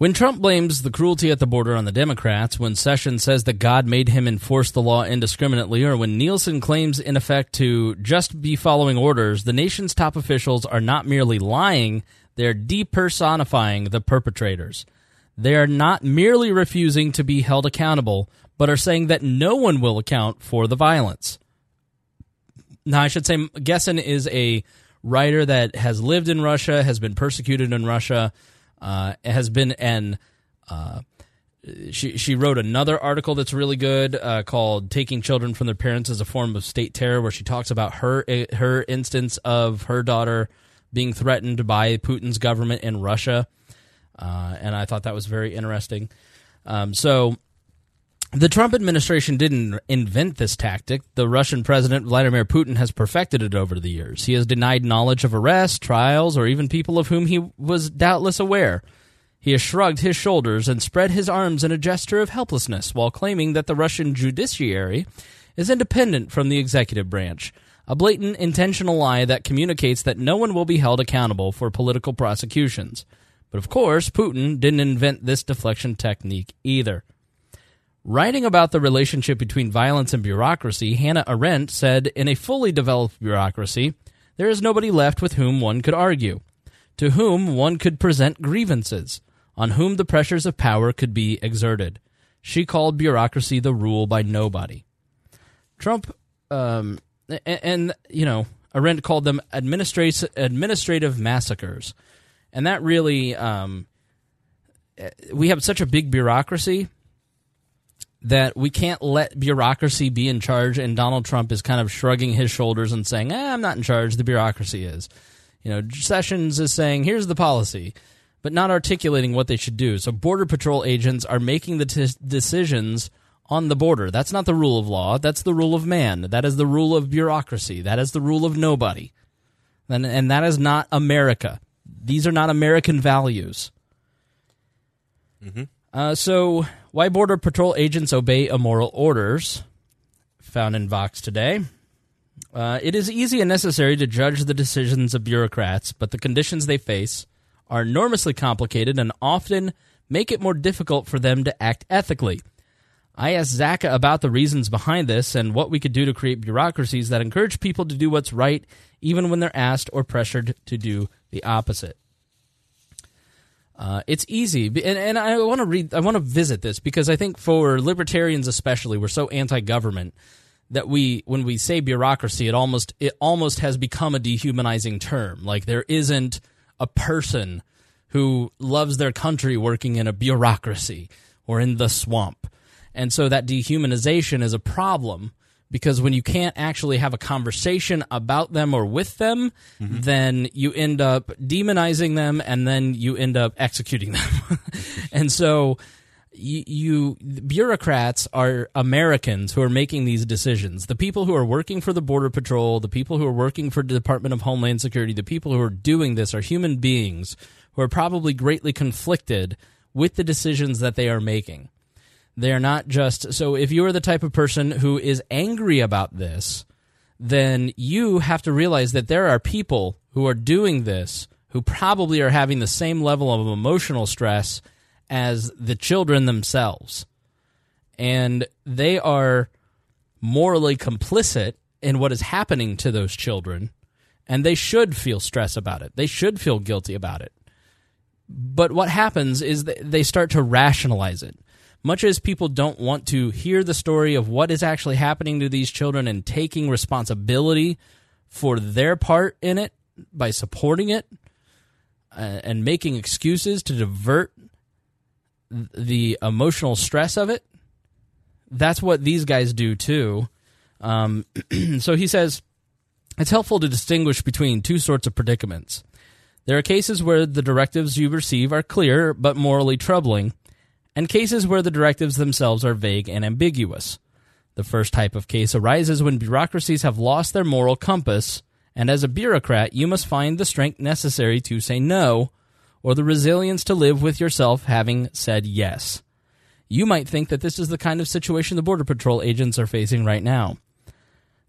When Trump blames the cruelty at the border on the Democrats, when Sessions says that God made him enforce the law indiscriminately, or when Nielsen claims, in effect, to just be following orders, the nation's top officials are not merely lying, they're depersonifying the perpetrators. They are not merely refusing to be held accountable, but are saying that no one will account for the violence. Now, I should say, Gessen is a writer that has lived in Russia, has been persecuted in Russia, uh, has been an. Uh, she she wrote another article that's really good uh, called "Taking Children from Their Parents as a Form of State Terror," where she talks about her her instance of her daughter being threatened by Putin's government in Russia, uh, and I thought that was very interesting. Um, so the Trump administration didn't invent this tactic. The Russian President Vladimir Putin has perfected it over the years. He has denied knowledge of arrests, trials, or even people of whom he was doubtless aware. He has shrugged his shoulders and spread his arms in a gesture of helplessness while claiming that the Russian judiciary is independent from the executive branch. A blatant, intentional lie that communicates that no one will be held accountable for political prosecutions. But of course, Putin didn't invent this deflection technique either. Writing about the relationship between violence and bureaucracy, Hannah Arendt said In a fully developed bureaucracy, there is nobody left with whom one could argue, to whom one could present grievances, on whom the pressures of power could be exerted. She called bureaucracy the rule by nobody. Trump, um, and, and, you know, Arendt called them administrative, administrative massacres. And that really, um, we have such a big bureaucracy that we can't let bureaucracy be in charge and Donald Trump is kind of shrugging his shoulders and saying, eh, I'm not in charge, the bureaucracy is. You know, Sessions is saying, here's the policy, but not articulating what they should do. So Border Patrol agents are making the t- decisions on the border. That's not the rule of law, that's the rule of man. That is the rule of bureaucracy. That is the rule of nobody. And, and that is not America. These are not American values. Mm-hmm. Uh, so, why Border Patrol agents obey immoral orders? Found in Vox today. Uh, it is easy and necessary to judge the decisions of bureaucrats, but the conditions they face are enormously complicated and often make it more difficult for them to act ethically. I asked Zacka about the reasons behind this and what we could do to create bureaucracies that encourage people to do what's right, even when they're asked or pressured to do the opposite. Uh, it's easy, and, and I want to read. I want to visit this because I think for libertarians, especially, we're so anti-government that we, when we say bureaucracy, it almost it almost has become a dehumanizing term. Like there isn't a person who loves their country working in a bureaucracy or in the swamp, and so that dehumanization is a problem because when you can't actually have a conversation about them or with them, mm-hmm. then you end up demonizing them and then you end up executing them. (laughs) and so you, you, bureaucrats are Americans who are making these decisions. The people who are working for the border patrol, the people who are working for the Department of Homeland Security, the people who are doing this are human beings who are probably greatly conflicted with the decisions that they are making. They're not just so if you are the type of person who is angry about this, then you have to realize that there are people who are doing this who probably are having the same level of emotional stress as the children themselves. And they are morally complicit in what is happening to those children, and they should feel stress about it. They should feel guilty about it. But what happens is they start to rationalize it much as people don't want to hear the story of what is actually happening to these children and taking responsibility for their part in it by supporting it, uh, and making excuses to divert the emotional stress of it. That's what these guys do too. Um, (clears throat) so he says it's helpful to distinguish between two sorts of predicaments. There are cases where the directives you receive are clear but morally troubling, and cases where the directives themselves are vague and ambiguous. The first type of case arises when bureaucracies have lost their moral compass, and as a bureaucrat, you must find the strength necessary to say no, or the resilience to live with yourself having said yes. You might think that this is the kind of situation the Border Patrol agents are facing right now.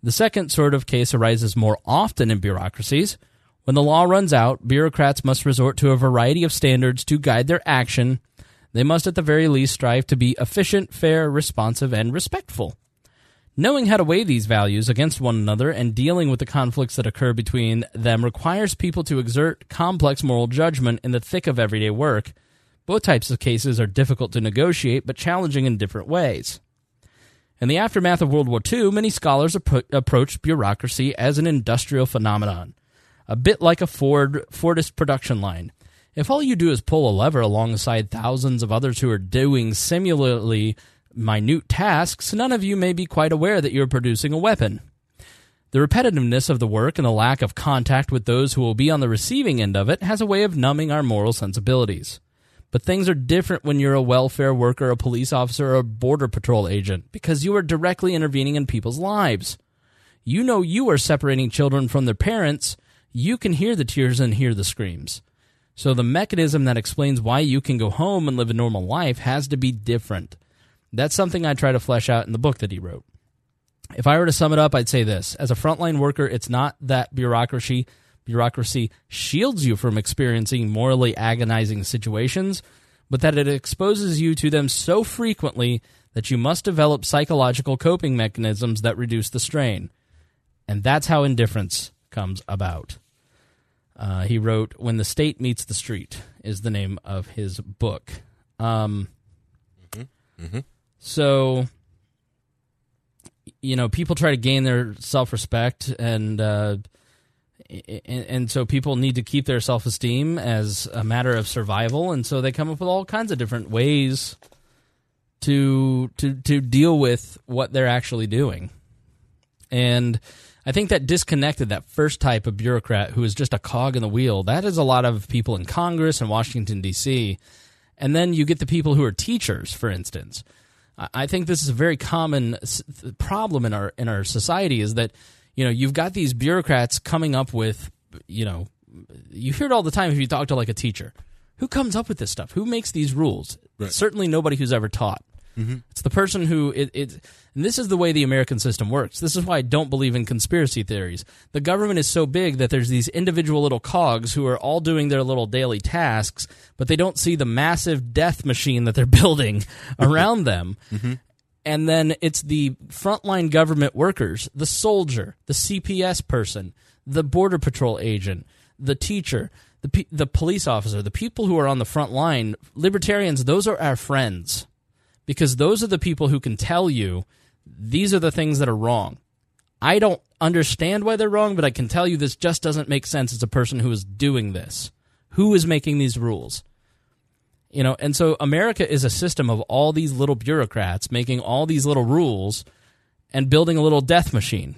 The second sort of case arises more often in bureaucracies. When the law runs out, bureaucrats must resort to a variety of standards to guide their action. They must, at the very least, strive to be efficient, fair, responsive, and respectful. Knowing how to weigh these values against one another and dealing with the conflicts that occur between them requires people to exert complex moral judgment in the thick of everyday work. Both types of cases are difficult to negotiate, but challenging in different ways. In the aftermath of World War II, many scholars appro- approached bureaucracy as an industrial phenomenon, a bit like a Ford Fordist production line. If all you do is pull a lever alongside thousands of others who are doing similarly minute tasks, none of you may be quite aware that you're producing a weapon. The repetitiveness of the work and the lack of contact with those who will be on the receiving end of it has a way of numbing our moral sensibilities. But things are different when you're a welfare worker, a police officer, or a border patrol agent because you are directly intervening in people's lives. You know you are separating children from their parents. You can hear the tears and hear the screams. So the mechanism that explains why you can go home and live a normal life has to be different. That's something I try to flesh out in the book that he wrote. If I were to sum it up, I'd say this. As a frontline worker, it's not that bureaucracy bureaucracy shields you from experiencing morally agonizing situations, but that it exposes you to them so frequently that you must develop psychological coping mechanisms that reduce the strain. And that's how indifference comes about. Uh, he wrote, When the State Meets the Street, is the name of his book. Um, mm-hmm. Mm-hmm. So, you know, people try to gain their self respect and, uh, and, and, so people need to keep their self esteem as a matter of survival, and so they come up with all kinds of different ways to to to deal with what they're actually doing. And I think that disconnected that first type of bureaucrat who is just a cog in the wheel. That is a lot of people in Congress and Washington D.C. And then you get the people who are teachers, for instance. I think this is a very common problem in our in our society is that you know, you've got these bureaucrats coming up with, you know, you hear it all the time if you talk to like a teacher. Who comes up with this stuff? Who makes these rules? Right. Certainly nobody who's ever taught. Mm-hmm. It's the person who it, it and this is the way the American system works. This is why I don't believe in conspiracy theories. The government is so big that there's these individual little cogs who are all doing their little daily tasks, but they don't see the massive death machine that they're (laughs) building around them. Mm-hmm and then it's the frontline government workers, the soldier, the CPS person, the border patrol agent, the teacher, the the police officer, the people who are on the front line. Libertarians, those are our friends, because those are the people who can tell you these are the things that are wrong. I don't understand why they're wrong, but I can tell you this just doesn't make sense as a person who is doing this. Who is making these rules? You know, and so America is a system of all these little bureaucrats making all these little rules and building a little death machine.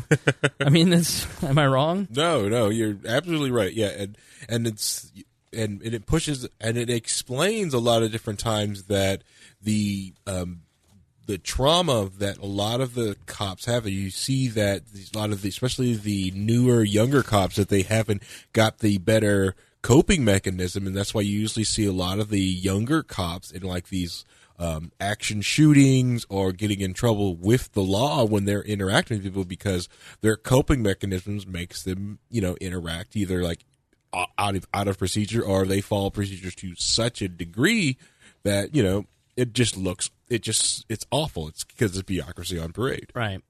(laughs) I mean, this am I wrong? No, no, you're absolutely right. Yeah, and and it's and, and it pushes and it explains a lot of different times that the um, the trauma that a lot of the cops have. You see that a lot of the, especially the newer, younger cops, that they haven't got the better coping mechanism, and that's why you usually see a lot of the younger cops in like these um, action shootings or getting in trouble with the law when they're interacting with people because their coping mechanisms makes them, you know, interact either like out of out of procedure or they follow procedures to such a degree that you know it just looks it just it's awful. It's because it's bureaucracy on parade, right?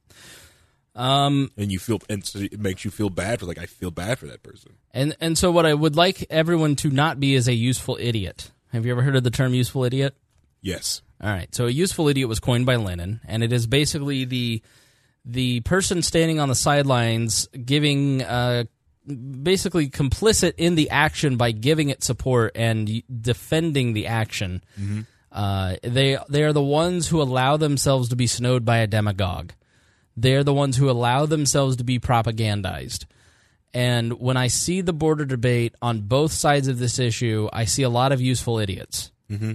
Um, and you feel, and so it makes you feel bad for like I feel bad for that person. And and so what I would like everyone to not be is a useful idiot. Have you ever heard of the term useful idiot? Yes. All right. So a useful idiot was coined by Lenin, and it is basically the the person standing on the sidelines giving uh, basically complicit in the action by giving it support and defending the action. Uh, they they are the ones who allow themselves to be snowed by a demagogue. They're the ones who allow themselves to be propagandized. And when I see the border debate on both sides of this issue, I see a lot of useful idiots. Mm-hmm.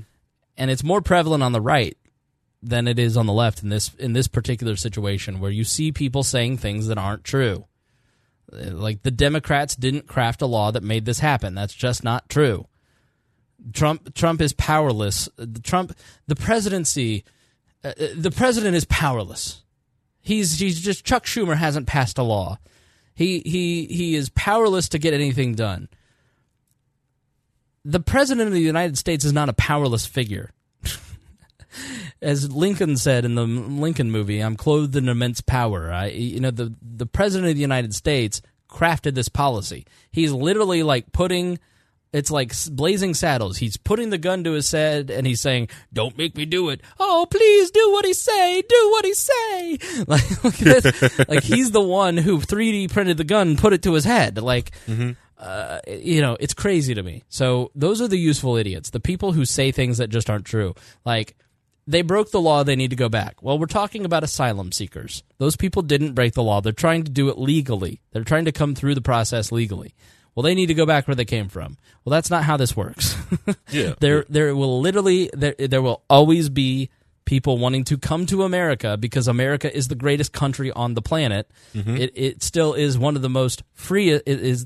And it's more prevalent on the right than it is on the left in this in this particular situation, where you see people saying things that aren't true. Like the Democrats didn't craft a law that made this happen. That's just not true. Trump Trump is powerless. Trump the presidency uh, the president is powerless. He's he's just Chuck Schumer hasn't passed a law. He he he is powerless to get anything done. The president of the United States is not a powerless figure. (laughs) As Lincoln said in the Lincoln movie, I'm clothed in immense power. I you know the the president of the United States crafted this policy. He's literally like putting it's like blazing saddles. He's putting the gun to his head and he's saying, "Don't make me do it." Oh, please do what he say. Do what he say. (laughs) Like, like, this- (laughs) like he's the one who 3D printed the gun, and put it to his head. Like, uh, you know, it's crazy to me. So those are the useful idiots, the people who say things that just aren't true. Like. They broke the law, they need to go back. Well, we're talking about asylum seekers. Those people didn't break the law. They're trying to do it legally. They're trying to come through the process legally. Well, they need to go back where they came from. Well, that's not how this works. (laughs) Yeah. there there will literally there there will always be people wanting to come to America because America is the greatest country on the planet. Mm-hmm. It it still is one of the most free it is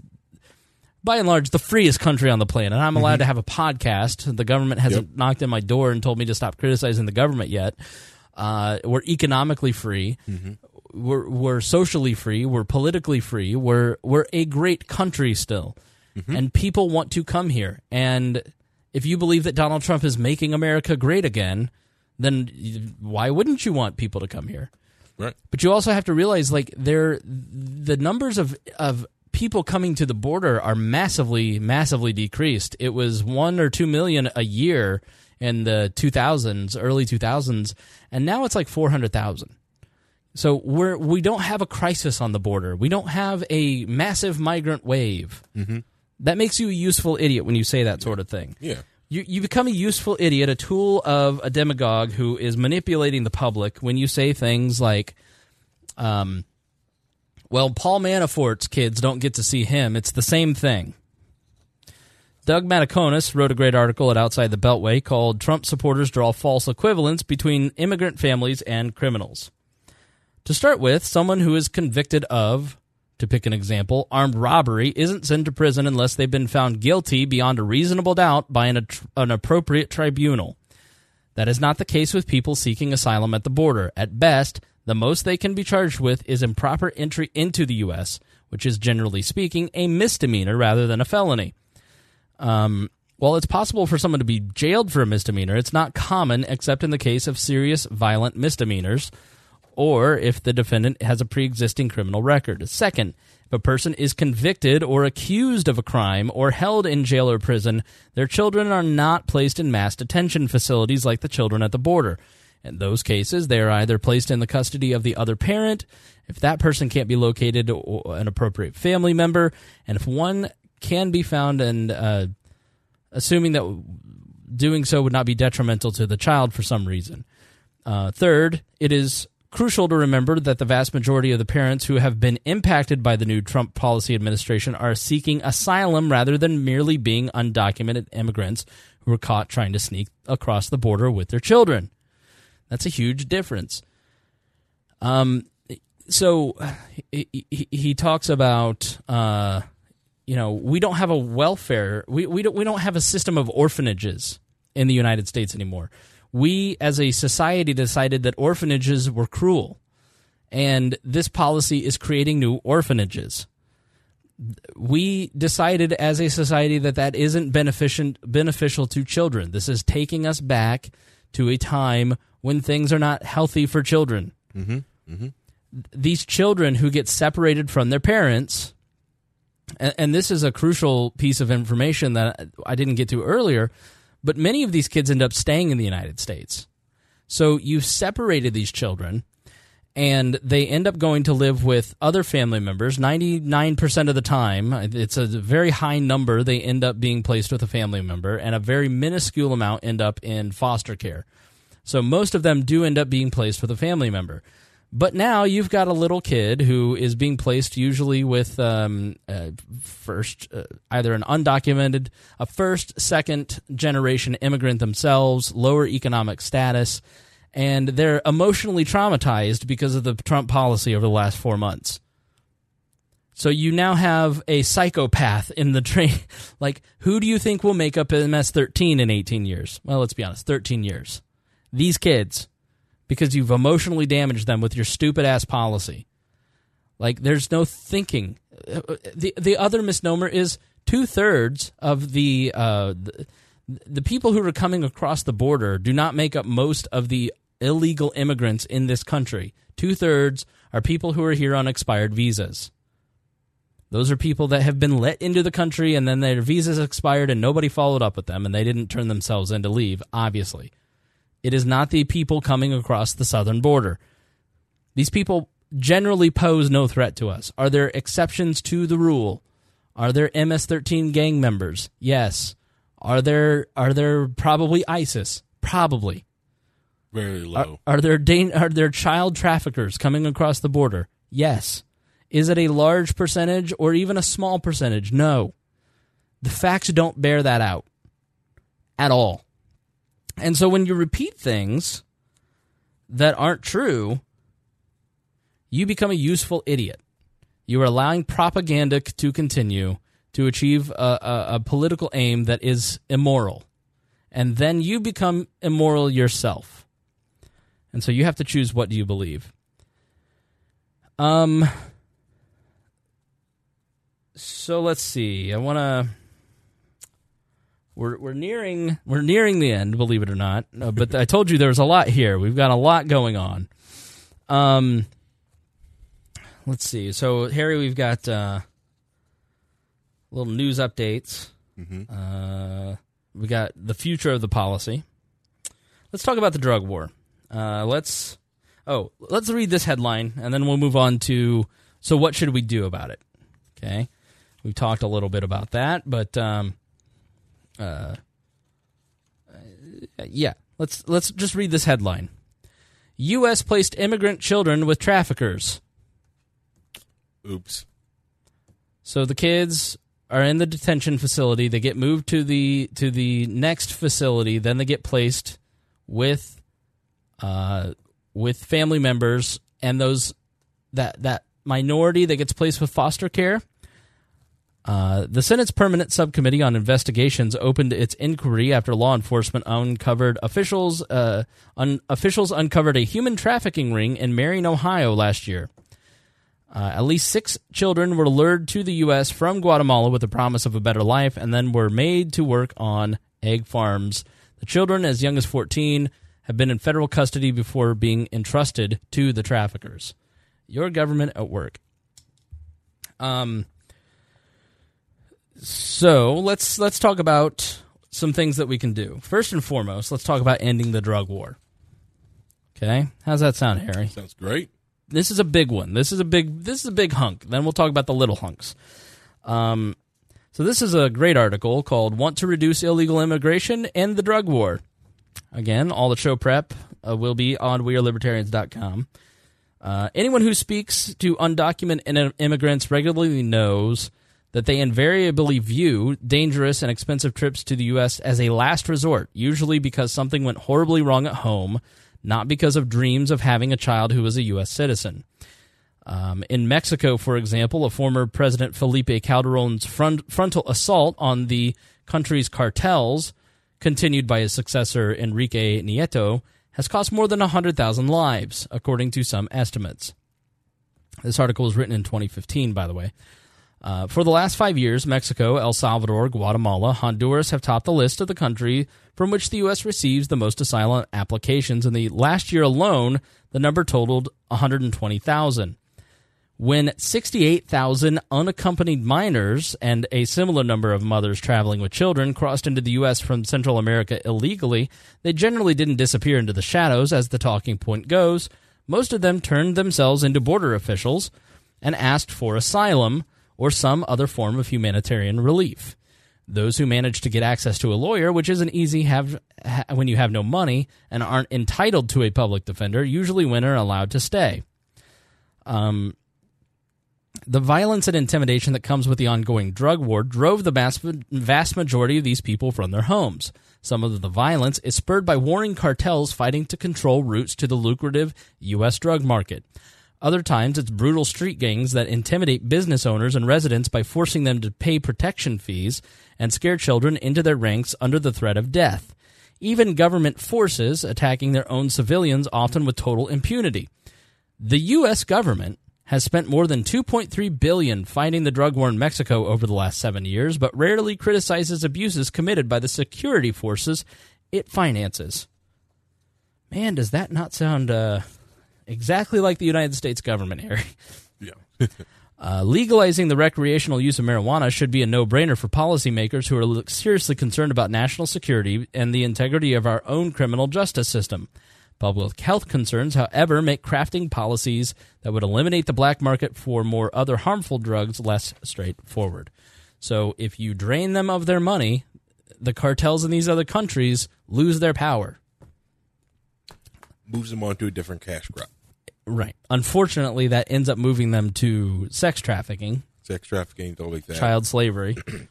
by and large the freest country on the planet. I'm allowed mm-hmm. to have a podcast. The government hasn't knocked on my door and told me to stop criticizing the government yet. Uh, we're economically free. Mm-hmm. We're we're socially free. We're politically free. We're we're a great country still, mm-hmm. and people want to come here. And if you believe that Donald Trump is making America great again, then why wouldn't you want people to come here? Right. But you also have to realize like there the numbers of of people coming to the border are massively massively decreased. It was 1 or 2 million a year in the 2000s, early 2000s, and now it's like 400,000. So we're we don't have a crisis on the border. We don't have a massive migrant wave. Mm-hmm. That makes you a useful idiot when you say that sort of thing. Yeah. You, you become a useful idiot, a tool of a demagogue who is manipulating the public when you say things like, um, well, Paul Manafort's kids don't get to see him. It's the same thing. Doug Mataconis wrote a great article at Outside the Beltway called Trump Supporters Draw False Equivalence Between Immigrant Families and Criminals. To start with, someone who is convicted of, to pick an example, armed robbery isn't sent to prison unless they've been found guilty beyond a reasonable doubt by an, an appropriate tribunal. That is not the case with people seeking asylum at the border. At best, the most they can be charged with is improper entry into the U.S., which is generally speaking a misdemeanor rather than a felony. Um, while it's possible for someone to be jailed for a misdemeanor, it's not common except in the case of serious violent misdemeanors or if the defendant has a pre existing criminal record. Second, if a person is convicted or accused of a crime or held in jail or prison, their children are not placed in mass detention facilities like the children at the border. In those cases, they are either placed in the custody of the other parent, if that person can't be located, an appropriate family member, and if one can be found and uh, assuming that doing so would not be detrimental to the child for some reason. Uh, third, it is crucial to remember that the vast majority of the parents who have been impacted by the new Trump policy administration are seeking asylum rather than merely being undocumented immigrants who were caught trying to sneak across the border with their children. That's a huge difference. Um, so he, he, he talks about uh, you know we don't have a welfare we, we don't we don't have a system of orphanages in the United States anymore. We as a society decided that orphanages were cruel, and this policy is creating new orphanages. We decided as a society that that isn't beneficent beneficial to children. This is taking us back to a time when things are not healthy for children. Mm-hmm. Mm-hmm. These children who get separated from their parents and, and this is a crucial piece of information that I didn't get to earlier, but many of these kids end up staying in the United States. So you've separated these children, and they end up going to live with other family members. 99% of the time it's a very high number they end up being placed with a family member and a very minuscule amount end up in foster care. So most of them do end up being placed with a family member but now you've got a little kid who is being placed usually with um, first uh, either an undocumented a first second generation immigrant themselves lower economic status and they're emotionally traumatized because of the Trump policy over the last four months. So you now have a psychopath in the (laughs) train. like, who do you think will make up MS 13 in 18 years? Well, let's be honest, 13 years. These kids, because you've emotionally damaged them with your stupid ass policy. Like, there's no thinking. The, the other misnomer is two thirds of the, uh, the the people who are coming across the border do not make up most of the illegal immigrants in this country. Two thirds are people who are here on expired visas. Those are people that have been let into the country and then their visas expired and nobody followed up with them and they didn't turn themselves in to leave, obviously. It is not the people coming across the southern border. These people generally pose no threat to us. Are there exceptions to the rule? Are there MS-13 gang members? Yes. Are there are there probably ISIS? Probably. Very low. Are, are there are there child traffickers coming across the border? Yes. Is it a large percentage or even a small percentage? No. The facts don't bear that out at all. And so when you repeat things that aren't true, you become a useful idiot. You are allowing propaganda to continue to achieve a, a, a political aim that is immoral. And then you become immoral yourself. And so you have to choose what do you believe. Um so let's see. I want to we're we're nearing we're nearing the end, believe it or not. Uh, but I told you there was a lot here. We've got a lot going on. Um let's see. So Harry, we've got uh little news updates. Mm-hmm. Uh we got the future of the policy. Let's talk about the drug war. Uh, let's oh let's read this headline and then we'll move on to so what should we do about it? Okay, we've talked a little bit about that, but um, uh, yeah, let's let's just read this headline. U.S. placed immigrant children with traffickers. Oops. So the kids are in the detention facility. They get moved to the to the next facility. Then they get placed with uh, with family members and those that that minority that gets placed with foster care. Uh, the Senate's Permanent Subcommittee on Investigations opened its inquiry after law enforcement uncovered officials uh, un- officials uncovered a human trafficking ring in Marion, Ohio last year. Uh, at least six children were lured to the U.S. from Guatemala with the promise of a better life, and then were made to work on egg farms. The children, as young as 14, have been in federal custody before being entrusted to the traffickers. Your government at work. Um. So let's let's talk about some things that we can do. First and foremost, let's talk about ending the drug war. Okay, how's that sound, Harry? Sounds great. This is a big one. This is a big. This is a big hunk. Then we'll talk about the little hunks. Um, so this is a great article called "Want to Reduce Illegal Immigration and the Drug War." Again, all the show prep uh, will be on wearelibertarians.com. Uh, anyone who speaks to undocumented immigrants regularly knows that they invariably view dangerous and expensive trips to the U.S. as a last resort, usually because something went horribly wrong at home, not because of dreams of having a child who was a U.S. citizen. Um, in Mexico, for example, a former President Felipe Calderon's front, frontal assault on the country's cartels continued by his successor Enrique Nieto, has cost more than 100,000 lives, according to some estimates. This article was written in 2015, by the way. Uh, for the last five years, Mexico, El Salvador, Guatemala, Honduras have topped the list of the country from which the U.S. receives the most asylum applications. In the last year alone, the number totaled 120,000 when 68,000 unaccompanied minors and a similar number of mothers traveling with children crossed into the U.S. from Central America illegally, they generally didn't disappear into the shadows, as the talking point goes, Most of them turned themselves into border officials and asked for asylum or some other form of humanitarian relief. Those who manage to get access to a lawyer, which isn't easy have ha, when you have no money and aren't entitled to a public defender, usually win are allowed to stay. Um, the violence and intimidation that comes with the ongoing drug war drove the vast, vast majority of these people from their homes. Some of the violence is spurred by warring cartels fighting to control routes to the lucrative U.S. drug market. Other times, it's brutal street gangs that intimidate business owners and residents by forcing them to pay protection fees and scare children into their ranks under the threat of death. Even government forces attacking their own civilians, often with total impunity. The U.S. government has spent more than 2.3 billion fighting the drug war in Mexico over the last 7 years, but rarely criticizes abuses committed by the security forces it finances. Man, does that not sound uh, exactly like the United States government, Harry? Yeah. (laughs) Uh, legalizing the recreational use of marijuana should be a no brainer for policymakers who are seriously concerned about national security and the integrity of our own criminal justice system. Public health concerns, however, make crafting policies that would eliminate the black market for more other harmful drugs less straightforward. So if you drain them of their money, the cartels in these other countries lose their power. Moves them onto a different cash crop. Right. Unfortunately, that ends up moving them to sex trafficking, Sex trafficking, all like that. child slavery. (clears throat)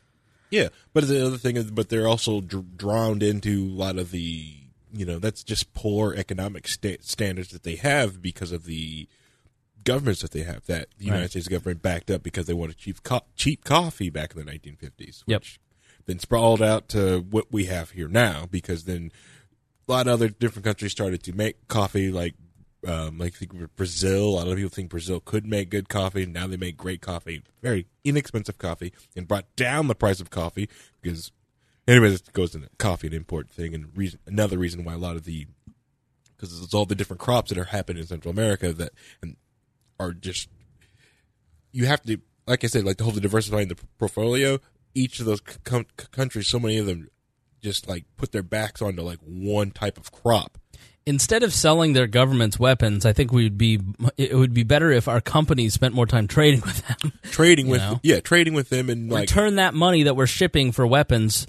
Yeah, but the other thing is, but they're also dr- drowned into a lot of the, you know, that's just poor economic sta- standards that they have because of the governments that they have. That the United Right. States government backed up because they wanted cheap co- cheap coffee back in the 1950s. Yep. Which then sprawled out to what we have here now because then a lot of other different countries started to make coffee like um, like Brazil. A lot of people think Brazil could make good coffee. Now they make great coffee, very inexpensive coffee, and brought down the price of coffee because, anyways, it goes into coffee an import thing, and reason another reason why a lot of the because it's all the different crops that are happening in Central America that and are just you have to like I said like to hold the whole diversifying the portfolio. Each of those c- countries, so many of them, just like put their backs onto like one type of crop. Instead of selling their government's weapons, I think we'd be it would be better if our companies spent more time trading with them. (laughs) trading with know? yeah trading with them and like Return that money that we're shipping for weapons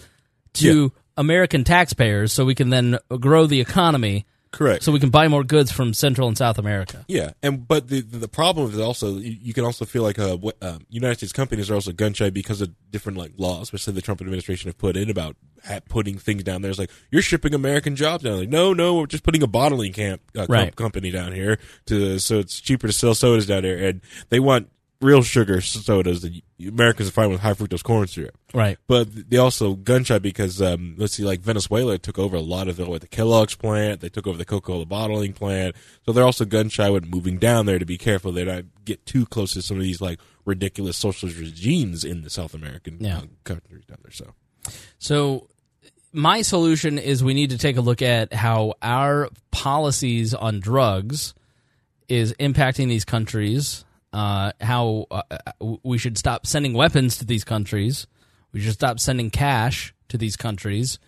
to American taxpayers so we can then grow the economy correct so we can buy more goods from Central and South America. yeah and but the the problem is also you, you can also feel like uh, what, um, United States companies are also gun shy because of different like laws especially the Trump administration have put in about ha- putting things down there it's like you're shipping American jobs down like no no we're just putting a bottling camp uh, Right. company down here to so it's cheaper to sell sodas down there and they want real sugar sodas that Americans are fine with high fructose corn syrup Right. But they also gun shy because um, let's see, like Venezuela took over a lot of it with the Kellogg's plant. They took over the Coca Cola bottling plant, so they're also gun shy with moving down there to be careful they don't get too close to some of these like ridiculous socialist regimes in the South American Yeah. uh, countries down there. So So my solution is we need to take a look at how our policies on drugs is impacting these countries. Uh, how uh, uh, we should stop sending weapons to these countries. We should stop sending cash to these countries.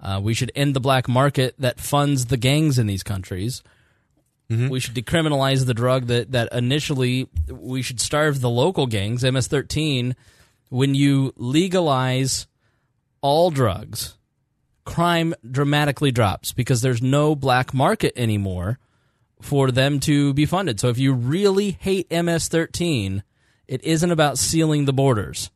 Uh, we should end the black market that funds the gangs in these countries. We should decriminalize the drug that, that initially we should starve the local gangs, MS-13. When you legalize all drugs, crime dramatically drops because there's no black market anymore for them to be funded. So if you really hate MS-13, it isn't about sealing the borders.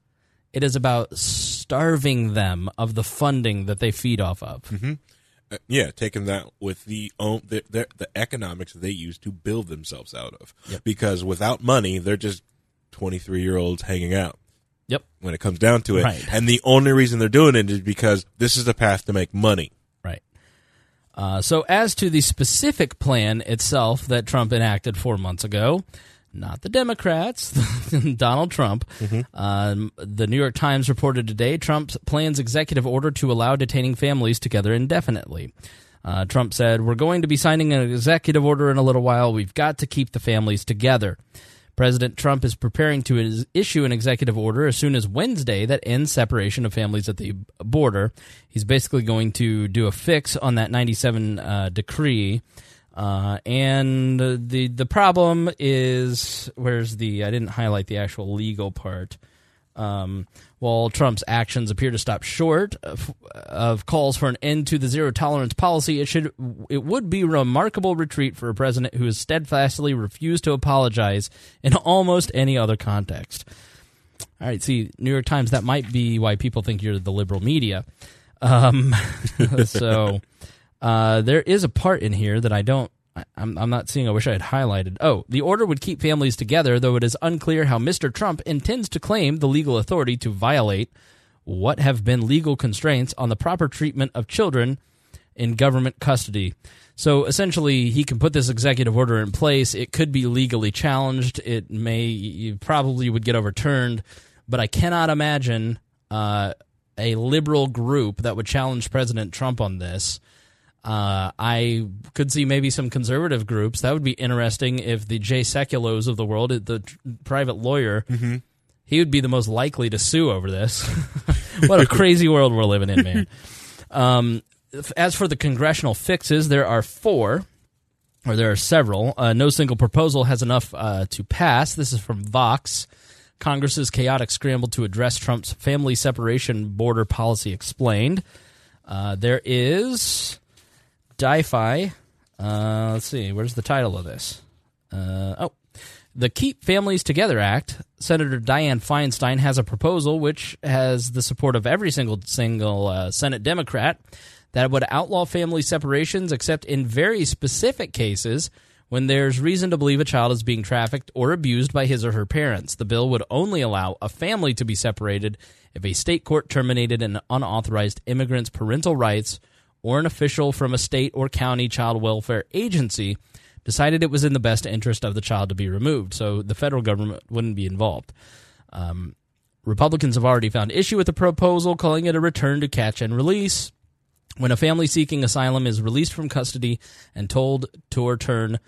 It is about starving them of the funding that they feed off of. uh, yeah, taking that with the own the, the the economics they use to build themselves out of, because without money, they're just twenty three year olds hanging out. Yep. When it comes down to it, Right. and the only reason they're doing it is because this is the path to make money. Uh, so, as to the specific plan itself that Trump enacted four months ago, not the Democrats, (laughs) Donald Trump. Um, the New York Times reported today Trump plans executive order to allow detaining families together indefinitely. Uh, Trump said, We're going to be signing an executive order in a little while. We've got to keep the families together. President Trump is preparing to is- issue an executive order as soon as Wednesday that ends separation of families at the border. He's basically going to do a fix on that 97 uh, decree Uh, and the the problem is where's the I didn't highlight the actual legal part. Um, while Trump's actions appear to stop short of, of, calls for an end to the zero tolerance policy, it should it would be a remarkable retreat for a president who has steadfastly refused to apologize in almost any other context. All right, see, New York Times, that might be why people think you're the liberal media. Um, (laughs) so uh, there is a part in here that I don't I'm, I'm not seeing. I wish I had highlighted. Oh, the order would keep families together, though it is unclear how Mr. Trump intends to claim the legal authority to violate what have been legal constraints on the proper treatment of children in government custody. So essentially, he can put this executive order in place. It could be legally challenged. It may probably would get overturned, but I cannot imagine uh, a liberal group that would challenge President Trump on this. Uh, I could see maybe some conservative groups. That would be interesting if the Jay Sekulows of the world, the private lawyer, mm-hmm. he would be the most likely to sue over this. (laughs) what a crazy world we're living in, man. Um, as for the congressional fixes, there are four, or there are several. Uh, no single proposal has enough uh, to pass. This is from Vox. Congress's chaotic scramble to address Trump's family separation border policy explained. Uh, there is DiFi. Uh, let's see, where's the title of this? Uh, oh, the Keep Families Together Act. Senator Dianne Feinstein has a proposal which has the support of every single single uh, Senate Democrat that would outlaw family separations except in very specific cases when there's reason to believe a child is being trafficked or abused by his or her parents. The bill would only allow a family to be separated if a state court terminated an unauthorized immigrant's parental rights or an official from a state or county child welfare agency decided it was in the best interest of the child to be removed, so the federal government wouldn't be involved. Um, Republicans have already found issue with the proposal, calling it a return to catch and release. When a family seeking asylum is released from custody and told to return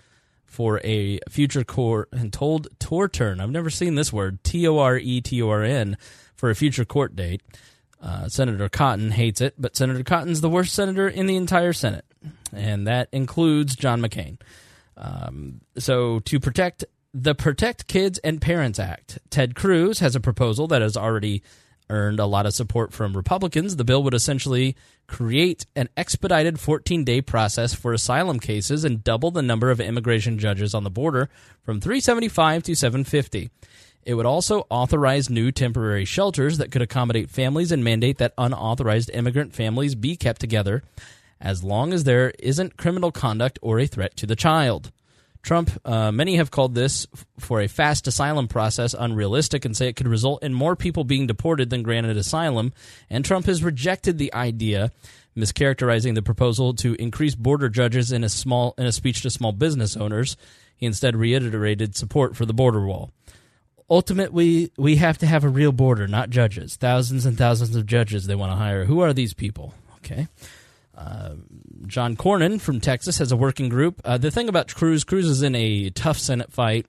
for a future court and told to return, I've never seen this word, T O R E T O R N, for a future court date, uh, senator Cotton hates it, but Senator Cotton's the worst senator in the entire Senate, and that includes John McCain. Um, so, to protect the Protect Kids and Parents Act, Ted Cruz has a proposal that has already earned a lot of support from Republicans. The bill would essentially create an expedited 14 day process for asylum cases and double the number of immigration judges on the border from 375 to 750. It would also authorize new temporary shelters that could accommodate families and mandate that unauthorized immigrant families be kept together as long as there isn't criminal conduct or a threat to the child. Trump, uh, many have called this for a fast asylum process unrealistic and say it could result in more people being deported than granted asylum. And Trump has rejected the idea, mischaracterizing the proposal to increase border judges in a small in a speech to small business owners. He instead reiterated support for the border wall ultimately we have to have a real border, not judges. Thousands and thousands of judges they want to hire. Who are these people? Okay. Uh, John Cornyn from Texas has a working group. Uh, the thing about Cruz, Cruz is in a tough Senate fight.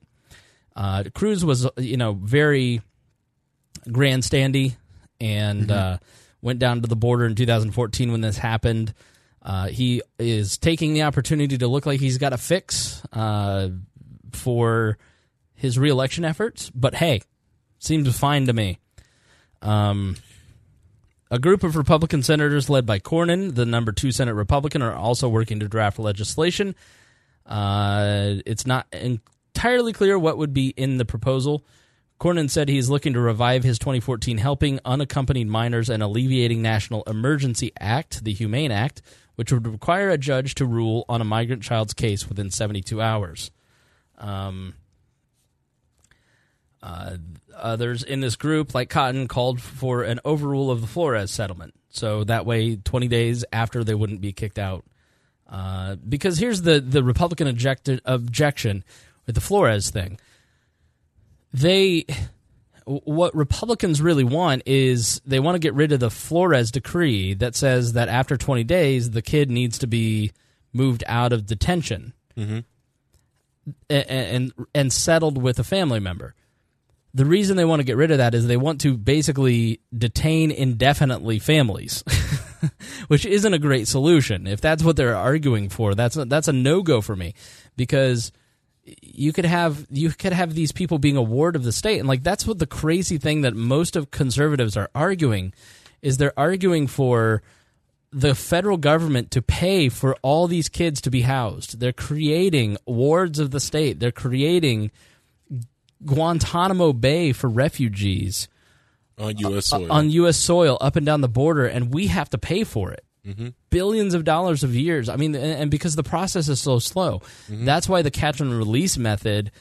Uh, Cruz was, you know, very grandstandy and mm-hmm. Uh, went down to the border in 2014 when this happened. Uh, he is taking the opportunity to look like he's got a fix uh, for his reelection efforts, but hey, seems fine to me. Um, a group of Republican senators led by Cornyn, the number two Senate Republican, are also working to draft legislation. Uh, it's not entirely clear what would be in the proposal. Cornyn said he is looking to revive his 2014 Helping Unaccompanied Minors and Alleviating National Emergency Act, the Humane Act, which would require a judge to rule on a migrant child's case within 72 hours. Um, uh, others in this group, like Cotton, called for an overrule of the Flores settlement. So that way, 20 days after, they wouldn't be kicked out. Uh, because here's the, the Republican objected, objection with the Flores thing. They, what Republicans really want is they want to get rid of the Flores decree that says that after 20 days, the kid needs to be moved out of detention mm-hmm. and, and, and settled with a family member the reason they want to get rid of that is they want to basically detain indefinitely families. (laughs) which isn't a great solution. If that's what they're arguing for, that's a, that's a no go for me because you could have you could have these people being a ward of the state, and like that's what the crazy thing that most of conservatives are arguing is they're arguing for the federal government to pay for all these kids to be housed. They're creating wards of the state. They're creating Guantanamo Bay for refugees on U.S. Uh, uh, soil. on U.S. soil up and down the border, and we have to pay for it. Mm-hmm. Billions of dollars of years. I mean, and, and because the process is so slow, mm-hmm. that's why the catch and release method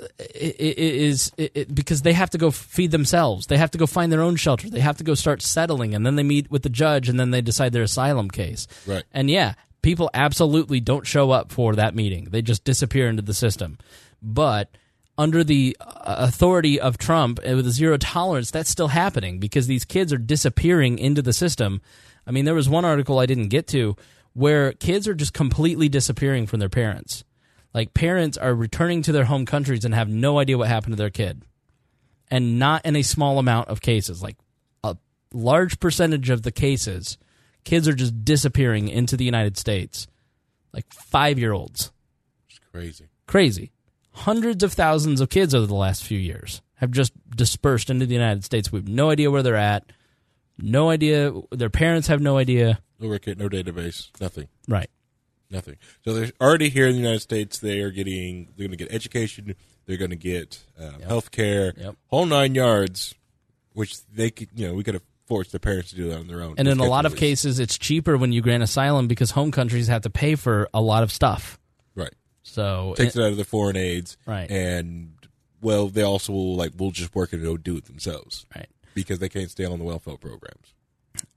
uh, i- is because they have to go feed themselves. They have to go find their own shelter. They have to go start settling, and then they meet with the judge, and then they decide their asylum case. Right. And yeah, people absolutely don't show up for that meeting. They just disappear into the system. But under the uh, authority of Trump uh, with zero tolerance, that's still happening because these kids are disappearing into the system. I mean, there was one article I didn't get to where kids are just completely disappearing from their parents. Like parents are returning to their home countries and have no idea what happened to their kid. And not in a small amount of cases, like a large percentage of the cases, kids are just disappearing into the United States. Like 5-year-olds It's crazy. crazy. Hundreds of thousands of kids over the last few years have just dispersed into the United States. We have no idea where they're at. No idea. Their parents have no idea. No record, no database, nothing, Right. nothing. So they're already here in the United States. They are getting. They're going to get education. They're going to get um, health care. Yep. Whole nine yards. Which they could, you know, we could have forced their parents to do that on their own. And in a lot of cases, it's cheaper when you grant asylum because home countries have to pay for a lot of stuff. So Takes it out of the foreign aids, Right. And well, they also will like will just work it and do it themselves, right. Because they can't stay on the welfare programs.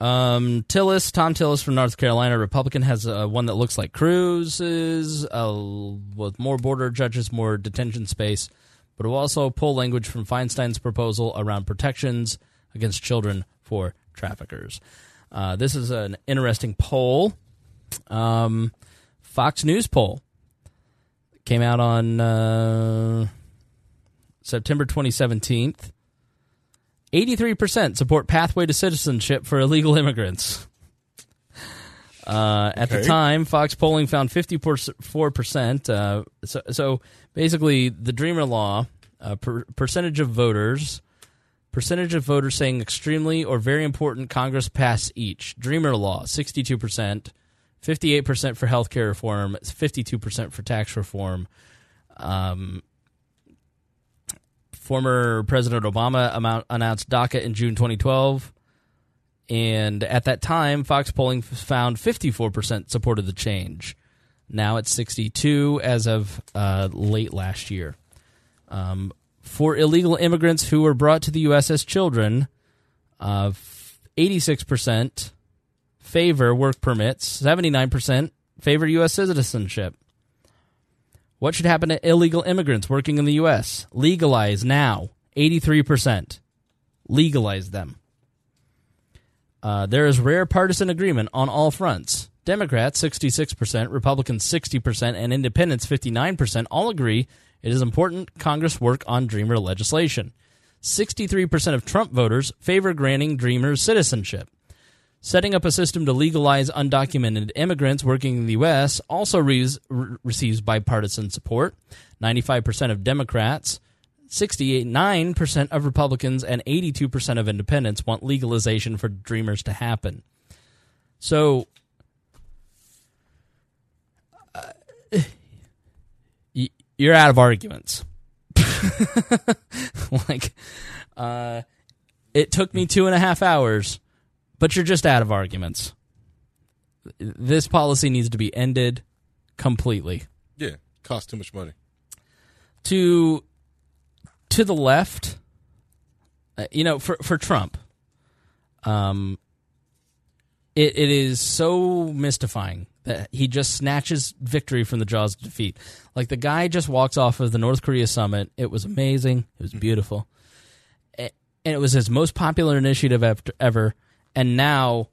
Um, Tillis, Thom Tillis from North Carolina, Republican, has uh, one that looks like Cruz's, uh, with more border judges, more detention space, but it will also pull language from Feinstein's proposal around protections against children for traffickers. Uh, this is an interesting poll. Um, Fox News poll came out on uh, September 2017. 83% support pathway to citizenship for illegal immigrants. Uh, at the time, Fox polling found 54%. Uh, so, so basically, the Dreamer Law, uh, per, percentage of voters, percentage of voters saying extremely or very important Congress pass each. Dreamer Law, 62%, 58% for health care reform, 52% for tax reform. Um, former President Obama amount, announced DACA in June 2012. And at that time, Fox polling found 54% supported the change. Now it's 62 as of uh, late last year. Um, for illegal immigrants who were brought to the U.S. as children, uh, 86% favor work permits, 79% favor U.S. citizenship. What should happen to illegal immigrants working in the U.S.? Legalize now. 83%. Legalize them. Uh, there is rare partisan agreement on all fronts. Democrats, 66%, Republicans, 60%, and Independents, 59%, all agree it is important Congress work on Dreamer legislation. 63% of Trump voters favor granting Dreamers citizenship. Setting up a system to legalize undocumented immigrants working in the U.S. also re- re- receives bipartisan support. 95% of Democrats, 69% of Republicans, and 82% of independents want legalization for Dreamers to happen. So, uh, you're out of arguments. (laughs) like, uh, it took me two and a half hours but you're just out of arguments. This policy needs to be ended completely. Yeah, cost too much money. To to the left, uh, you know, for for Trump, um, it it is so mystifying that he just snatches victory from the jaws of defeat. Like the guy just walks off of the North Korea summit. It was amazing. It was beautiful, A- and it was his most popular initiative ever. And now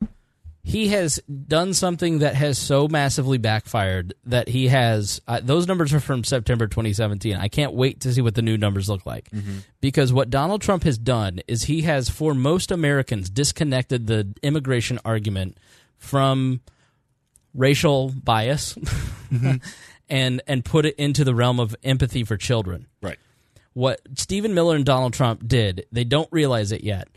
he has done something that has so massively backfired that he has uh, those numbers are from September 2017. I can't wait to see what the new numbers look like because what Donald Trump has done is he has for most Americans disconnected the immigration argument from racial bias (laughs) and and put it into the realm of empathy for children Right. what Stephen Miller and Donald Trump did, they don't realize it yet.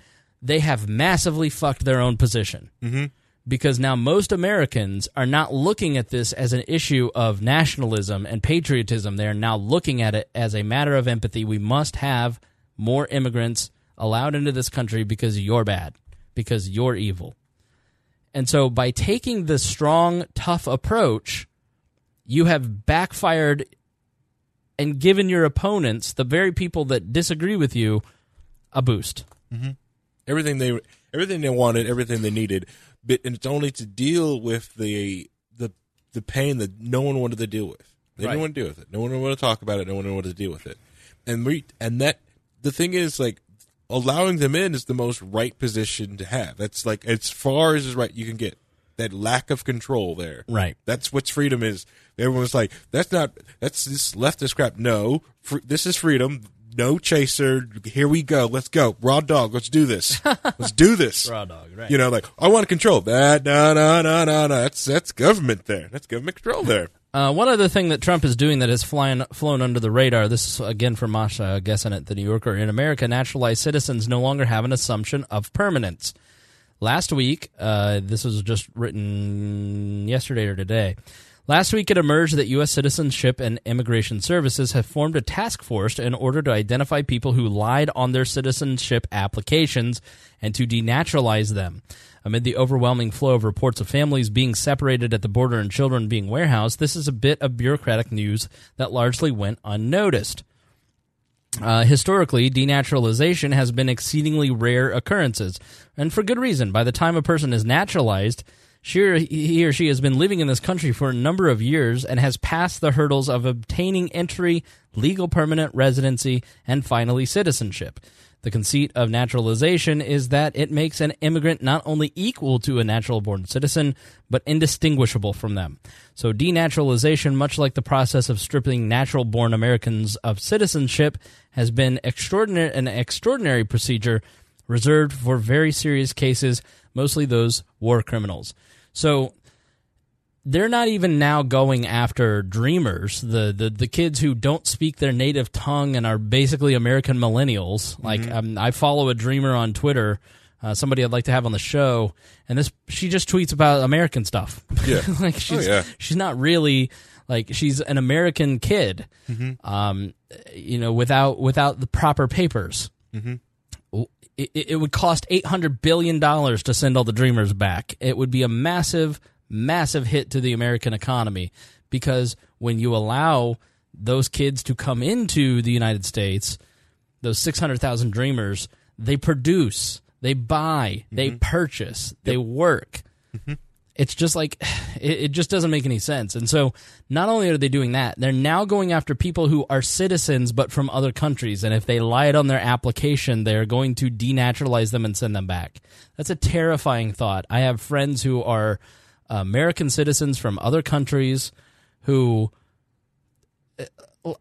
They have massively fucked their own position. Mm-hmm. Because now most Americans are not looking at this as an issue of nationalism and patriotism. They're now looking at it as a matter of empathy. We must have more immigrants allowed into this country because you're bad, because you're evil. And so by taking the strong, tough approach, you have backfired and given your opponents, the very people that disagree with you, a boost. Everything they everything they wanted, everything they needed, but and it's only to deal with the the the pain that no one wanted to deal with. They Right. didn't want to deal with it. No one wanted to talk about it. No one wanted to deal with it. And we and that the thing is like allowing them in is the most right position to have. That's like as far as is right you can get. That lack of control there. Right. That's what freedom is. Everyone's like, that's not, that's this leftist crap. No, fr- this is freedom. No chaser. Here we go. Let's go. Raw dog. Let's do this. (laughs) Let's do this. Raw dog, right. You know, like, I want to control that. No, no, no, no, no. That's, that's government there. That's government control there. Uh, one other thing that Trump is doing that has flying, flown under the radar, this is again from Masha Gessen at the New Yorker. In America, naturalized citizens no longer have an assumption of permanence. Last week, uh, this was just written yesterday or today. Last week, it emerged that U.S. Citizenship and Immigration Services have formed a task force in order to identify people who lied on their citizenship applications and to denaturalize them. Amid the overwhelming flow of reports of families being separated at the border and children being warehoused, this is a bit of bureaucratic news that largely went unnoticed. Uh, historically, denaturalization has been exceedingly rare occurrences, and for good reason. By the time a person is naturalized, she or, he or she has been living in this country for a number of years and has passed the hurdles of obtaining entry, legal permanent residency, and finally citizenship. The conceit of naturalization is that it makes an immigrant not only equal to a natural born citizen, but indistinguishable from them. So, denaturalization, much like the process of stripping natural born Americans of citizenship, has been extraordinary, an extraordinary procedure reserved for very serious cases, mostly those war criminals. So, they're not even now going after dreamers, the, the the kids who don't speak their native tongue and are basically American millennials. Like um, I follow a dreamer on Twitter, uh, somebody I'd like to have on the show, and this she just tweets about American stuff. Yeah. (laughs) like she's yeah. she's not really like she's an American kid, um, you know, without without the proper papers. It, it would cost eight hundred billion dollars to send all the dreamers back. It would be a massive, massive hit to the American economy because when you allow those kids to come into the United States, those six hundred thousand dreamers, they produce, they buy, they mm-hmm. purchase, they work mm-hmm. It's just like (sighs) it, it just doesn't make any sense. And so not only are they doing that, they're now going after people who are citizens but from other countries. And if they lied on their application, they're going to denaturalize them and send them back. That's a terrifying thought. I have friends who are American citizens from other countries who uh,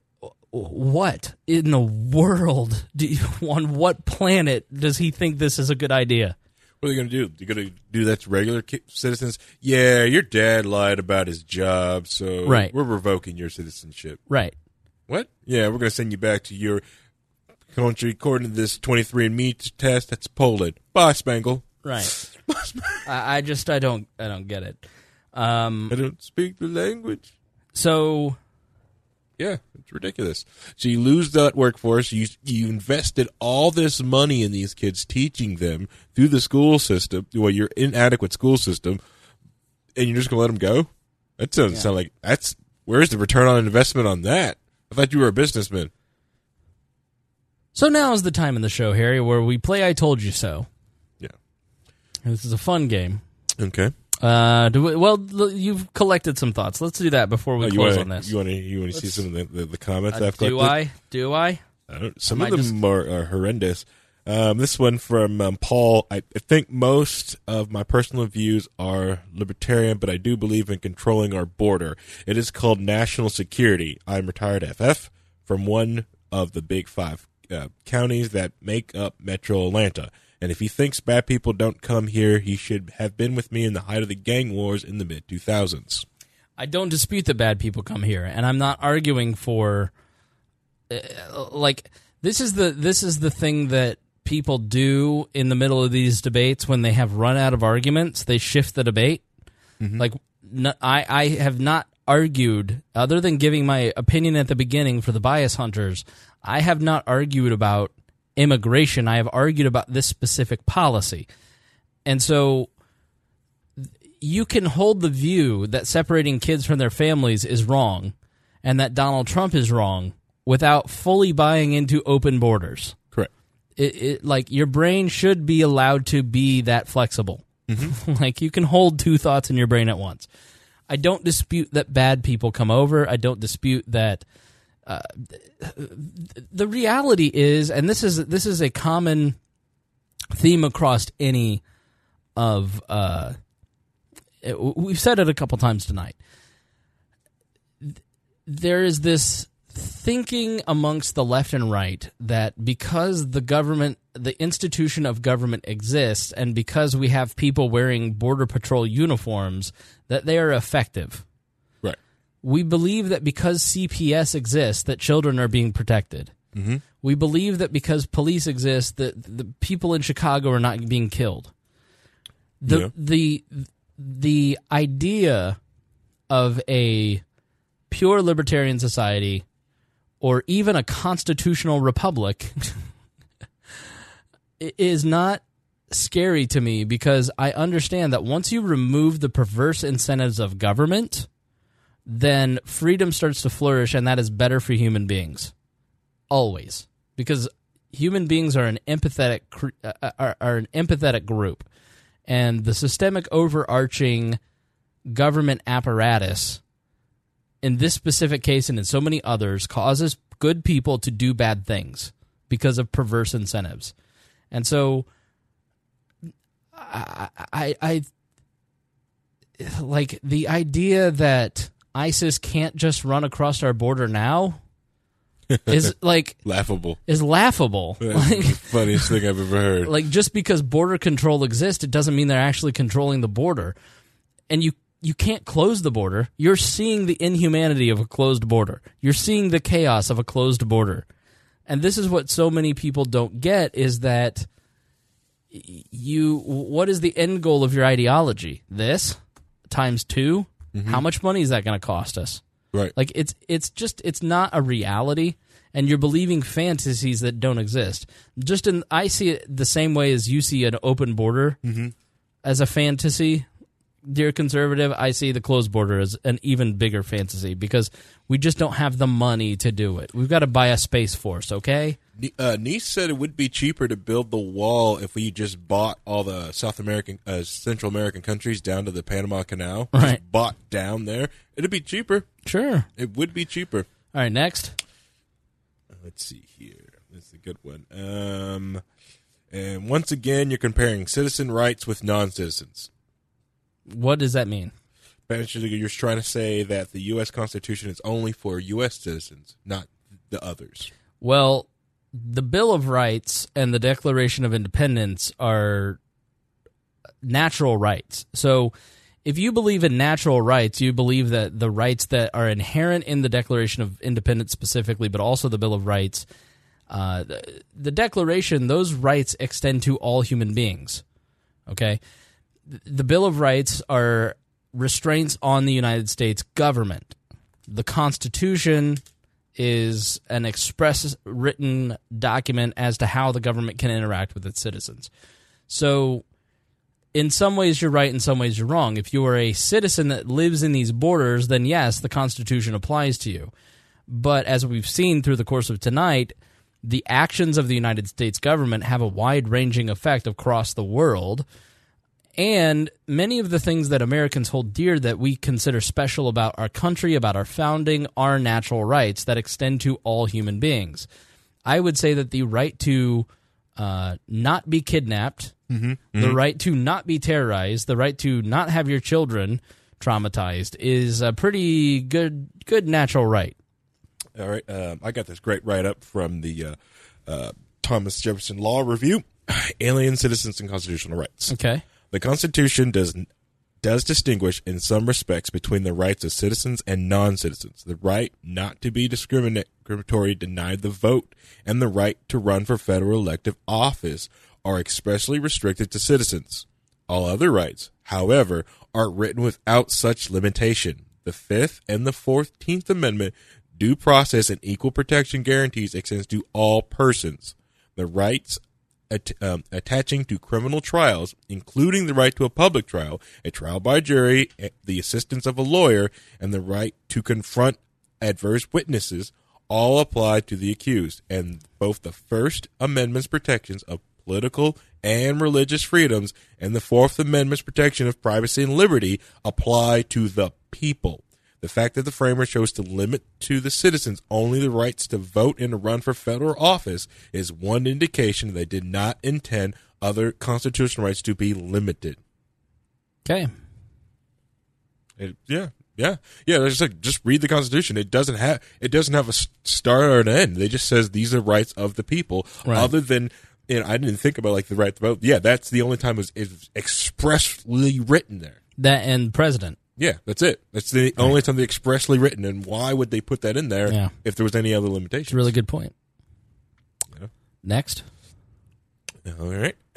what in the world you, (laughs) on what planet does he think this is a good idea? What are you going to do? You're going to do that to regular ki- citizens? Yeah, your dad lied about his job, so Right. we're revoking your citizenship. Right. What? Yeah, we're going to send you back to your country according to this 23andMe t- test. That's Poland. Bye, Spangle. Right. (laughs) I, I just I don't I don't get it. Um, I don't speak the language. so Yeah, it's ridiculous. So you lose that workforce. You you invested all this money in these kids, teaching them through the school system, well, your inadequate school system, and you're just gonna let them go. That doesn't sound like that's. Where's the return on investment on that? I thought you were a businessman. so now is the time in the show, Harry, where we play I told you so. Yeah. and This is a fun game. Okay. Uh, do we, well, you've collected some thoughts. Let's do that before we Oh, close want on this. you want to you want to see some of the, the, the comments Uh, I've do? I? Do I? I don't, some I of them are, are horrendous. Um, this one from um, Paul. I, I think most of my personal views are libertarian, but I do believe in controlling our border. It is called national security. I'm retired FF from one of the big five uh, counties that make up Metro Atlanta. And if he thinks bad people don't come here, he should have been with me in the height of the gang wars in the mid 2000s. I don't dispute that bad people come here, and I'm not arguing for uh, like this is the this is the thing that people do in the middle of these debates when they have run out of arguments. They shift the debate. Like no, I I have not argued other than giving my opinion at the beginning for the bias hunters. I have not argued about immigration. I have argued about this specific policy, and so you can hold the view that separating kids from their families is wrong and that Donald Trump is wrong without fully buying into open borders. Correct. It, it like your brain should be allowed to be that flexible. Mm-hmm. (laughs) like you can hold two thoughts in your brain at once. I don't dispute that bad people come over. I don't dispute that the reality is, and this is this is a common theme across any of uh, we've said it a couple times tonight. There is this thinking amongst the left and right that because the government, the institution of government exists, and because we have people wearing border patrol uniforms, that they are effective. We believe that because CPS exists, that children are being protected. Mm-hmm. We believe that because police exist, that the people in Chicago are not being killed. The Yeah. the the idea of a pure libertarian society or even a constitutional republic (laughs) is not scary to me because I understand that once you remove the perverse incentives of government, then freedom starts to flourish, and that is better for human beings. Always, because human beings are an empathetic uh, are, are an empathetic group, and the systemic overarching government apparatus in this specific case and in so many others causes good people to do bad things because of perverse incentives. And so I I, I like the idea that ISIS can't just run across our border now is (laughs) like Laughable. is laughable. (laughs) Like, funniest thing I've ever heard. like just because border control exists, it doesn't mean they're actually controlling the border. And you you can't close the border. You're seeing the inhumanity of a closed border. You're seeing the chaos of a closed border. And this is what so many people don't get is that you what is the end goal of your ideology? This times 2? Mm-hmm. How much money is that going to cost us? right. Like it's it's just it's not a reality and you're believing fantasies that don't exist. Just in I see it the same way as you see an open border mm-hmm. as a fantasy. Dear conservative, I see the closed border as an even bigger fantasy because we just don't have the money to do it. We've got to buy a space force, okay? Uh, Nice said it would be cheaper to build the wall if we just bought all the South American, uh, Central American countries down to the Panama Canal. Just Right. bought down there. It'd be cheaper. Sure. It would be cheaper. All right, next. Let's see here. This is a good one. Um, and once again, you're comparing citizen rights with non-citizens. What does that mean? Basically, you're trying to say that the U.S. Constitution is only for U.S. citizens, not the others. Well, the Bill of Rights and the Declaration of Independence are natural rights. So, if you believe in natural rights, you believe that the rights that are inherent in the Declaration of Independence specifically, but also the Bill of Rights, uh, the, the Declaration, those rights extend to all human beings. Okay? The Bill of Rights are restraints on the United States government. The Constitution is an express written document as to how the government can interact with its citizens. So, in some ways, you're right, in some ways, you're wrong. If you are a citizen that lives in these borders, then yes, the Constitution applies to you. But as we've seen through the course of tonight, the actions of the United States government have a wide ranging effect across the world. And many of the things that Americans hold dear that we consider special about our country, about our founding, are natural rights that extend to all human beings. I would say that the right to uh, not be kidnapped, Mm-hmm. the right to not be terrorized, the right to not have your children traumatized is a pretty good good natural right. All right, um, I got this great write up from the uh, uh, Thomas Jefferson Law Review: (clears throat) Alien Citizens and Constitutional Rights. Okay. The Constitution does does distinguish in some respects between the rights of citizens and non-citizens. The right not to be discriminatory denied the vote and the right to run for federal elective office are expressly restricted to citizens. All other rights, however, are written without such limitation. The Fifth and the Fourteenth Amendment due process and equal protection guarantees extends to all persons. The rights at, um, attaching to criminal trials, including the right to a public trial, a trial by jury, eh, the assistance of a lawyer, and the right to confront adverse witnesses, all apply to the accused, and both the First Amendment's protections of political and religious freedoms and the Fourth Amendment's protection of privacy and liberty apply to the people. The fact that the framers chose to limit to the citizens only the rights to vote and to run for federal office is one indication they did not intend other constitutional rights to be limited. Okay. It- yeah, yeah, yeah. Just like just read the Constitution. It doesn't have it doesn't have a start or an end. They just says these are rights of the people. Right. Other than and I didn't think about like the right to vote. Yeah, that's the only time it was, it was expressly written there. That and president. Yeah, that's it. That's the only time they expressly written. And why would they put that in there Yeah. if there was any other limitations? It's a really good point. Yeah. Next. All right. (clears throat)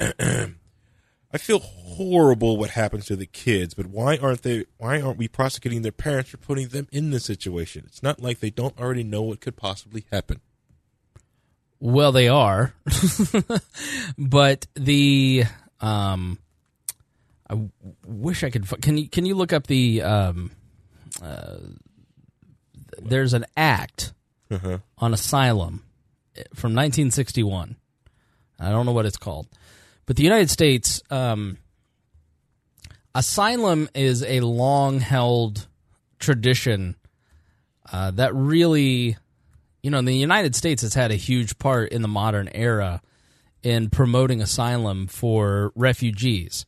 I feel horrible what happens to the kids, but why aren't they why aren't we prosecuting their parents for putting them in this situation? It's not like they don't already know what could possibly happen. Well, they are, (laughs) but the um, I wish I could. Can you can you look up the um, uh, there's an act Uh-huh. on asylum eh, from 1961. I don't know what it's called, but the United States um, asylum is a long held tradition uh, that really you know, the United States has had a huge part in the modern era in promoting asylum for refugees.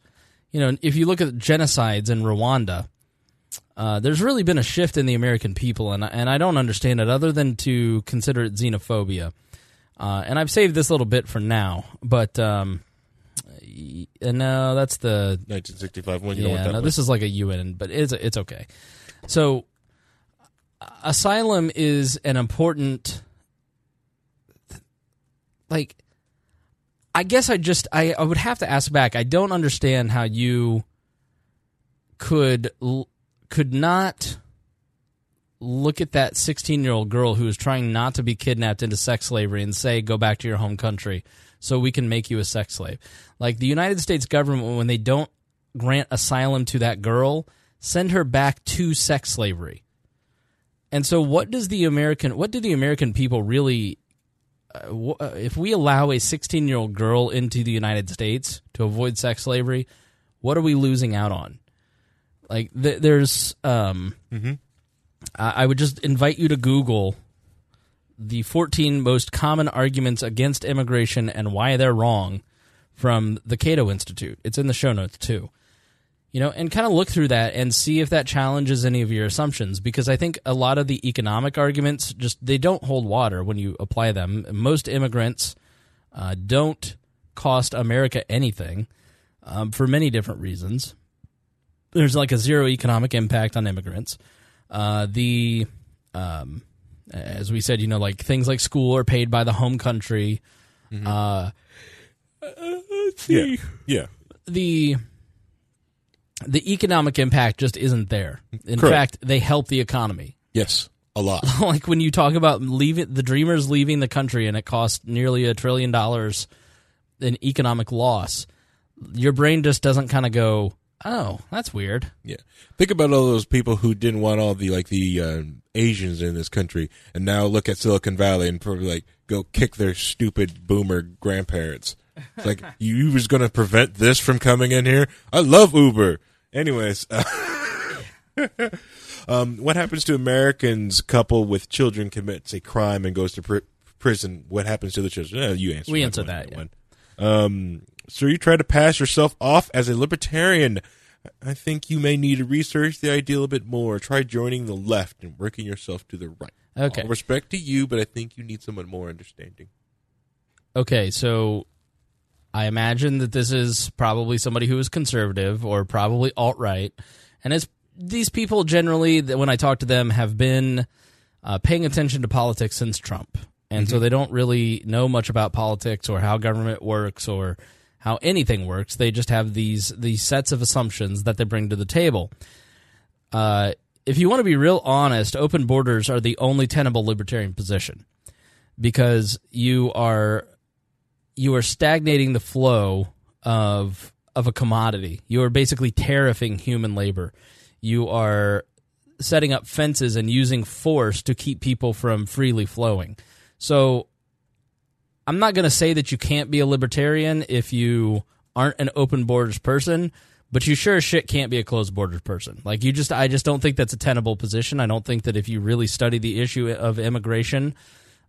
You know, if you look at genocides in Rwanda, uh, there's really been a shift in the American people, and and I don't understand it other than to consider it xenophobia. Uh, and I've saved this little bit for now, but um, and no, that's the 1965 one. You know what yeah, no, was? this is like a UN, but it's it's okay. So, uh, asylum is an important, like, I guess I just I, I would have to ask back. I don't understand how you could could not look at that 16 year old girl who is trying not to be kidnapped into sex slavery and say go back to your home country so we can make you a sex slave like the united states government when they don't grant asylum to that girl send her back to sex slavery and so what does the american what do the american people really if we allow a 16 year old girl into the united states to avoid sex slavery what are we losing out on like th- there's um I I would just invite you to Google the 14 most common arguments against immigration and why they're wrong from the Cato Institute. It's in the show notes too. You know, and kind of look through that and see if that challenges any of your assumptions because I think a lot of the economic arguments just they don't hold water when you apply them. Most immigrants uh, don't cost America anything um, for many different reasons. There's like a zero economic impact on immigrants. Uh, the um, as we said, you know, like things like school are paid by the home country. Uh, let's yeah, see. yeah. The the economic impact just isn't there. In Correct. fact, they help the economy. Yes, a lot. (laughs) like when you talk about leaving the dreamers leaving the country and it costs nearly a trillion dollars in economic loss, your brain just doesn't kind of go, "Oh, that's weird." Yeah. Think about all those people who didn't want all the like the um, Asians in this country, and now look at Silicon Valley and probably like go kick their stupid boomer grandparents. It's like (laughs) you was going to prevent this from coming in here. I love Uber. Anyways, (laughs) um, what happens to Americans couple with children commits a crime and goes to pr- prison? What happens to the children? Uh, you answer. We that answered one, that, yeah. Um, so you try to pass yourself off as a libertarian. I think you may need to research the idea a bit more. Try joining the left and working yourself to the right. Okay. All respect to you, but I think you need someone more understanding. Okay, so I imagine that this is probably somebody who is conservative or probably alt right, and it's these people generally that when I talk to them have been uh, paying attention to politics since Trump, and so they don't really know much about politics or how government works or how anything works. They just have these these sets of assumptions that they bring to the table. Uh, if you want to be real honest, open borders are the only tenable libertarian position because you are you are stagnating the flow of of a commodity. You are basically tariffing human labor. You are setting up fences and using force to keep people from freely flowing. So I'm not going to say that you can't be a libertarian if you aren't an open borders person, but you sure as shit can't be a closed borders person. Like you just I just don't think that's a tenable position. I don't think that if you really study the issue of immigration,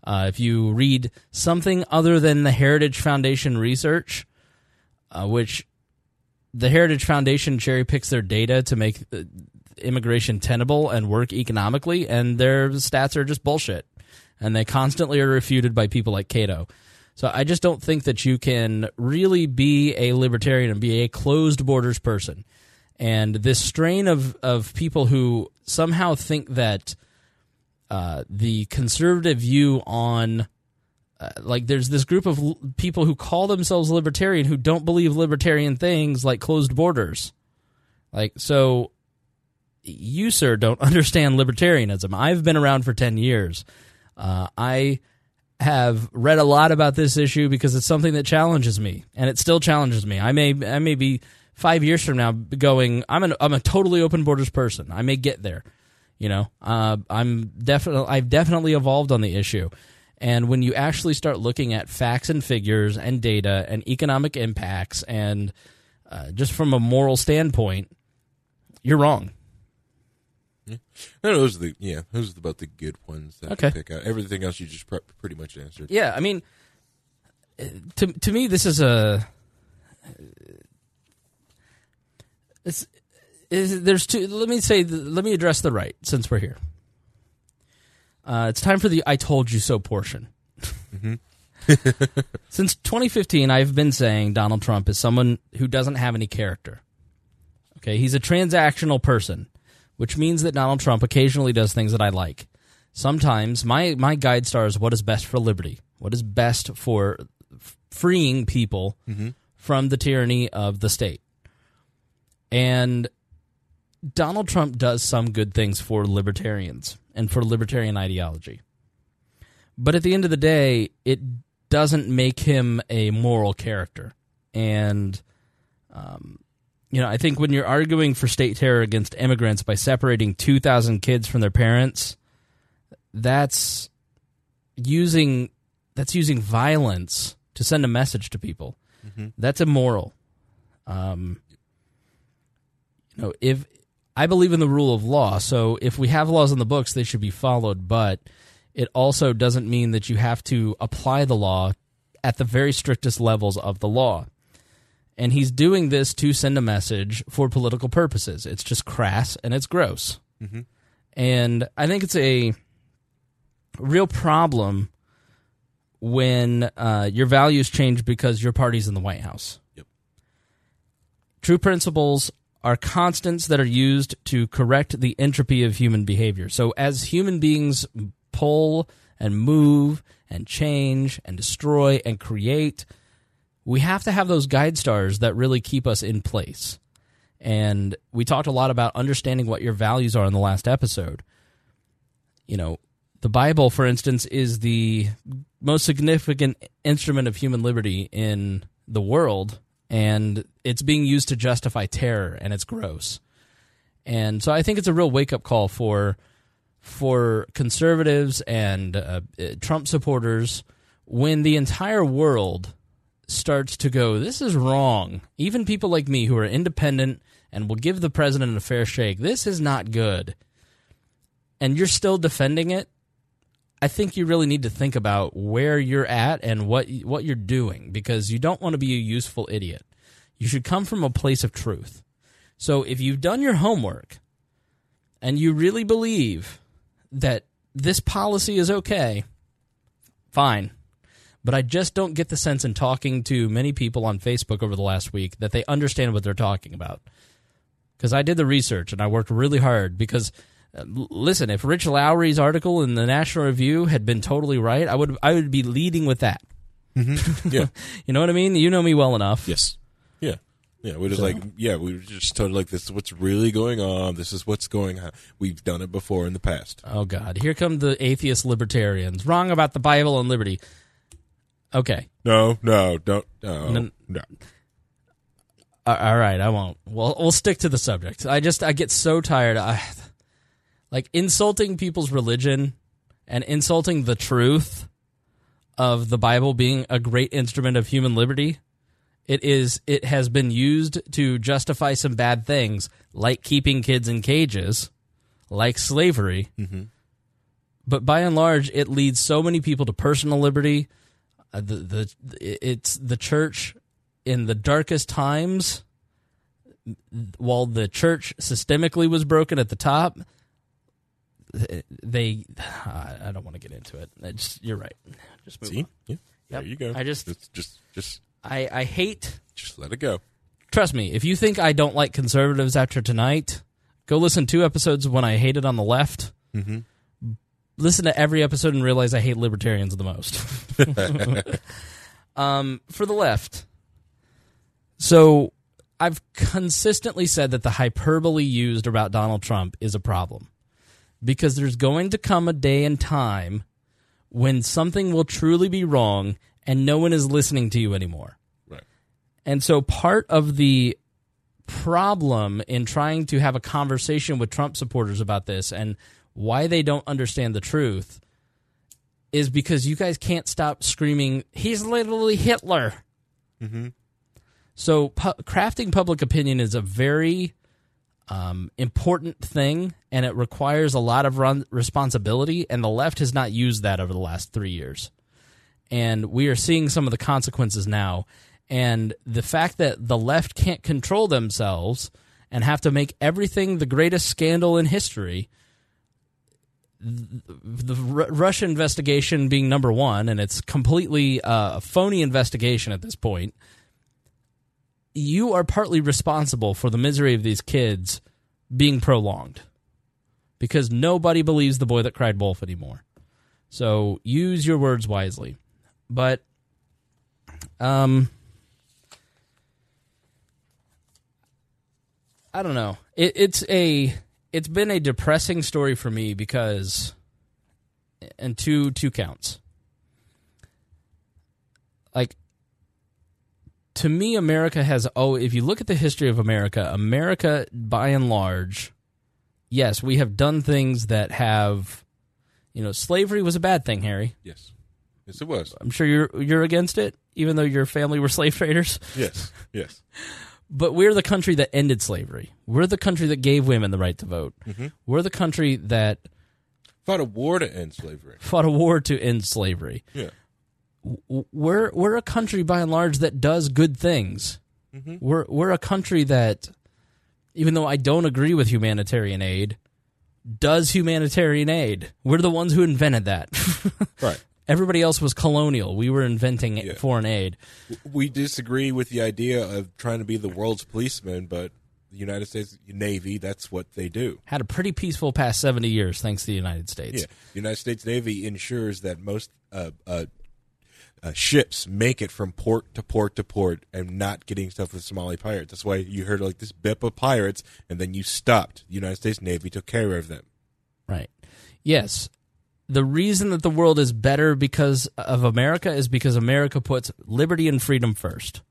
uh, if you read something other than the Heritage Foundation research, uh, which the Heritage Foundation cherry picks their data to make uh, immigration tenable and work economically, and their stats are just bullshit. And they constantly are refuted by people like Cato. So I just don't think that you can really be a libertarian and be a closed borders person. And this strain of, of people who somehow think that uh, the conservative view on uh, like there's this group of people who call themselves libertarian who don't believe libertarian things like closed borders. Like so you sir don't (laughs) understand libertarianism. I've been around for 10 years. Uh, I have read a lot about this issue because it's something that challenges me and it still challenges me. I may I may be 5 years from now going I'm an I'm a totally open borders person. I may get there. You know, uh, I'm definitely I've definitely evolved on the issue. And when you actually start looking at facts and figures and data and economic impacts and uh, just from a moral standpoint, you're wrong. No, those are the yeah, those are about the good ones that Okay. I pick out. Everything else you just pre- pretty much answered. Yeah, I mean, to to me, this is a. It's, is there's two. Let me say. Let me address the right since we're here. Uh, it's time for the "I told you so" portion. (laughs) since 2015, I've been saying Donald Trump is someone who doesn't have any character. Okay, he's a transactional person, which means that Donald Trump occasionally does things that I like. Sometimes my my guide star is what is best for liberty, what is best for f- freeing people from the tyranny of the state. And Donald Trump does some good things for libertarians and for libertarian ideology. But at the end of the day, it doesn't make him a moral character. And um, you know, I think when you're arguing for state terror against immigrants by separating 2,000 kids from their parents, that's using that's using violence to send a message to people. That's immoral. Um, you know, if I believe in the rule of law, so if we have laws in the books, they should be followed. But it also doesn't mean that you have to apply the law at the very strictest levels of the law and he's doing this to send a message for political purposes. It's just crass and it's gross. And I think it's a real problem when uh, your values change because your party's in the White House. Yep. True principles are constants that are used to correct the entropy of human behavior. So, as human beings pull and move and change and destroy and create, we have to have those guide stars that really keep us in place. And we talked a lot about understanding what your values are in the last episode. You know, the Bible, for instance, is the most significant instrument of human liberty in the world, and it's being used to justify terror, and it's gross. And so I think it's a real wake up call for for conservatives and uh, uh, Trump supporters when the entire world starts to go, this is wrong. Even people like me who are independent and will give the president a fair shake, this is not good. And you're still defending it. I think you really need to think about where you're at and what what you're doing because you don't want to be a useful idiot. You should come from a place of truth. So if you've done your homework and you really believe that this policy is okay, fine. But I just don't get the sense in talking to many people on Facebook over the last week that they understand what they're talking about. Because I did the research and I worked really hard because Uh, listen, if Rich Lowry's article in the National Review had been totally right, I would I would be leading with that. Mm-hmm. (laughs) Yeah. You know what I mean? You know me well enough. yes. Yeah. Yeah. We're just like, yeah, we were just told like this is what's really going on. This is what's going on. We've done it before in the past. Oh God, here come the atheist libertarians. Wrong about the Bible and liberty. Okay, No, no, don't. No, No. no. All right, I won't. Well, we'll stick to the subject. I just I get so tired. I like insulting people's religion and insulting the truth of the Bible being a great instrument of human liberty. It is. It has been used to justify some bad things, like keeping kids in cages, like slavery. But by and large, it leads so many people to personal liberty. Uh, the the it's the church in the darkest times. While the church systemically was broken at the top, they. I don't want to get into it. It's, you're right. Just move See? on. Yeah. Yep. There you go. I just- just, just, just, I I hate just let it go. trust me, if you think I don't like conservatives after tonight, go listen to episodes when I hated on the left. Mm-hmm. Listen to every episode and realize I hate libertarians the most. (laughs) um, for the left, so I've consistently said that the hyperbole used about Donald Trump is a problem because there's going to come a day and time when something will truly be wrong and no one is listening to you anymore. Right. And so part of the problem in trying to have a conversation with Trump supporters about this and why they don't understand the truth is because you guys can't stop screaming, he's literally Hitler. Mm-hmm. So pu- crafting public opinion is a very um, important thing, and it requires a lot of run- responsibility. And the left has not used that over the last three years, and we are seeing some of the consequences now. And the fact that the left can't control themselves and have to make everything the greatest scandal in history. The Russia investigation being number one, and it's completely uh, a phony investigation at this point you are partly responsible for the misery of these kids being prolonged because nobody believes the boy that cried wolf anymore. So use your words wisely. But um I don't know. It, it's a it's been a depressing story for me because and two two counts. Like to me, America has oh, if you look at the history of America, America by and large, yes, we have done things that have, you know, slavery was a bad thing, Harry. Yes. Yes, it was. I'm sure you're you're against it, even though your family were (laughs) slave traders. Yes. Yes. But we're the country that ended slavery. We're the country that gave women the right to vote. Mm-hmm. We're the country that Fought a war to end slavery. fought a war to end slavery. Yeah. We're we're a country by and large that does good things. We're we're a country that, even though I don't agree with humanitarian aid, does humanitarian aid. We're the ones who invented that. (laughs) Right. Everybody else was colonial. We were inventing Yeah. foreign aid. We disagree with the idea of trying to be the world's policeman, but the United States Navy, that's what they do. Had a pretty peaceful past seventy years, thanks to the United States. Yeah. The United States Navy ensures that most uh, uh, uh, ships make it from port to port to port and not getting stuff with Somali pirates. That's why you heard like this bip of pirates and then you stopped. The United States Navy took care of them. Right. Yes. The reason that the world is better because of America is because America puts liberty and freedom first.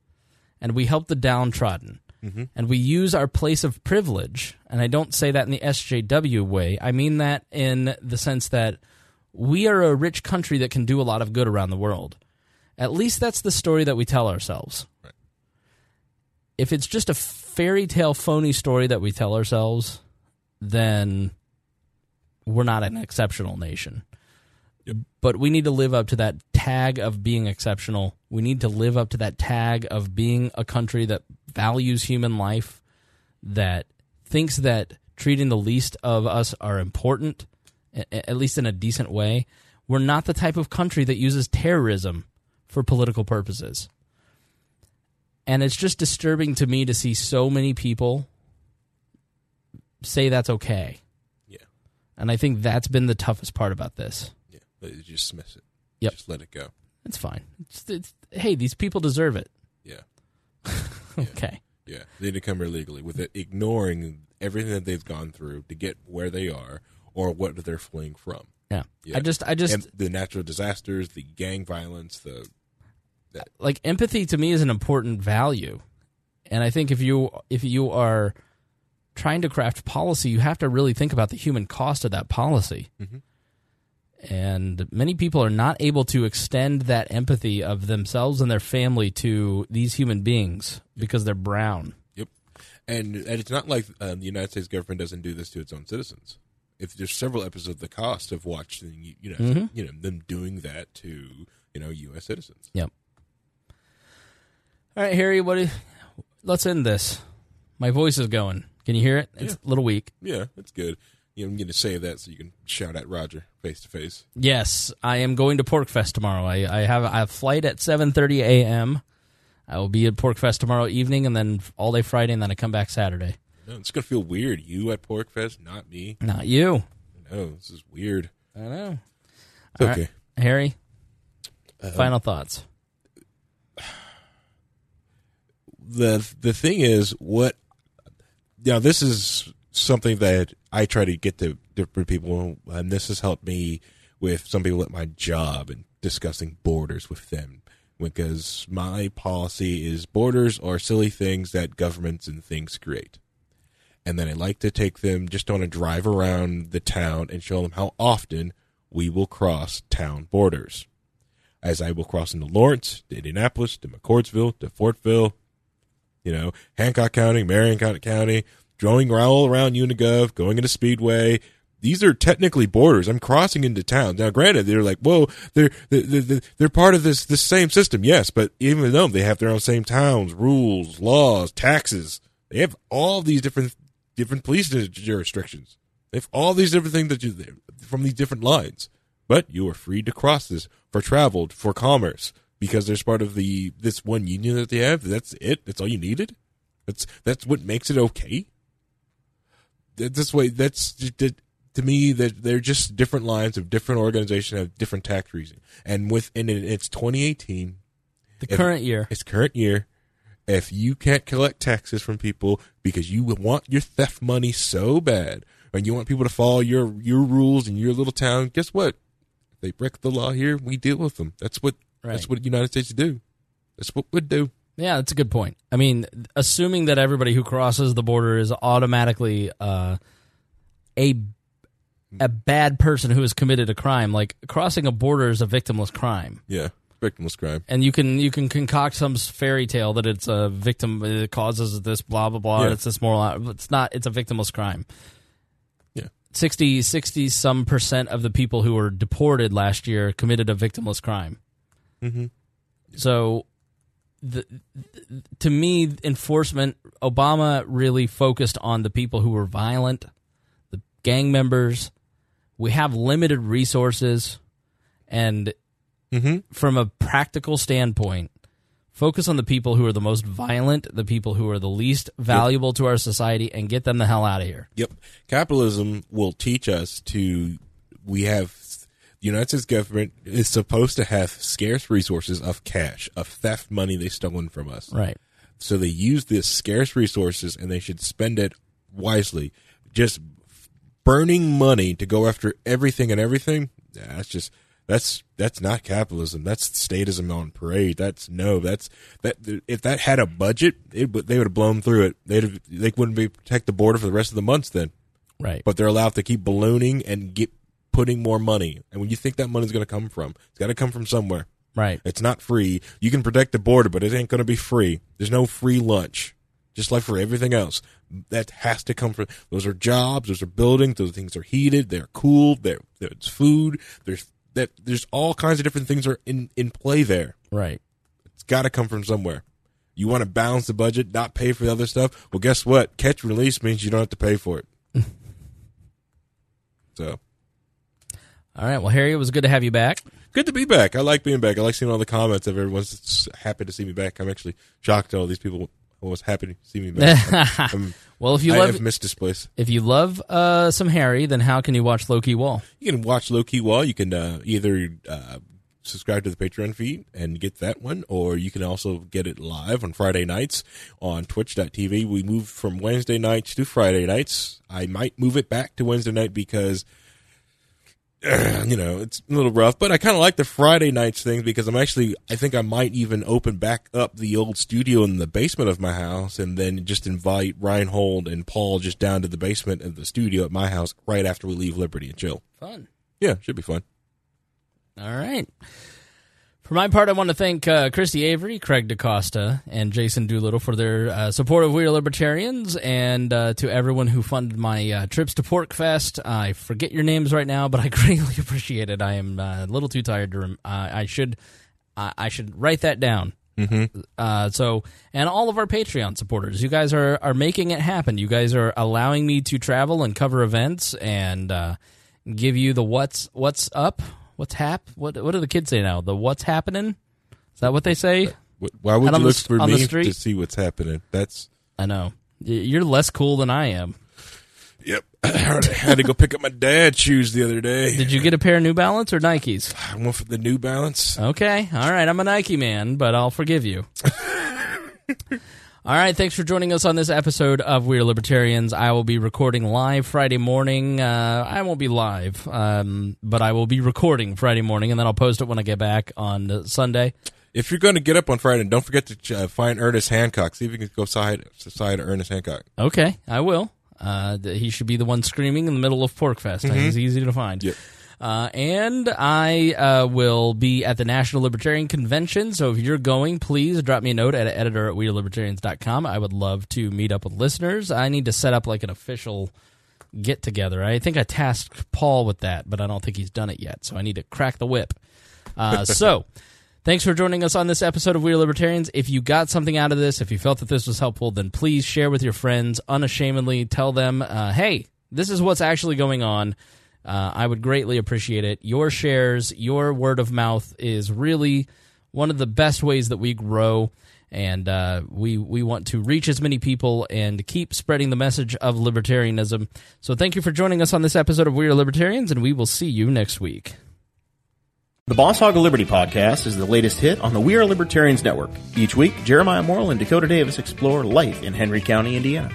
And we help the downtrodden. And we use our place of privilege. And I don't say that in the SJW way. I mean that in the sense that we are a rich country that can do a lot of good around the world. At least that's the story that we tell ourselves. Right. If it's just a fairy tale phony story that we tell ourselves, then we're not an exceptional nation. But we need to live up to that tag of being exceptional. We need to live up to that tag of being a country that values human life, that thinks that treating the least of us are important, at least in a decent way. We're not the type of country that uses terrorism for political purposes. And it's just disturbing to me to see so many people say that's okay. Yeah. And I think that's been the toughest part about this. Yeah. Let you just dismiss it. Yep. Just let it go. It's fine. It's, it's, hey, these people deserve it. (laughs) Yeah. Okay. Yeah. They need to come here legally with it, ignoring everything that they've gone through to get where they are or what they're fleeing from. Yeah. Yeah. I just, I just and the natural disasters, the gang violence, the like empathy to me is an important value, and I think if you if you are trying to craft policy, you have to really think about the human cost of that policy. Mhm. And many people are not able to extend that empathy of themselves and their family to these human beings because they're brown. Yep. And and it's not like uh, the United States government doesn't do this to its own citizens. If there's several episodes of the cost of watching, you- you know, Mhm. you know them doing that to you know U.S. citizens. Yep. All right, Harry. What? Do, let's end this. My voice is going. Can you hear it? It's a little weak. Yeah, that's good. You know, I'm going to say that so you can shout at Roger face to face. Yes, I am going to PorcFest tomorrow. I, I have I have a flight at seven thirty a.m. I will be at PorcFest tomorrow evening, and then all day Friday, and then I come back Saturday. No, it's going to feel weird. You at PorcFest, not me. Not you. No, this is weird. I know. It's All right. okay. Harry, Uh, final thoughts. The the thing is what now this is something that I try to get to different people and this has helped me with some people at my job and discussing borders with them because my policy is borders are silly things that governments and things create. And then I like to take them just on a drive around the town and show them how often we will cross town borders. As I will cross into Lawrence, to Indianapolis, to McCordsville, to Fortville, you know, Hancock County, Marion County, going all around Unigov, going into Speedway. These are technically borders. I'm crossing into town. Now, granted, they're like, whoa, they're, they're, they're, they're part of this, this same system. Yes, but even though they have their own same towns, rules, laws, taxes, they have all these different, different police jurisdictions. They have all these different things that you, from these different lines. But you are free to cross this for travel, for commerce, because there's part of the this one union that they have. That's it. That's all you needed. That's that's what makes it okay. That- This way, that's that, to me that they're just different lines of different organizations have different tax reason. And within it, it's 2018. The if- current year. It's current year. If you can't collect taxes from people because you want your theft money so bad, and you want people to follow your your rules in your little town, guess what? If they break the law here, we deal with them. That's what that's what the United States do. That's what we do. Yeah, that's a good point. I mean, assuming that everybody who crosses the border is automatically uh, a a bad person who has committed a crime, like crossing a border is a victimless crime, Yeah, victimless crime. and you can you can concoct some fairy tale that it's a victim it causes this blah blah blah. Yeah. It's this moral. It's not. It's a victimless crime. Yeah. 60, 60 some percent of the people who were deported last year committed a victimless crime. Mm-hmm. So, the, to me, enforcement, Obama really focused on the people who were violent, the gang members. We have limited resources. And Mm-hmm. from a practical standpoint, focus on the people who are the most violent, the people who are the least valuable to our society, and get them the hell out of here. Yep. Capitalism will teach us to. We have the United States government is supposed to have scarce resources of cash, of theft money they stolen from us. Right. So they use this scarce resources and they should spend it wisely. Just burning money to go after everything and everything. yeah, That's just that's that's not capitalism. That's statism on parade. That's no. That's that. If that had a budget, it, would- they would have blown through it. They'd have, they wouldn't be protect the border for the rest of the months then. Right. But they're allowed to keep ballooning and get putting more money. And when you think that money's going to come from, it's got to come from somewhere. right. It's not free. You can protect the border, but it ain't going to be free. There's no free lunch. Just like for everything else, that has to come from. Those are jobs. Those are buildings. Those things are heated. They're cooled. There, there's food. There's that there's all kinds of different things are in in play there. Right. It's got to come from somewhere. You want to balance the budget, not pay for the other stuff. Well, guess what? Catch release means you don't have to pay for it. (laughs) so All right. Well, Harry, it was good to have you back. good to be back. I like being back. I like seeing all the comments of everyone's happy to see me back. I'm actually shocked at all these people was happy to see me back. (laughs) I'm, I'm, Well, if you I love have missed this place. if you love uh, some Harry, then how can you watch Low Key Wall? You can watch Low Key Wall. You can uh, either uh, subscribe to the Patreon feed and get that one, or you can also get it live on Friday nights on Twitch.tv. We moved from Wednesday nights to Friday nights. I might move it back to Wednesday night because. (clears throat) You know, it's a little rough, but I kind of like the Friday nights thing because I'm actually, I think I might even open back up the old studio in the basement of my house and then just invite Reinhold and Paul just down to the basement of the studio at my house right after we leave Liberty and chill. Fun. Yeah, should be fun. All right. For my part, I want to thank uh, Christy Avery, Craig DaCosta, and Jason Doolittle for their uh, support of We Are Libertarians, and uh, to everyone who funded my uh, trips to PorcFest. I forget your names right now, but I (laughs) greatly appreciate it. I am uh, a little too tired to. Rem- uh, I should. I I should write that down. Mm-hmm. Uh, so, and all of our Patreon supporters, you guys are are making it happen. You guys are allowing me to travel and cover events and uh, give you the what's what's up, what's hap. What what do the kids say now? The what's happening? Is that what they say? Uh, why would Out on you look s- for on the me street? to see what's happening? That's I know Y- you're less cool than I am. yep. (clears throat) I had to go pick up my dad's shoes the other day. Did you get a pair of New Balance or Nikes? (sighs) I went for the New Balance. Okay, all right. I'm a Nike man, but I'll forgive you. (laughs) all right, thanks for joining us on this episode of We're Libertarians. I will be recording live Friday morning. Uh, I won't be live, um, but I will be recording Friday morning, and then I'll post it when I get back on Sunday. If you're going to get up on Friday, don't forget to uh, find Ernest Hancock. See if you can go side side Ernest Hancock. Okay, I will. Uh, he should be the one screaming in the middle of PorcFest. He's easy to find. Yep. Uh, and I uh, will be at the National Libertarian Convention. So if you're going, please drop me a note at editor at wearelibertarians.com. I would love to meet up with listeners. I need to set up like an official get together. I think I tasked Paul with that, but I don't think he's done it yet. So I need to crack the whip. Uh, (laughs) so. Thanks for joining us on this episode of We Are Libertarians. If you got something out of this, if you felt that this was helpful, then please share with your friends unashamedly. Tell them, uh, hey, this is what's actually going on. Uh, I would greatly appreciate it. Your shares, your word of mouth is really one of the best ways that we grow. And uh, we we want to reach as many people and keep spreading the message of libertarianism. So thank you for joining us on this episode of We Are Libertarians, and we will see you next week. The Boss Hog of Liberty podcast is the latest hit on the We Are Libertarians Network. Each week, Jeremiah Morrill and Dakota Davis explore life in Henry County, Indiana.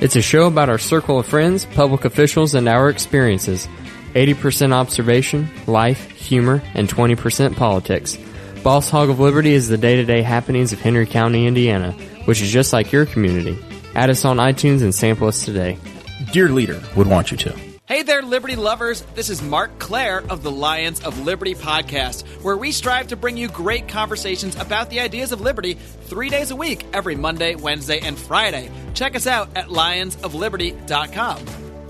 It's a show about our circle of friends, public officials, and our experiences. 80% observation, life, humor, and 20% politics. Boss Hog of Liberty is the day to day happenings of Henry County, Indiana, which is just like your community. Add us on iTunes and sample us today. Dear Leader would want you to. Hey there, Liberty lovers. This is Marc Clair of the Lions of Liberty podcast, where we strive to bring you great conversations about the ideas of liberty three days a week, every Monday, Wednesday, and Friday. Check us out at lionsofliberty.com.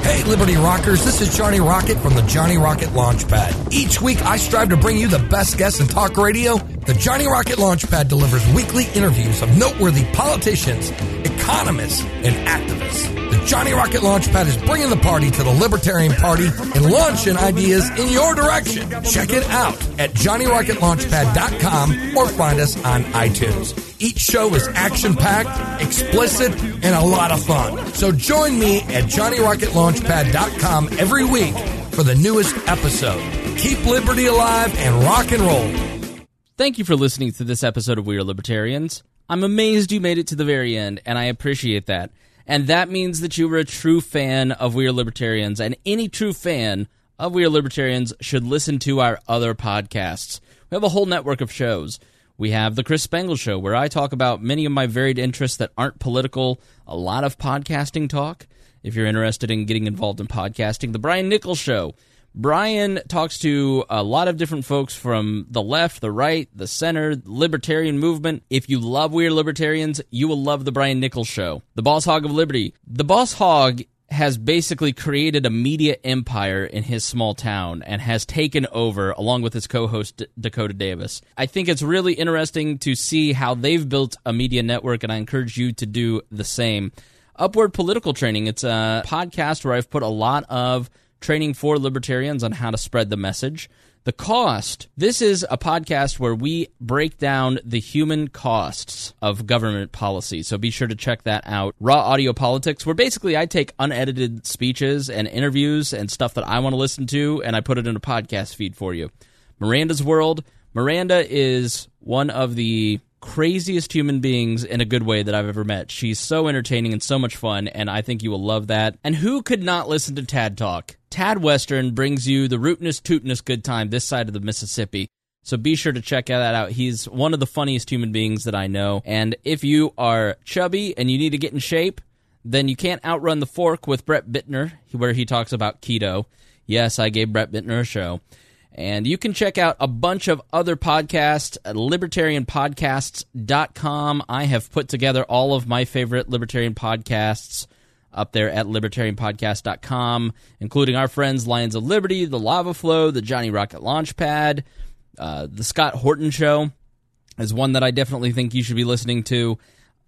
Hey, Liberty Rockers, this is Johnny Rocket from the Johnny Rocket Launchpad. Each week, I strive to bring you the best guests in talk radio. The Johnny Rocket Launchpad delivers weekly interviews of noteworthy politicians, economists, and activists. The Johnny Rocket Launchpad is bringing the party to the Libertarian Party and launching ideas in your direction. Check it out at JohnnyRocketLaunchpad.com or find us on iTunes. Each show is action packed, explicit, and a lot of fun. So join me at JohnnyRocketLaunchpad.com every week for the newest episode. Keep liberty alive and rock and roll. Thank you for listening to this episode of We Are Libertarians. I'm amazed you made it to the very end, and I appreciate that. And that means that you were a true fan of We Are Libertarians, and any true fan of We Are Libertarians should listen to our other podcasts. We have a whole network of shows. We have the Chris Spangle Show, where I talk about many of my varied interests that aren't political, a lot of podcasting talk. If you're interested in getting involved in podcasting, the Brian Nichols Show. Brian talks to a lot of different folks from the left, the right, the center, libertarian movement. If you love We Are Libertarians, you will love the Brian Nichols Show. The Boss Hog of Liberty. The Boss Hog has basically created a media empire in his small town and has taken over along with his co-host D- Dakota Davis. I think it's really interesting to see how they've built a media network and I encourage you to do the same. Upward Political Training, it's a podcast where I've put a lot of training for libertarians on how to spread the message. The cost. This is a podcast where we break down the human costs of government policy. So be sure to check that out. Raw Audio Politics, where basically I take unedited speeches and interviews and stuff that I want to listen to and I put it in a podcast feed for you. Miranda's World. Miranda is one of the craziest human beings in a good way that I've ever met. She's so entertaining and so much fun, and I think you will love that. And who could not listen to Tad talk? Tad Western brings you the rootinest, tootinest good time this side of the Mississippi. So be sure to check that out. He's one of the funniest human beings that I know. And if you are chubby and you need to get in shape, then you can't outrun the fork with Brett Bittner, where he talks about keto. Yes, I gave Brett Bittner a show. And you can check out a bunch of other podcasts at libertarianpodcasts.com. I have put together all of my favorite libertarian podcasts up there at libertarianpodcast.com, including our friends Lions of Liberty, The Lava Flow, The Johnny Rocket Launchpad, uh, The Scott Horton Show is one that I definitely think you should be listening to.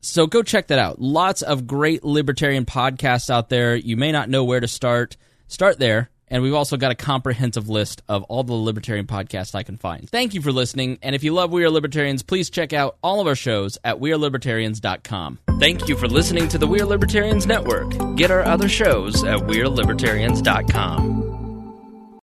So go check that out. Lots of great libertarian podcasts out there. You may not know where to start. Start there and we've also got a comprehensive list of all the libertarian podcasts I can find. Thank you for listening. And if you love We Are Libertarians, please check out all of our shows at WeareLibertarians.com. Thank you for listening to the We Are Libertarians Network. Get our other shows at WeareLibertarians.com.